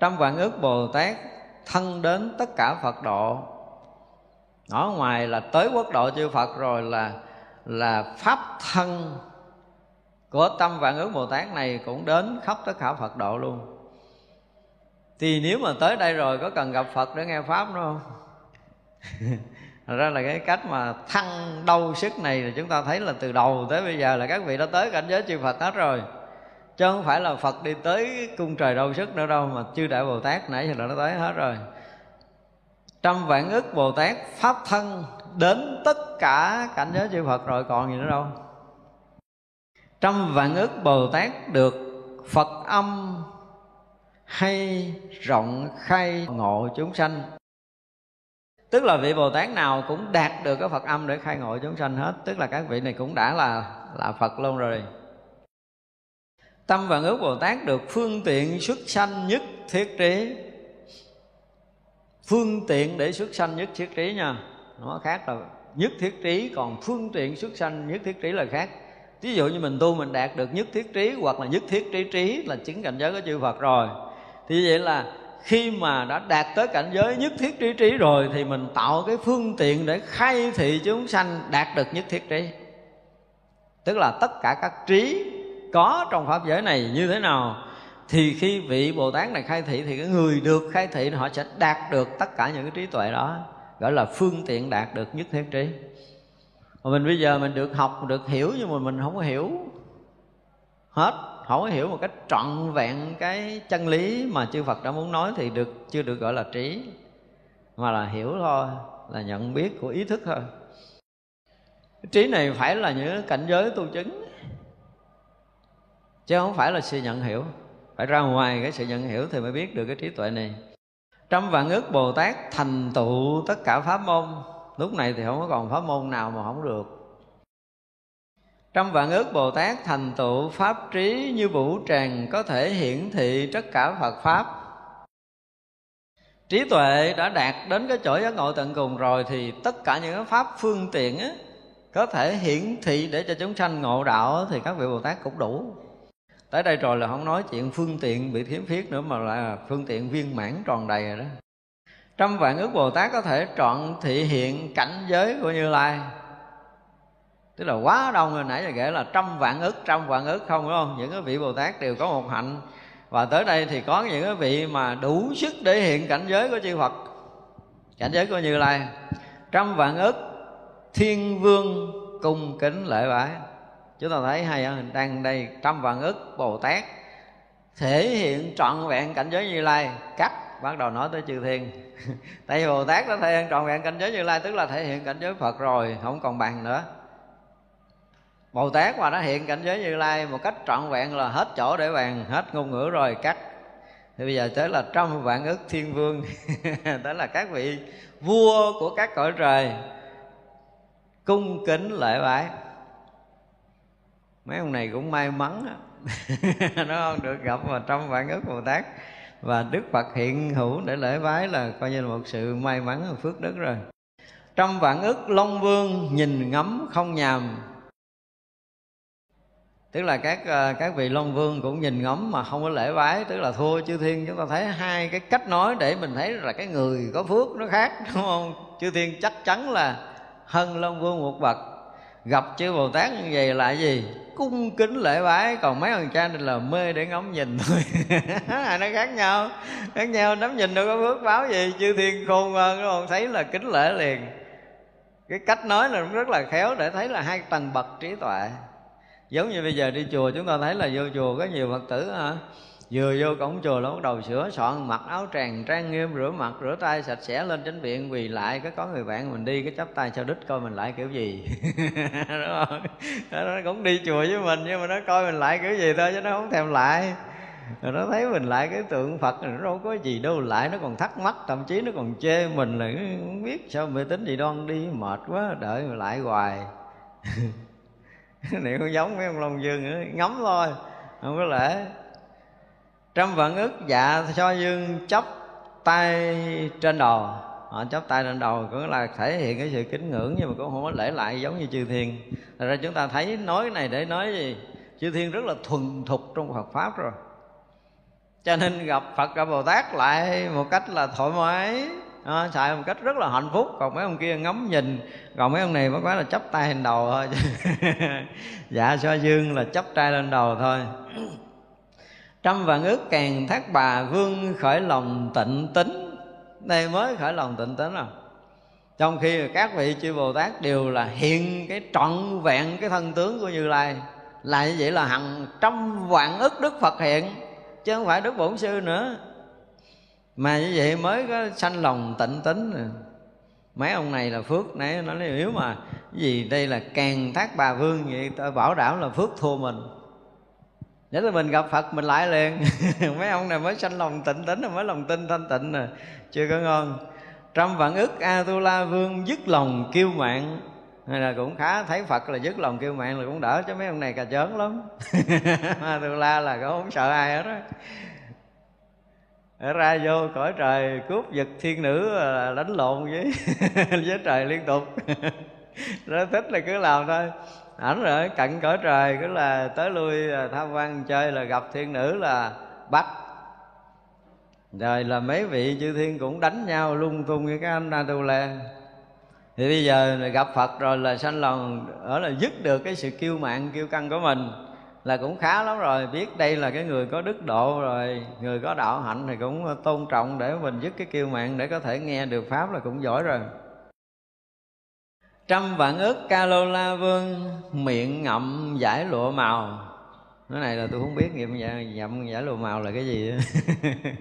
Speaker 1: Trăm vạn ước Bồ Tát thân đến tất cả Phật độ. Ở ngoài là tới quốc độ chư Phật rồi là là pháp thân của tâm vạn ước Bồ Tát này cũng đến khắp tất cả Phật độ luôn. Thì nếu mà tới đây rồi có cần gặp Phật để nghe Pháp nữa không? [laughs] Thật ra là cái cách mà thăng đau sức này thì chúng ta thấy là từ đầu tới bây giờ là các vị đã tới cảnh giới chư Phật hết rồi. Chứ không phải là Phật đi tới cung trời đau sức nữa đâu Mà chư Đại Bồ Tát nãy giờ là nó tới hết rồi. Trăm vạn ức Bồ Tát, Pháp thân đến tất cả cảnh giới chư Phật rồi, còn gì nữa đâu. Trăm vạn ức bồ tát được phật âm hay rộng khai ngộ chúng sanh tức là vị bồ tát nào cũng đạt được cái phật âm để khai ngộ chúng sanh hết. Tức là các vị này cũng đã là là phật luôn rồi. Tâm và ước bồ tát được phương tiện xuất sanh nhất thiết trí. Phương tiện để xuất sanh nhất thiết trí nha. Nó khác là nhất thiết trí, còn phương tiện xuất sanh nhất thiết trí là khác. Ví dụ như mình tu mình đạt được nhất thiết trí hoặc là nhất thiết trí trí là chứng cảnh giới của chư Phật rồi. Thì vậy là khi mà đã đạt tới cảnh giới nhất thiết trí trí rồi thì mình tạo cái phương tiện để khai thị chúng sanh đạt được nhất thiết trí. Tức là tất cả các trí có trong pháp giới này như thế nào, thì khi vị bồ tát này khai thị thì cái người được khai thị họ sẽ đạt được tất cả những cái trí tuệ đó, gọi là phương tiện đạt được nhất thiết trí. Mà mình bây giờ mình được học, được hiểu nhưng mà mình không có hiểu hết không hiểu một cách trọn vẹn cái chân lý mà chư Phật đã muốn nói thì được, chưa được gọi là trí. Mà là hiểu thôi, là nhận biết của ý thức thôi. Trí này phải là những cảnh giới tu chứng, chứ không phải là sự nhận hiểu. Phải ra ngoài cái sự nhận hiểu thì mới biết được cái trí tuệ này. Trăm vạn ước bồ tát thành tựu tất cả pháp môn, lúc này thì không có còn pháp môn nào mà không được trong vạn ước Bồ Tát thành tựu pháp trí như vũ tràng có thể hiển thị tất cả Phật pháp. Trí tuệ đã đạt đến cái chỗ giác ngộ tận cùng rồi thì tất cả những cái pháp phương tiện á, có thể hiển thị để cho chúng sanh ngộ đạo thì các vị Bồ Tát cũng đủ. tới đây rồi là không nói chuyện phương tiện bị thiếu khuyết nữa mà là phương tiện viên mãn tròn đầy rồi đó trăm vạn ước bồ tát có thể trọn thị hiện cảnh giới của như lai tức là quá đông rồi, nãy giờ kể là trăm vạn ức, trăm vạn ức không đúng không? Những cái vị bồ tát đều có một hạnh. Và tới đây thì có những cái vị mà đủ sức để hiện cảnh giới của chư phật. Cảnh giới của như lai. Trăm vạn ức, thiên vương cung kính lễ bái. Chúng ta thấy hay không đang đây trăm vạn ức bồ tát thể hiện trọn vẹn cảnh giới như lai. Cắt bắt đầu nói tới chư thiên. [laughs] Tại vì bồ tát đã thể hiện trọn vẹn cảnh giới như lai, tức là thể hiện cảnh giới phật rồi, không còn bằng nữa. Bồ Tát mà nó hiện cảnh giới Như Lai một cách trọn vẹn là hết chỗ để bàn, hết ngôn ngữ rồi cắt. Thì bây giờ tới là trăm vạn ức thiên vương, [laughs] tới là các vị vua của các cõi trời cung kính lễ bái. Mấy ông này cũng may mắn [laughs] nó không được gặp mà trăm vạn ức Bồ Tát và Đức Phật hiện hữu để lễ bái là coi như là một sự may mắn và phước đức rồi. Trăm vạn ức Long Vương nhìn ngắm không nhàm tức là các ờ, các vị long vương cũng nhìn ngắm mà không có lễ bái, tức là thua chư thiên. Chúng ta thấy hai cái cách nói để mình thấy là cái người có phước nó khác, [laughs] đúng không? Chư thiên chắc chắn là hơn long vương một bậc. Gặp chư bồ tát như vậy là gì? Cung kính lễ bái. Còn mấy thằng cha này là mê để ngắm nhìn thôi. [laughs] Nó khác nhau. Khác nhau nắm nhìn đâu có phước báo gì. Chư thiên khôn hơn, đúng không? Thấy là kính lễ liền. Cái cách nói là cũng rất là khéo để thấy là hai tầng bậc trí tuệ giống như bây giờ đi chùa chúng ta thấy là vô chùa có nhiều phật tử hả? Vừa vô cổng chùa là bắt đầu sửa soạn, mặc áo tràng, trang nghiêm, rửa mặt, rửa tay, sạch sẽ, lên chánh viện, quỳ lại. Cái có người bạn mình đi, cái chắp tay sao đích coi mình lại kiểu gì. [laughs] Đúng không? Nó cũng đi chùa với mình, nhưng mà nó coi mình lại kiểu gì thôi, chứ nó không thèm lại. Rồi nó thấy mình lại cái tượng phật nó đâu có gì đâu lại, nó còn thắc mắc, thậm chí nó còn chê mình là, không biết sao mê tính gì đoan đi, mệt quá, đợi mà lại hoài. [laughs] [laughs] này không giống mấy ông long dương nữa, ngắm thôi, không có lễ. Trăm vạn ức dạ cho dương chấp tay trên đầu. Họ chấp tay trên đầu cũng là thể hiện cái sự kính ngưỡng, nhưng mà cũng không có lễ lại giống như chư thiên. Thật ra chúng ta thấy nói này để nói gì? Chư thiên rất là thuần thục trong Phật pháp rồi. Cho nên gặp Phật gặp Bồ Tát lại một cách là thoải mái đó, xài một cách rất là hạnh phúc. Còn mấy ông kia ngắm nhìn còn mấy ông này mới quá là chắp tay lên đầu thôi. [laughs] Dạ so dương là chắp tay lên đầu thôi. Trăm vạn ước càng thác bà vương khởi lòng tịnh tính. Đây mới khởi lòng tịnh tính rồi trong khi các vị chư bồ tát đều là hiện cái trọn vẹn cái thân tướng của như lai là như vậy là hàng trăm vạn ức đức phật hiện chứ không phải đức bổn sư nữa mà như vậy mới có sanh lòng tịnh tính rồi mấy ông này là phước, nãy nói nếu mà. Cái gì, đây là càng thác bà vương vậy tôi bảo đảm là phước thua mình. Nhớ là mình gặp phật, mình lại liền. [laughs] Mấy ông này mới sanh lòng tịnh tính mới lòng tin thanh tịnh nè. Chưa có ngon. Trăm vạn ức a tu la vương dứt lòng kiêu mạng. Hay là cũng khá thấy phật là dứt lòng kiêu mạng là cũng đỡ, chứ mấy ông này cà chớn lắm. [laughs] A tu la là cũng không sợ ai hết á ra vô cõi trời cướp giật thiên nữ à, đánh lộn với [laughs] với trời liên tục. [laughs] Nó thích là cứ làm thôi. Ảnh rồi cận cõi trời, cứ là tới lui à, tham quan chơi là gặp thiên nữ là bắt. Rồi là mấy vị chư thiên cũng đánh nhau lung tung với cái anh na tu la. Thì bây giờ gặp phật rồi là sanh lòng ở là dứt được cái sự kiêu mạng kiêu căng của mình là cũng khá lắm rồi. Biết đây là cái người có đức độ rồi, người có đạo hạnh thì cũng tôn trọng để mình dứt cái kiêu mạng để có thể nghe được pháp là cũng giỏi rồi. Trăm vạn ước ca lô la vương, miệng ngậm giải lụa màu. Cái này là tôi không biết nghiệm ngậm giải lụa màu là cái gì [laughs]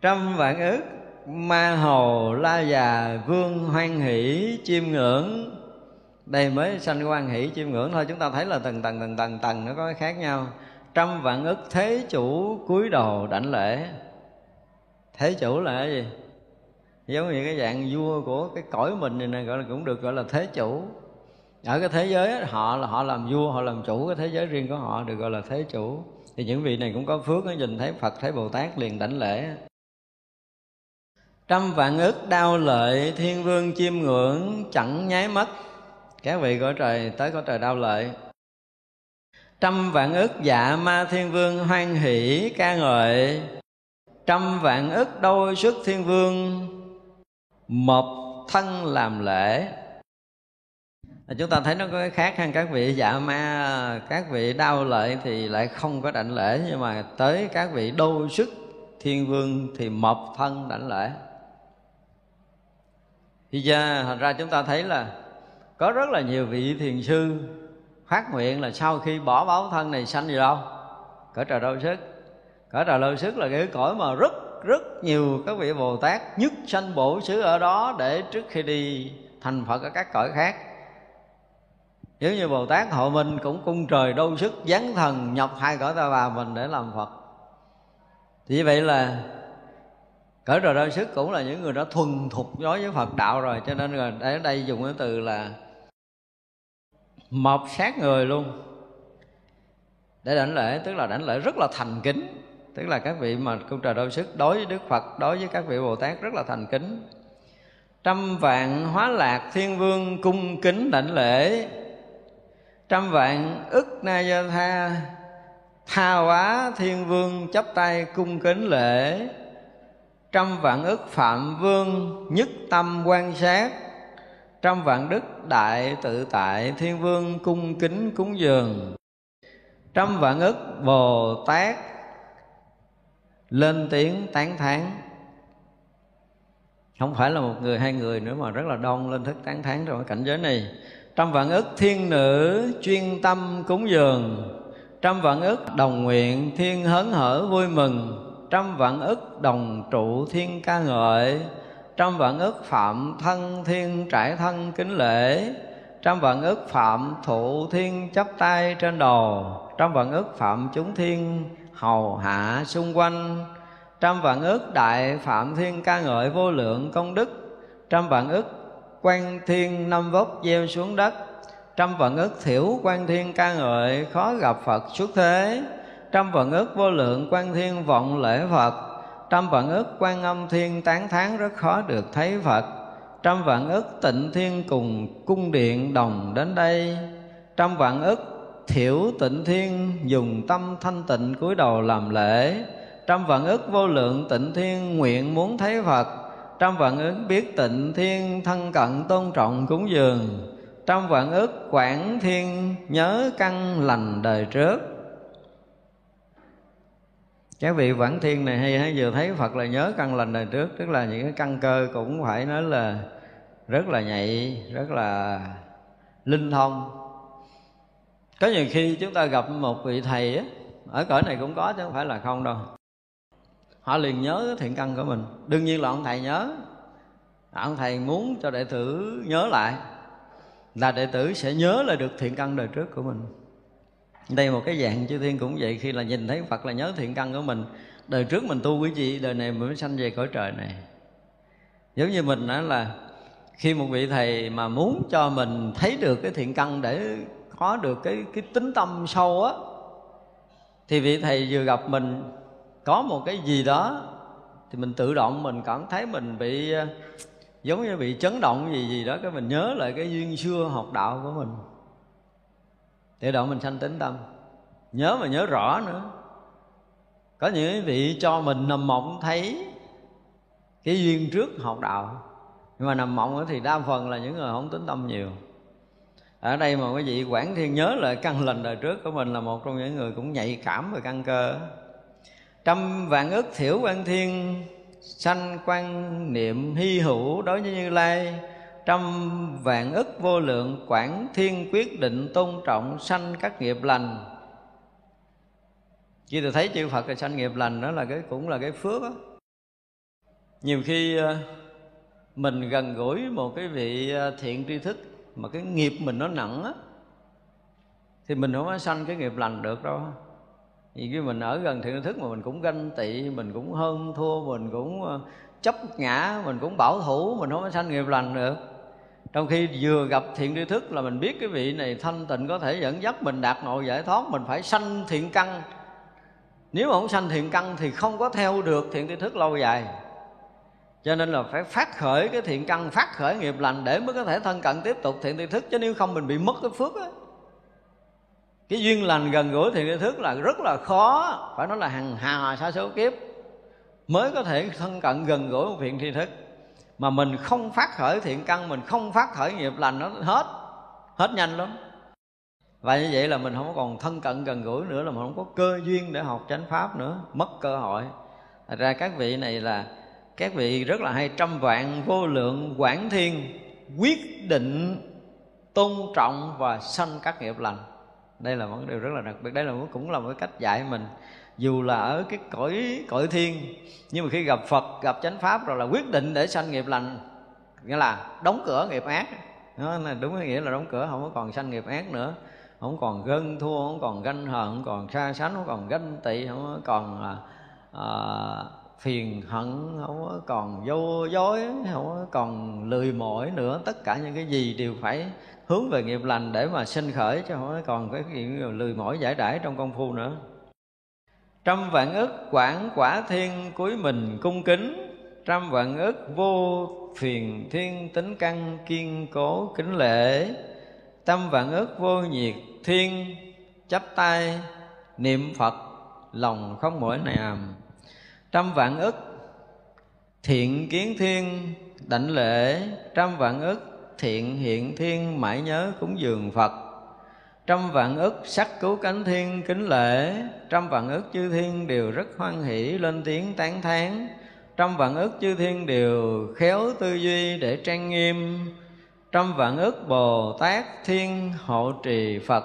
Speaker 1: trăm vạn ước ma hồ la già vương hoan hỷ chiêm ngưỡng đây mới sanh quan hỷ chiêm ngưỡng thôi. Chúng ta thấy là tầng tầng tầng tầng tầng nó có cái khác nhau. Trăm vạn ức thế chủ cúi đầu đảnh lễ. Thế chủ là cái gì? Giống như cái dạng vua của cái cõi mình này, này gọi là cũng được gọi là thế chủ. Ở cái thế giới họ là họ làm vua họ làm chủ cái thế giới riêng của họ được gọi là thế chủ. Thì những vị này cũng có phước nó nhìn thấy phật thấy bồ tát liền đảnh lễ. Trăm vạn ức đau lợi thiên vương chiêm ngưỡng chẳng nháy mắt các vị cõi trời, tới cõi trời đau lợi. Trăm vạn ức dạ ma thiên vương hoan hỷ ca ngợi. Trăm vạn ức đôi xuất thiên vương, một thân làm lễ. Chúng ta thấy nó có cái khác hơn các vị dạ ma, các vị đau lợi thì lại không có đảnh lễ, nhưng mà tới các vị đô sức thiên vương thì mộc thân đảnh lễ. Thì ra thành ra chúng ta thấy là có rất là nhiều vị thiền sư phát nguyện là sau khi bỏ báo thân này sanh gì đâu? Cõi trời đâu sức. Cõi trời đâu sức là cái cõi mà rất rất nhiều các vị bồ tát nhất sanh bổ xứ ở đó để trước khi đi thành phật ở các cõi khác. Nếu như bồ tát hộ minh cũng cung trời đâu sức giáng thần nhập hai cõi ta bà mình để làm phật. Thì vậy là cỡ trời đau sức cũng là những người đã thuần thục đối với phật đạo rồi, cho nên là ở đây dùng cái từ là mọc sát người luôn. Để đảnh lễ, tức là đảnh lễ rất là thành kính. Tức là các vị mà cung trời đôi sức, đối với đức phật, đối với các vị bồ tát rất là thành kính. Trăm vạn hóa lạc thiên vương cung kính đảnh lễ. Trăm vạn ức na gia tha tha hóa thiên vương chấp tay cung kính lễ. Trăm vạn ức phạm vương nhất tâm quan sát trăm vạn đức đại tự tại thiên vương cung kính cúng dường. Trăm vạn ức bồ tát lên tiếng tán thán. Không phải là một người, hai người nữa mà rất là đông lên thức tán thán trong cái cảnh giới này. Trăm vạn ức thiên nữ chuyên tâm cúng dường. Trăm vạn ức đồng nguyện thiên hớn hở vui mừng. Trăm vạn ức đồng trụ thiên ca ngợi trăm vạn ức phạm thân thiên trải thân kính lễ. Trăm vạn ức phạm thụ thiên chấp tay trên đầu trăm vạn ức phạm chúng thiên hầu hạ xung quanh. Trăm vạn ức đại phạm thiên ca ngợi vô lượng công đức. Trăm vạn ức quan thiên năm vốc gieo xuống đất. Trăm vạn ức thiểu quan thiên ca ngợi khó gặp phật xuất thế. Trăm vạn ức vô lượng quan thiên vọng lễ phật trăm vạn ức quan âm thiên tán thán rất khó được thấy phật. Trăm vạn ức tịnh thiên cùng cung điện đồng đến đây. Trăm vạn ức thiểu tịnh thiên dùng tâm thanh tịnh cúi đầu làm lễ. Trăm vạn ức vô lượng tịnh thiên nguyện muốn thấy phật. Trăm vạn ức biết tịnh thiên thân cận tôn trọng cúng dường. Trăm vạn ức quảng thiên nhớ căn lành đời trước các vị vãng thiên này hay hay vừa thấy phật là nhớ căn lành đời trước, tức là những cái căn cơ cũng phải nói là rất là nhạy, rất là linh thông. Có nhiều khi chúng ta gặp một vị thầy á, ở cõi này cũng có chứ không phải là không đâu. Họ liền nhớ cái thiện căn của mình. Đương nhiên là ông thầy nhớ. Ông thầy muốn cho đệ tử nhớ lại, là đệ tử sẽ nhớ lại được thiện căn đời trước của mình đây một cái dạng chư thiên cũng vậy, khi là nhìn thấy phật là nhớ thiện căn của mình. Đời trước mình tu quý vị, đời này mình mới sanh về cõi trời này. Giống như mình đó là, khi một vị thầy mà muốn cho mình thấy được cái thiện căn để có được cái cái tính tâm sâu á, thì vị thầy vừa gặp mình, có một cái gì đó, thì mình tự động mình cảm thấy mình bị ờ, giống như bị chấn động gì gì đó, cái mình nhớ lại cái duyên xưa học đạo của mình để độ mình sanh tính tâm. Nhớ mà nhớ rõ nữa. Có những vị cho mình nằm mộng thấy cái duyên trước học đạo. Nhưng mà nằm mộng thì đa phần là những người không tính tâm nhiều. Ở đây mà quý vị quản thiên nhớ lại căn lành đời trước của mình là một trong những người cũng nhạy cảm về căn cơ. Trăm vạn ức thiểu quan thiên, sanh quan niệm hy hữu đối với như lai trăm vạn ức vô lượng quản thiên quyết định tôn trọng sanh các nghiệp lành. Khi tôi thấy chư Phật là sanh nghiệp lành đó là cái, cũng là cái phước đó. Nhiều khi ờ, mình gần gũi một cái vị ờ, thiện tri thức mà cái nghiệp mình nó nặng á, thì mình không có sanh cái nghiệp lành được đâu. Vì khi mình ở gần thiện tri thức mà mình cũng ganh tị, mình cũng hơn thua, mình cũng ờ, chấp ngã, mình cũng bảo thủ, mình không có sanh nghiệp lành được trong khi vừa gặp thiện tri thức là mình biết cái vị này thanh tịnh có thể dẫn dắt mình đạt nội giải thoát, mình phải sanh thiện căn. Nếu mà không sanh thiện căn thì không có theo được thiện tri thức lâu dài. Cho nên là phải phát khởi cái thiện căn, phát khởi nghiệp lành để mới có thể thân cận tiếp tục thiện tri thức. Chứ nếu không mình bị mất cái phước á. Cái duyên lành gần gũi thiện tri thức là rất là khó. Phải nói là hàng hà sa số kiếp mới có thể thân cận gần gũi một thiện tri thức mà mình không phát khởi thiện căn, mình không phát khởi nghiệp lành, nó hết hết nhanh lắm. Và như vậy là mình không còn thân cận gần gũi nữa, là mình không có cơ duyên để học chánh pháp nữa, mất cơ hội. Thật ra các vị này là, các vị rất là hay trăm vạn vô lượng quảng thiên quyết định tôn trọng và sanh các nghiệp lành. Đây là một điều rất là đặc biệt, đây là cũng là một cái cách dạy mình dù là ở cái cõi cõi thiên nhưng mà khi gặp phật gặp chánh pháp rồi là quyết định để sanh nghiệp lành. Nghĩa là đóng cửa nghiệp ác. Đó là đúng nghĩa là đóng cửa không có còn sanh nghiệp ác nữa. Không còn gân thua không còn ganh hờn không còn xa sánh không còn ganh tị không còn à, à, phiền hận không còn vô dối không còn lười mỏi nữa. Tất cả những cái gì đều phải hướng về nghiệp lành để mà sinh khởi chứ không còn cái chuyện lười mỏi giải đãi trong công phu nữa trăm vạn ức quảng quả thiên cuối mình cung kính, trăm vạn ức vô phiền thiên tính căn kiên cố kính lễ tâm vạn ức vô nhiệt thiên chắp tay niệm phật lòng không mỗi nàm trăm vạn ức thiện kiến thiên đảnh lễ, trăm vạn ức thiện hiện thiên mãi nhớ cúng dường phật trăm vạn ức sắc cứu cánh thiên kính lễ, trăm vạn ức chư thiên đều rất hoan hỷ lên tiếng tán thán. Trăm vạn ức chư thiên đều khéo tư duy để trang nghiêm. Trăm vạn ức bồ tát thiên hộ trì phật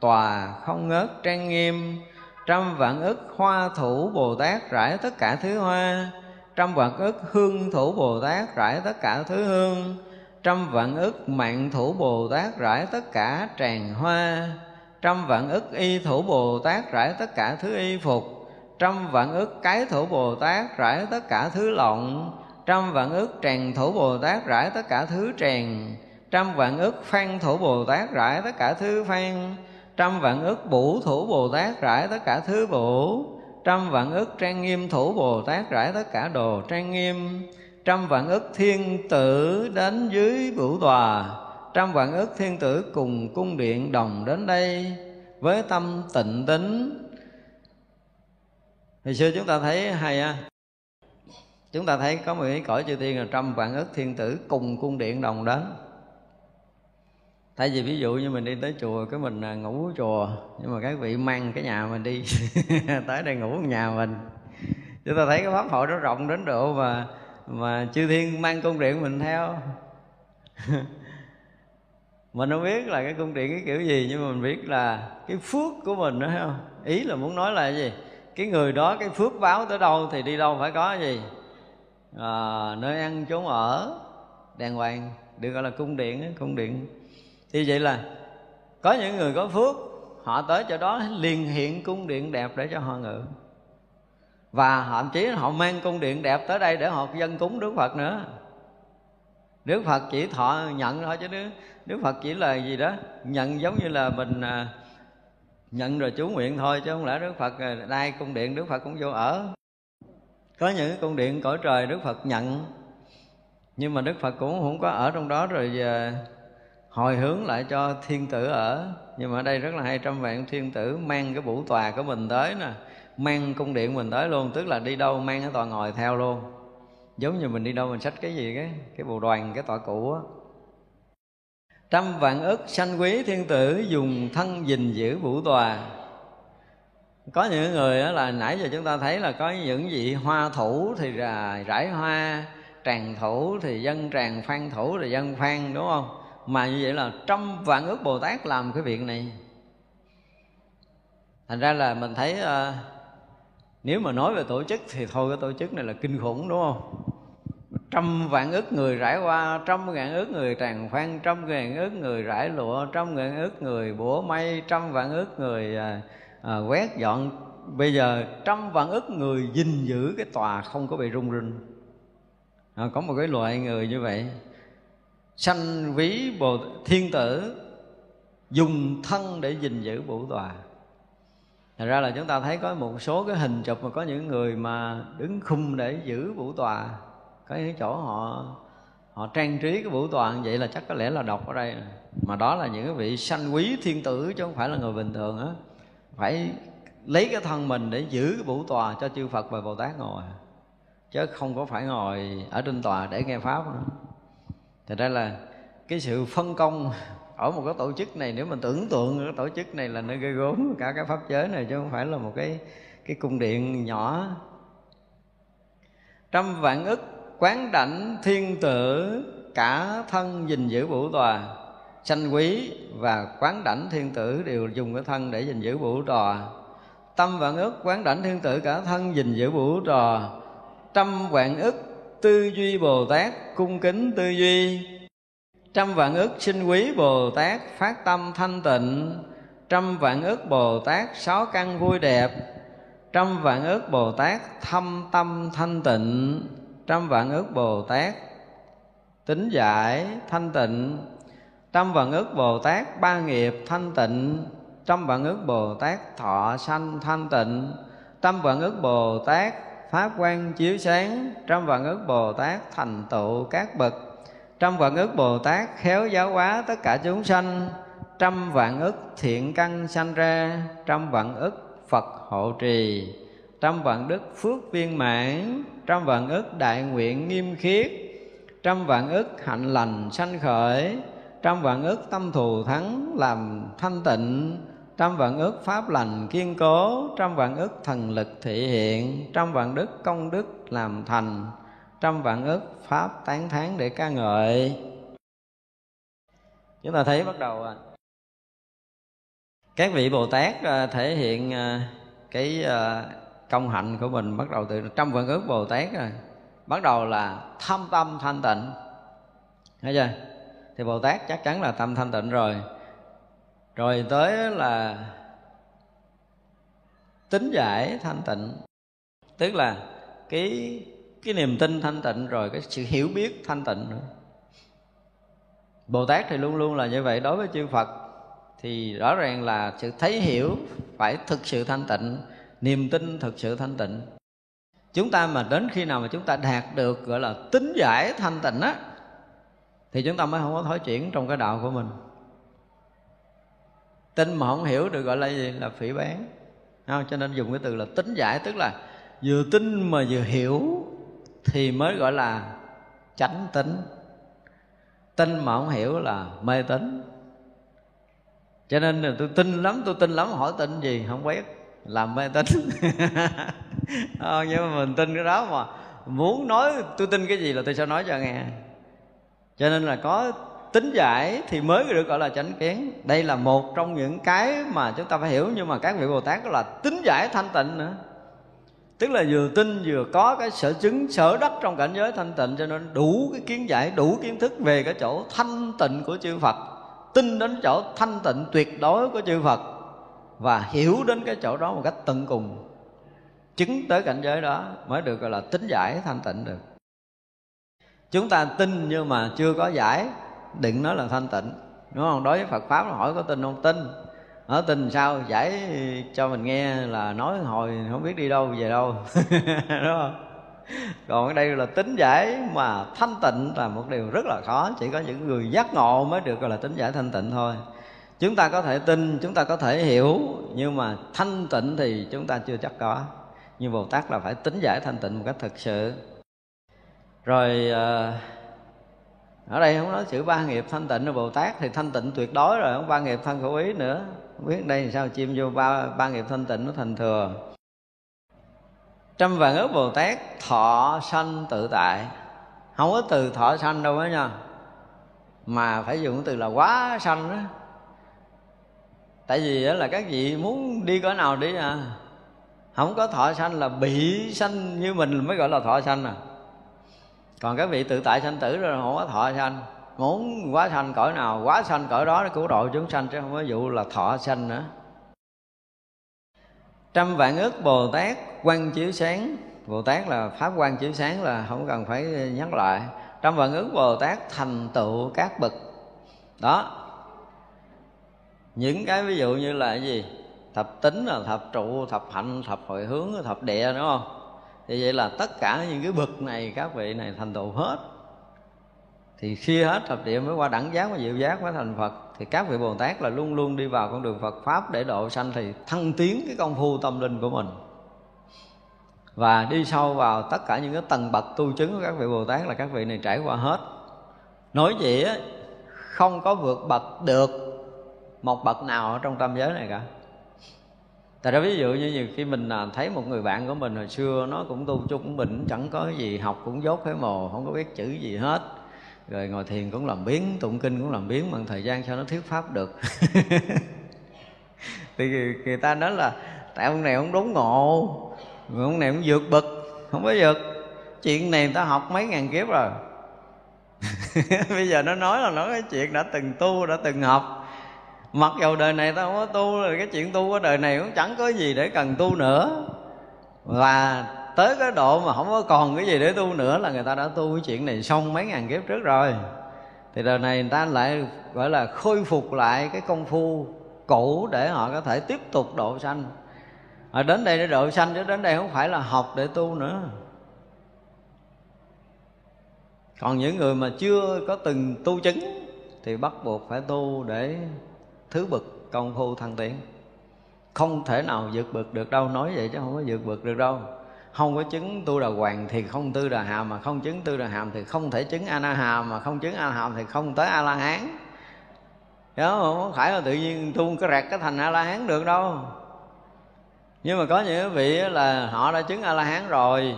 Speaker 1: tòa không ngớt trang nghiêm. Trăm vạn ức hoa thủ bồ tát rải tất cả thứ hoa. Trăm vạn ức hương thủ bồ tát rải tất cả thứ hương trăm vạn ức mạng thủ bồ tát rải tất cả tràng hoa. Trăm vạn ức y thủ bồ tát rải tất cả thứ y phục. Trăm vạn ức cái thủ bồ tát rải tất cả thứ lọng trăm vạn ức tràng thủ bồ tát rải tất cả thứ tràng. Trăm vạn ức phan thủ bồ tát rải tất cả thứ phan. Trăm vạn ức bủ thủ bồ tát rải tất cả thứ bủ trăm vạn ức trang nghiêm thủ bồ tát rải tất cả đồ trang nghiêm trăm vạn ức thiên tử đến dưới vũ tòa. Trăm vạn ức thiên tử cùng cung điện đồng đến đây với tâm tịnh tính. Hồi xưa chúng ta thấy hay á. Chúng ta thấy có một cái cõi chư thiên là trăm vạn ức thiên tử cùng cung điện đồng đến. Tại vì ví dụ như mình đi tới chùa, cái mình à, ngủ chùa, nhưng mà các vị mang cái nhà mình đi, [laughs] tới đây ngủ nhà mình. Chúng ta thấy cái pháp hội nó rộng đến độ mà mà chư thiên mang cung điện mình theo. [laughs] Mình không biết là cái cung điện cái kiểu gì nhưng mà mình biết là cái phước của mình đó không? Ý là muốn nói là cái gì? Cái người đó cái phước báo tới đâu thì đi đâu phải có cái gì. À, nơi ăn chốn ở đàng hoàng được gọi là cung điện cung điện. Thì vậy là có những người có phước họ tới chỗ đó liền hiện cung điện đẹp để cho họ ngự và thậm chí họ mang cung điện đẹp tới đây để họ dân cúng Đức Phật nữa. Đức Phật chỉ thọ nhận thôi chứ Đức, Đức Phật chỉ là gì đó nhận giống như là mình à, nhận rồi chú nguyện thôi chứ không lẽ Đức Phật à, đai cung điện Đức Phật cũng vô ở. Có những cung điện cõi trời Đức Phật nhận nhưng mà Đức Phật cũng không có ở trong đó rồi à, hồi hướng lại cho thiên tử ở. Nhưng mà ở đây rất là hai trăm vạn thiên tử mang cái vũ tòa của mình tới nè mang cung điện mình tới luôn tức là đi đâu mang cái tòa ngồi theo luôn. Giống như mình đi đâu mình xách cái gì cái cái bộ đoàn cái tọa cũ á. Trăm vạn ức sanh quý thiên tử dùng thân gìn giữ vũ tòa. Có những người đó là nãy giờ chúng ta thấy là có những vị hoa thủ thì là rải hoa tràng thủ thì dân tràng phan thủ thì dân phan đúng không? Mà như vậy là trăm vạn ước bồ tát làm cái việc này. Thành ra là mình thấy uh, nếu mà nói về tổ chức thì thôi cái tổ chức này là kinh khủng đúng không? Trăm vạn ước người rải qua trăm ngàn ước người tràn phan trăm ngàn ước người rải lụa trăm ngàn ước người bủa mây trăm vạn ước người à, à, quét dọn. Bây giờ trăm vạn ước người gìn giữ cái tòa không có bị rung rinh. À, có một cái loại người như vậy. Sanh ví bồ thiên tử dùng thân để gìn giữ bổ tòa. Thật ra là chúng ta thấy có một số cái hình chụp mà có những người mà đứng khung để giữ vũ tòa. Có những chỗ họ họ trang trí cái vũ như vậy là chắc có lẽ là đọc ở đây. Mà đó là những cái vị sanh quý thiên tử chứ không phải là người bình thường á. Phải lấy cái thân mình để giữ cái vũ tòa cho chư Phật và Bồ Tát ngồi. Chứ không có phải ngồi ở trên tòa để nghe pháp nữa. Thì đây là cái sự phân công ở một cái tổ chức này, nếu mình tưởng tượng cái tổ chức này là nơi gây gốm cả cái pháp giới này, chứ không phải là một cái cái cung điện nhỏ. Trăm vạn ức quán đảnh thiên tử, cả thân gìn giữ vũ tòa. Sanh quý và quán đảnh thiên tử đều dùng cái thân để gìn giữ vũ tòa. Tâm vạn ức quán đảnh thiên tử cả thân gìn giữ vũ tòa. Trăm vạn ức tư duy bồ tát cung kính tư duy trăm vạn ức sinh quý bồ tát phát tâm thanh tịnh. Trăm vạn ức bồ tát sáu căn vui đẹp. Trăm vạn ức bồ tát thâm tâm thanh tịnh. Trăm vạn ức bồ tát tính giải thanh tịnh. Trăm vạn ức bồ tát ba nghiệp thanh tịnh. Trăm vạn ức bồ tát thọ sanh thanh tịnh. Trăm vạn ức bồ tát pháp quan chiếu sáng. Trăm vạn ức bồ tát thành tựu các bậc trăm vạn ức bồ tát khéo giáo hóa tất cả chúng sanh. Trăm vạn ức thiện căn sanh ra, trăm vạn ức phật hộ trì. Trăm vạn đức phước viên mãn, trăm vạn ức đại nguyện nghiêm khiết. Trăm vạn ức hạnh lành sanh khởi, trăm vạn ức tâm thù thắng làm thanh tịnh. Trăm vạn ức pháp lành kiên cố, trăm vạn ức thần lực thị hiện. Trăm vạn đức công đức làm thành trăm vạn ức pháp tán thán để ca ngợi. Chúng ta thấy bắt đầu à, các vị bồ tát à, thể hiện à, cái à, công hạnh của mình bắt đầu từ trăm vạn ức bồ tát rồi. Bắt đầu là thâm tâm thanh tịnh. Thấy chưa? Thì bồ tát chắc chắn là tâm thanh tịnh rồi. Rồi tới là tính giải thanh tịnh. Tức là cái cái niềm tin thanh tịnh rồi, cái sự hiểu biết thanh tịnh nữa. Bồ tát thì luôn luôn là như vậy. Đối với chư phật thì rõ ràng là sự thấy hiểu phải thực sự thanh tịnh, niềm tin thực sự thanh tịnh. Chúng ta mà đến khi nào mà chúng ta đạt được, gọi là, tính giải thanh tịnh á, thì chúng ta mới không có thối chuyển trong cái đạo của mình. Tin mà không hiểu được gọi là gì? Là phỉ bán. Không? cho nên dùng cái từ là tính giải, tức là vừa tin mà vừa hiểu thì mới gọi là chánh tính. Tin mà không hiểu là mê tín. Cho nên là tôi tin lắm tôi tin lắm hỏi tin gì không biết làm mê tín. À, [laughs] nhưng mà mình tin cái đó mà. Muốn nói tôi tin cái gì là tôi sẽ nói cho nghe. Cho nên là có tính giải thì mới được gọi là chánh kiến. Đây là một trong những cái mà chúng ta phải hiểu nhưng mà các vị bồ tát là tính giải thanh tịnh nữa tức là vừa tin vừa có cái sở chứng, sở đắc trong cảnh giới thanh tịnh, cho nên đủ cái kiến giải, đủ kiến thức về cái chỗ thanh tịnh của chư phật. Tin đến chỗ thanh tịnh tuyệt đối của chư phật và hiểu đến cái chỗ đó một cách tận cùng. Chứng tới cảnh giới đó mới được gọi là tính giải thanh tịnh được. Chúng ta tin nhưng mà chưa có giải định nói là thanh tịnh. Đúng không? Đối với phật pháp hỏi có tin không? Tin ở tin sao? Giải cho mình nghe là nói hồi, không biết đi đâu, về đâu. [laughs] Đúng không? Còn ở đây là tính giải mà thanh tịnh là một điều rất là khó. Chỉ có những người giác ngộ mới được gọi là tính giải thanh tịnh thôi. Chúng ta có thể tin, chúng ta có thể hiểu, nhưng mà thanh tịnh thì chúng ta chưa chắc có. Như bồ tát là phải tính giải thanh tịnh một cách thực sự. Rồi ờ, ở đây không nói chữ ba nghiệp thanh tịnh là bồ tát thì thanh tịnh tuyệt đối rồi, không ba nghiệp thân khẩu ý nữa không biết đây sao chim vô ba ba nghiệp thanh tịnh nó thành thừa. Trăm vạn ức bồ tát thọ sanh tự tại. Không có từ thọ sanh đâu đó nha. Mà phải dùng từ là quá sanh đó tại vì đó là các vị muốn đi cỡ nào đi à. Không có thọ sanh là bị sanh như mình mới gọi là thọ sanh à. Còn các vị tự tại sanh tử rồi không có thọ sanh muốn quá sanh cõi nào, quá sanh cõi đó để cứu độ chúng sanh chứ không có vụ là thọ sanh nữa. Trăm vạn ức bồ tát quan chiếu sáng. Bồ tát là pháp quan chiếu sáng là không cần phải nhắc lại. Trăm vạn ức bồ tát thành tựu các bậc. Đó. Những cái ví dụ như là cái gì? Thập tính là thập trụ, thập hạnh, thập hội hướng, thập địa, đúng không? Thì vậy là tất cả những cái bậc này, các vị này thành tựu hết thì khi hết thập địa mới qua đẳng giác và diệu giác, mới thành phật, thì các vị bồ tát là luôn luôn đi vào con đường phật pháp để độ sanh thì thăng tiến cái công phu tâm linh của mình. Và đi sâu vào tất cả những cái tầng bậc tu chứng của các vị bồ tát là các vị này trải qua hết. Nói vậy á, không có vượt bậc được một bậc nào ở trong tâm giới này cả. Tại đó ví dụ như nhiều khi mình à, thấy một người bạn của mình hồi xưa, nó cũng tu chung mình chẳng có gì học cũng dốt cái mồ, không có biết chữ gì hết rồi ngồi thiền cũng làm biến tụng kinh cũng làm biến bằng thời gian sao nó thuyết pháp được? [laughs] Thì người ta nói là tại ông này không đúng ngộ ông này cũng vượt bậc không có vượt. Chuyện này người ta học mấy ngàn kiếp rồi. [laughs] Bây giờ nó nói là nói cái chuyện đã từng tu đã từng học. Mặc dầu đời này ta không có tu rồi cái chuyện tu của đời này cũng chẳng có gì để cần tu nữa. Và tới cái độ mà không có còn cái gì để tu nữa là người ta đã tu cái chuyện này xong mấy ngàn kiếp trước rồi. Thì đời này người ta lại, gọi là, khôi phục lại cái công phu cũ để họ có thể tiếp tục độ sanh. Họ đến đây để độ sanh chứ đến đây không phải là học để tu nữa. Còn những người mà chưa có từng tu chứng thì bắt buộc phải tu để thứ bậc công phu thăng tiến. Không thể nào vượt bậc được đâu, nói vậy chứ không có vượt bậc được đâu không có chứng tu đà hoàng thì không tư đà hàm, mà không chứng tư đà hàm thì không thể chứng a na hàm mà không chứng a hàm thì không tới a la hán đó, không phải là tự nhiên tu cái rạc cái thành a la hán được đâu. Nhưng mà có những vị là họ đã chứng a la hán rồi.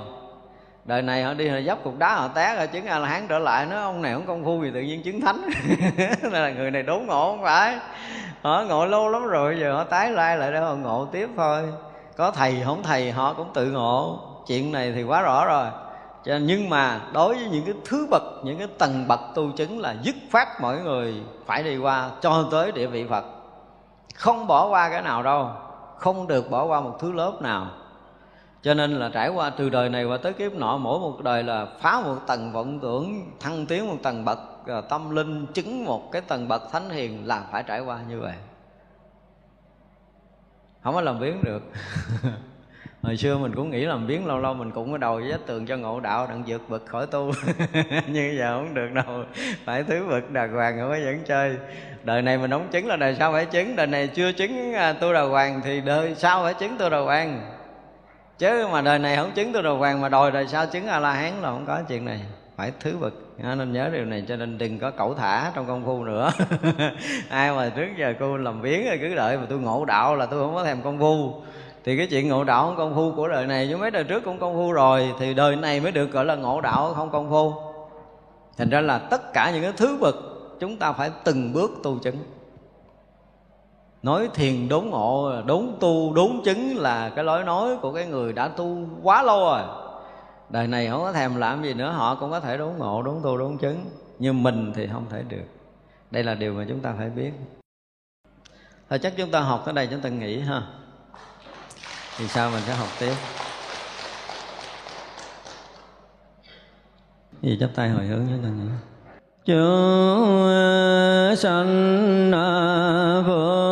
Speaker 1: Đời này họ đi họ dốc cục đá, họ té rồi chứng a la hán trở lại nó ông này không công phu gì tự nhiên chứng thánh. [laughs] Nên là người này đốn ngộ không phải. Họ ngộ lâu lắm rồi, giờ họ tái lai lại để họ ngộ tiếp thôi có thầy, không thầy, họ cũng tự ngộ. Chuyện này thì quá rõ rồi. Cho nhưng mà đối với những cái thứ bậc, những cái tầng bậc tu chứng là dứt phát mọi người phải đi qua cho tới địa vị phật. Không bỏ qua cái nào đâu. Không được bỏ qua một thứ lớp nào. Cho nên là trải qua từ đời này qua tới kiếp nọ, mỗi một đời là phá một tầng vọng tưởng, thăng tiến một tầng bậc tâm linh chứng một cái tầng bậc thánh hiền là phải trải qua như vậy không có làm biến được. [laughs] Hồi xưa mình cũng nghĩ làm biến lâu lâu mình cũng có đầu với vách tường cho ngộ đạo, đặng vượt bực khỏi tu. [laughs] Nhưng giờ không được đâu. Phải thứ bực đàng hoàng không có dẫn chơi. Đời này mình không chứng là đời sau phải chứng. Đời này chưa chứng à, tu đàng hoàng thì đời sau phải chứng tu đàng hoàng. Chứ mà đời này không chứng tu đàng hoàng mà đòi đời sau chứng a la hán là không có chuyện này. Phải thứ nên nhớ điều này cho nên đừng có cẩu thả trong công phu nữa. [laughs] Ai mà trước giờ cô làm biến rồi cứ đợi mà tôi ngộ đạo là tôi không có thèm công phu. Thì cái chuyện ngộ đạo không công phu của đời này chứ mấy đời trước cũng công phu rồi, thì đời này mới được gọi là ngộ đạo, không công phu. Thành ra là tất cả những cái thứ bậc chúng ta phải từng bước tu chứng. Nói thiền đốn ngộ, đốn tu, đốn chứng là cái lối nói của cái người đã tu quá lâu rồi đời này không có thèm làm gì nữa, họ cũng có thể đốn ngộ, đốn tu, đốn chứng. Nhưng mình thì không thể được. Đây là điều mà chúng ta phải biết. Thôi chắc chúng ta học tới đây, chúng ta nghỉ ha. Thì sao mình sẽ học tiếp. Gì chắp tay hồi hướng chúng ta nhỉ chúa sanh vô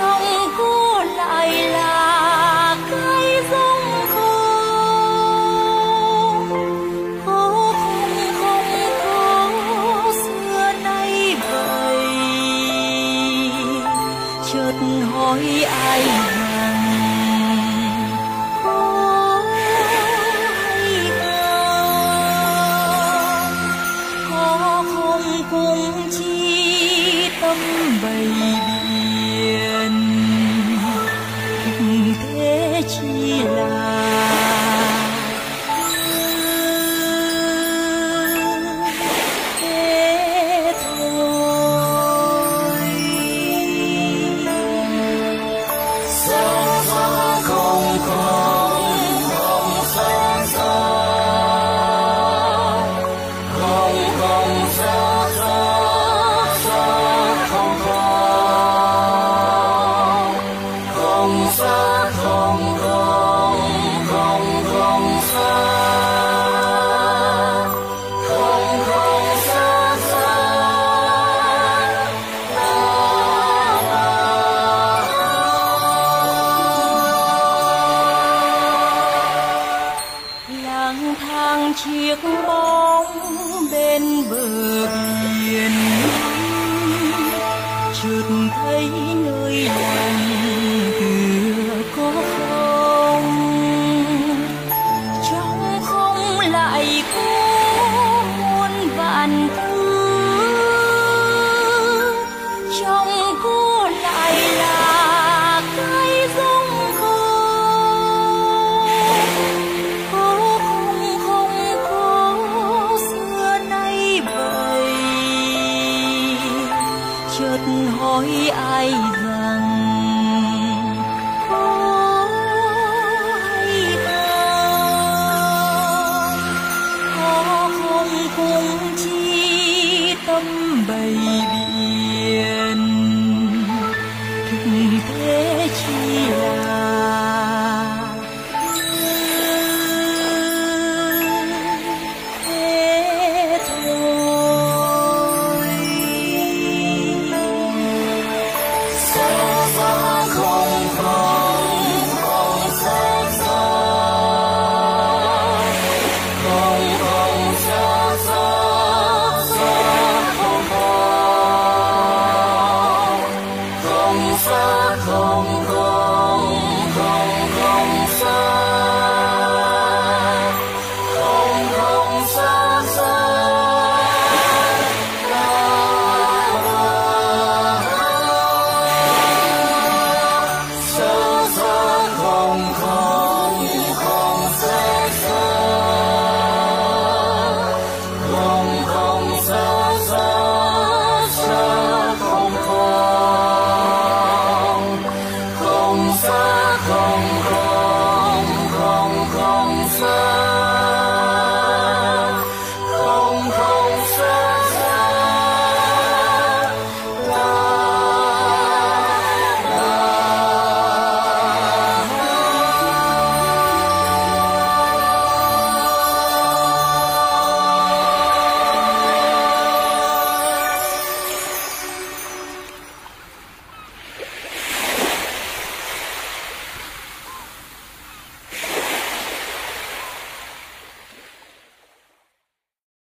Speaker 2: lòng cô lại là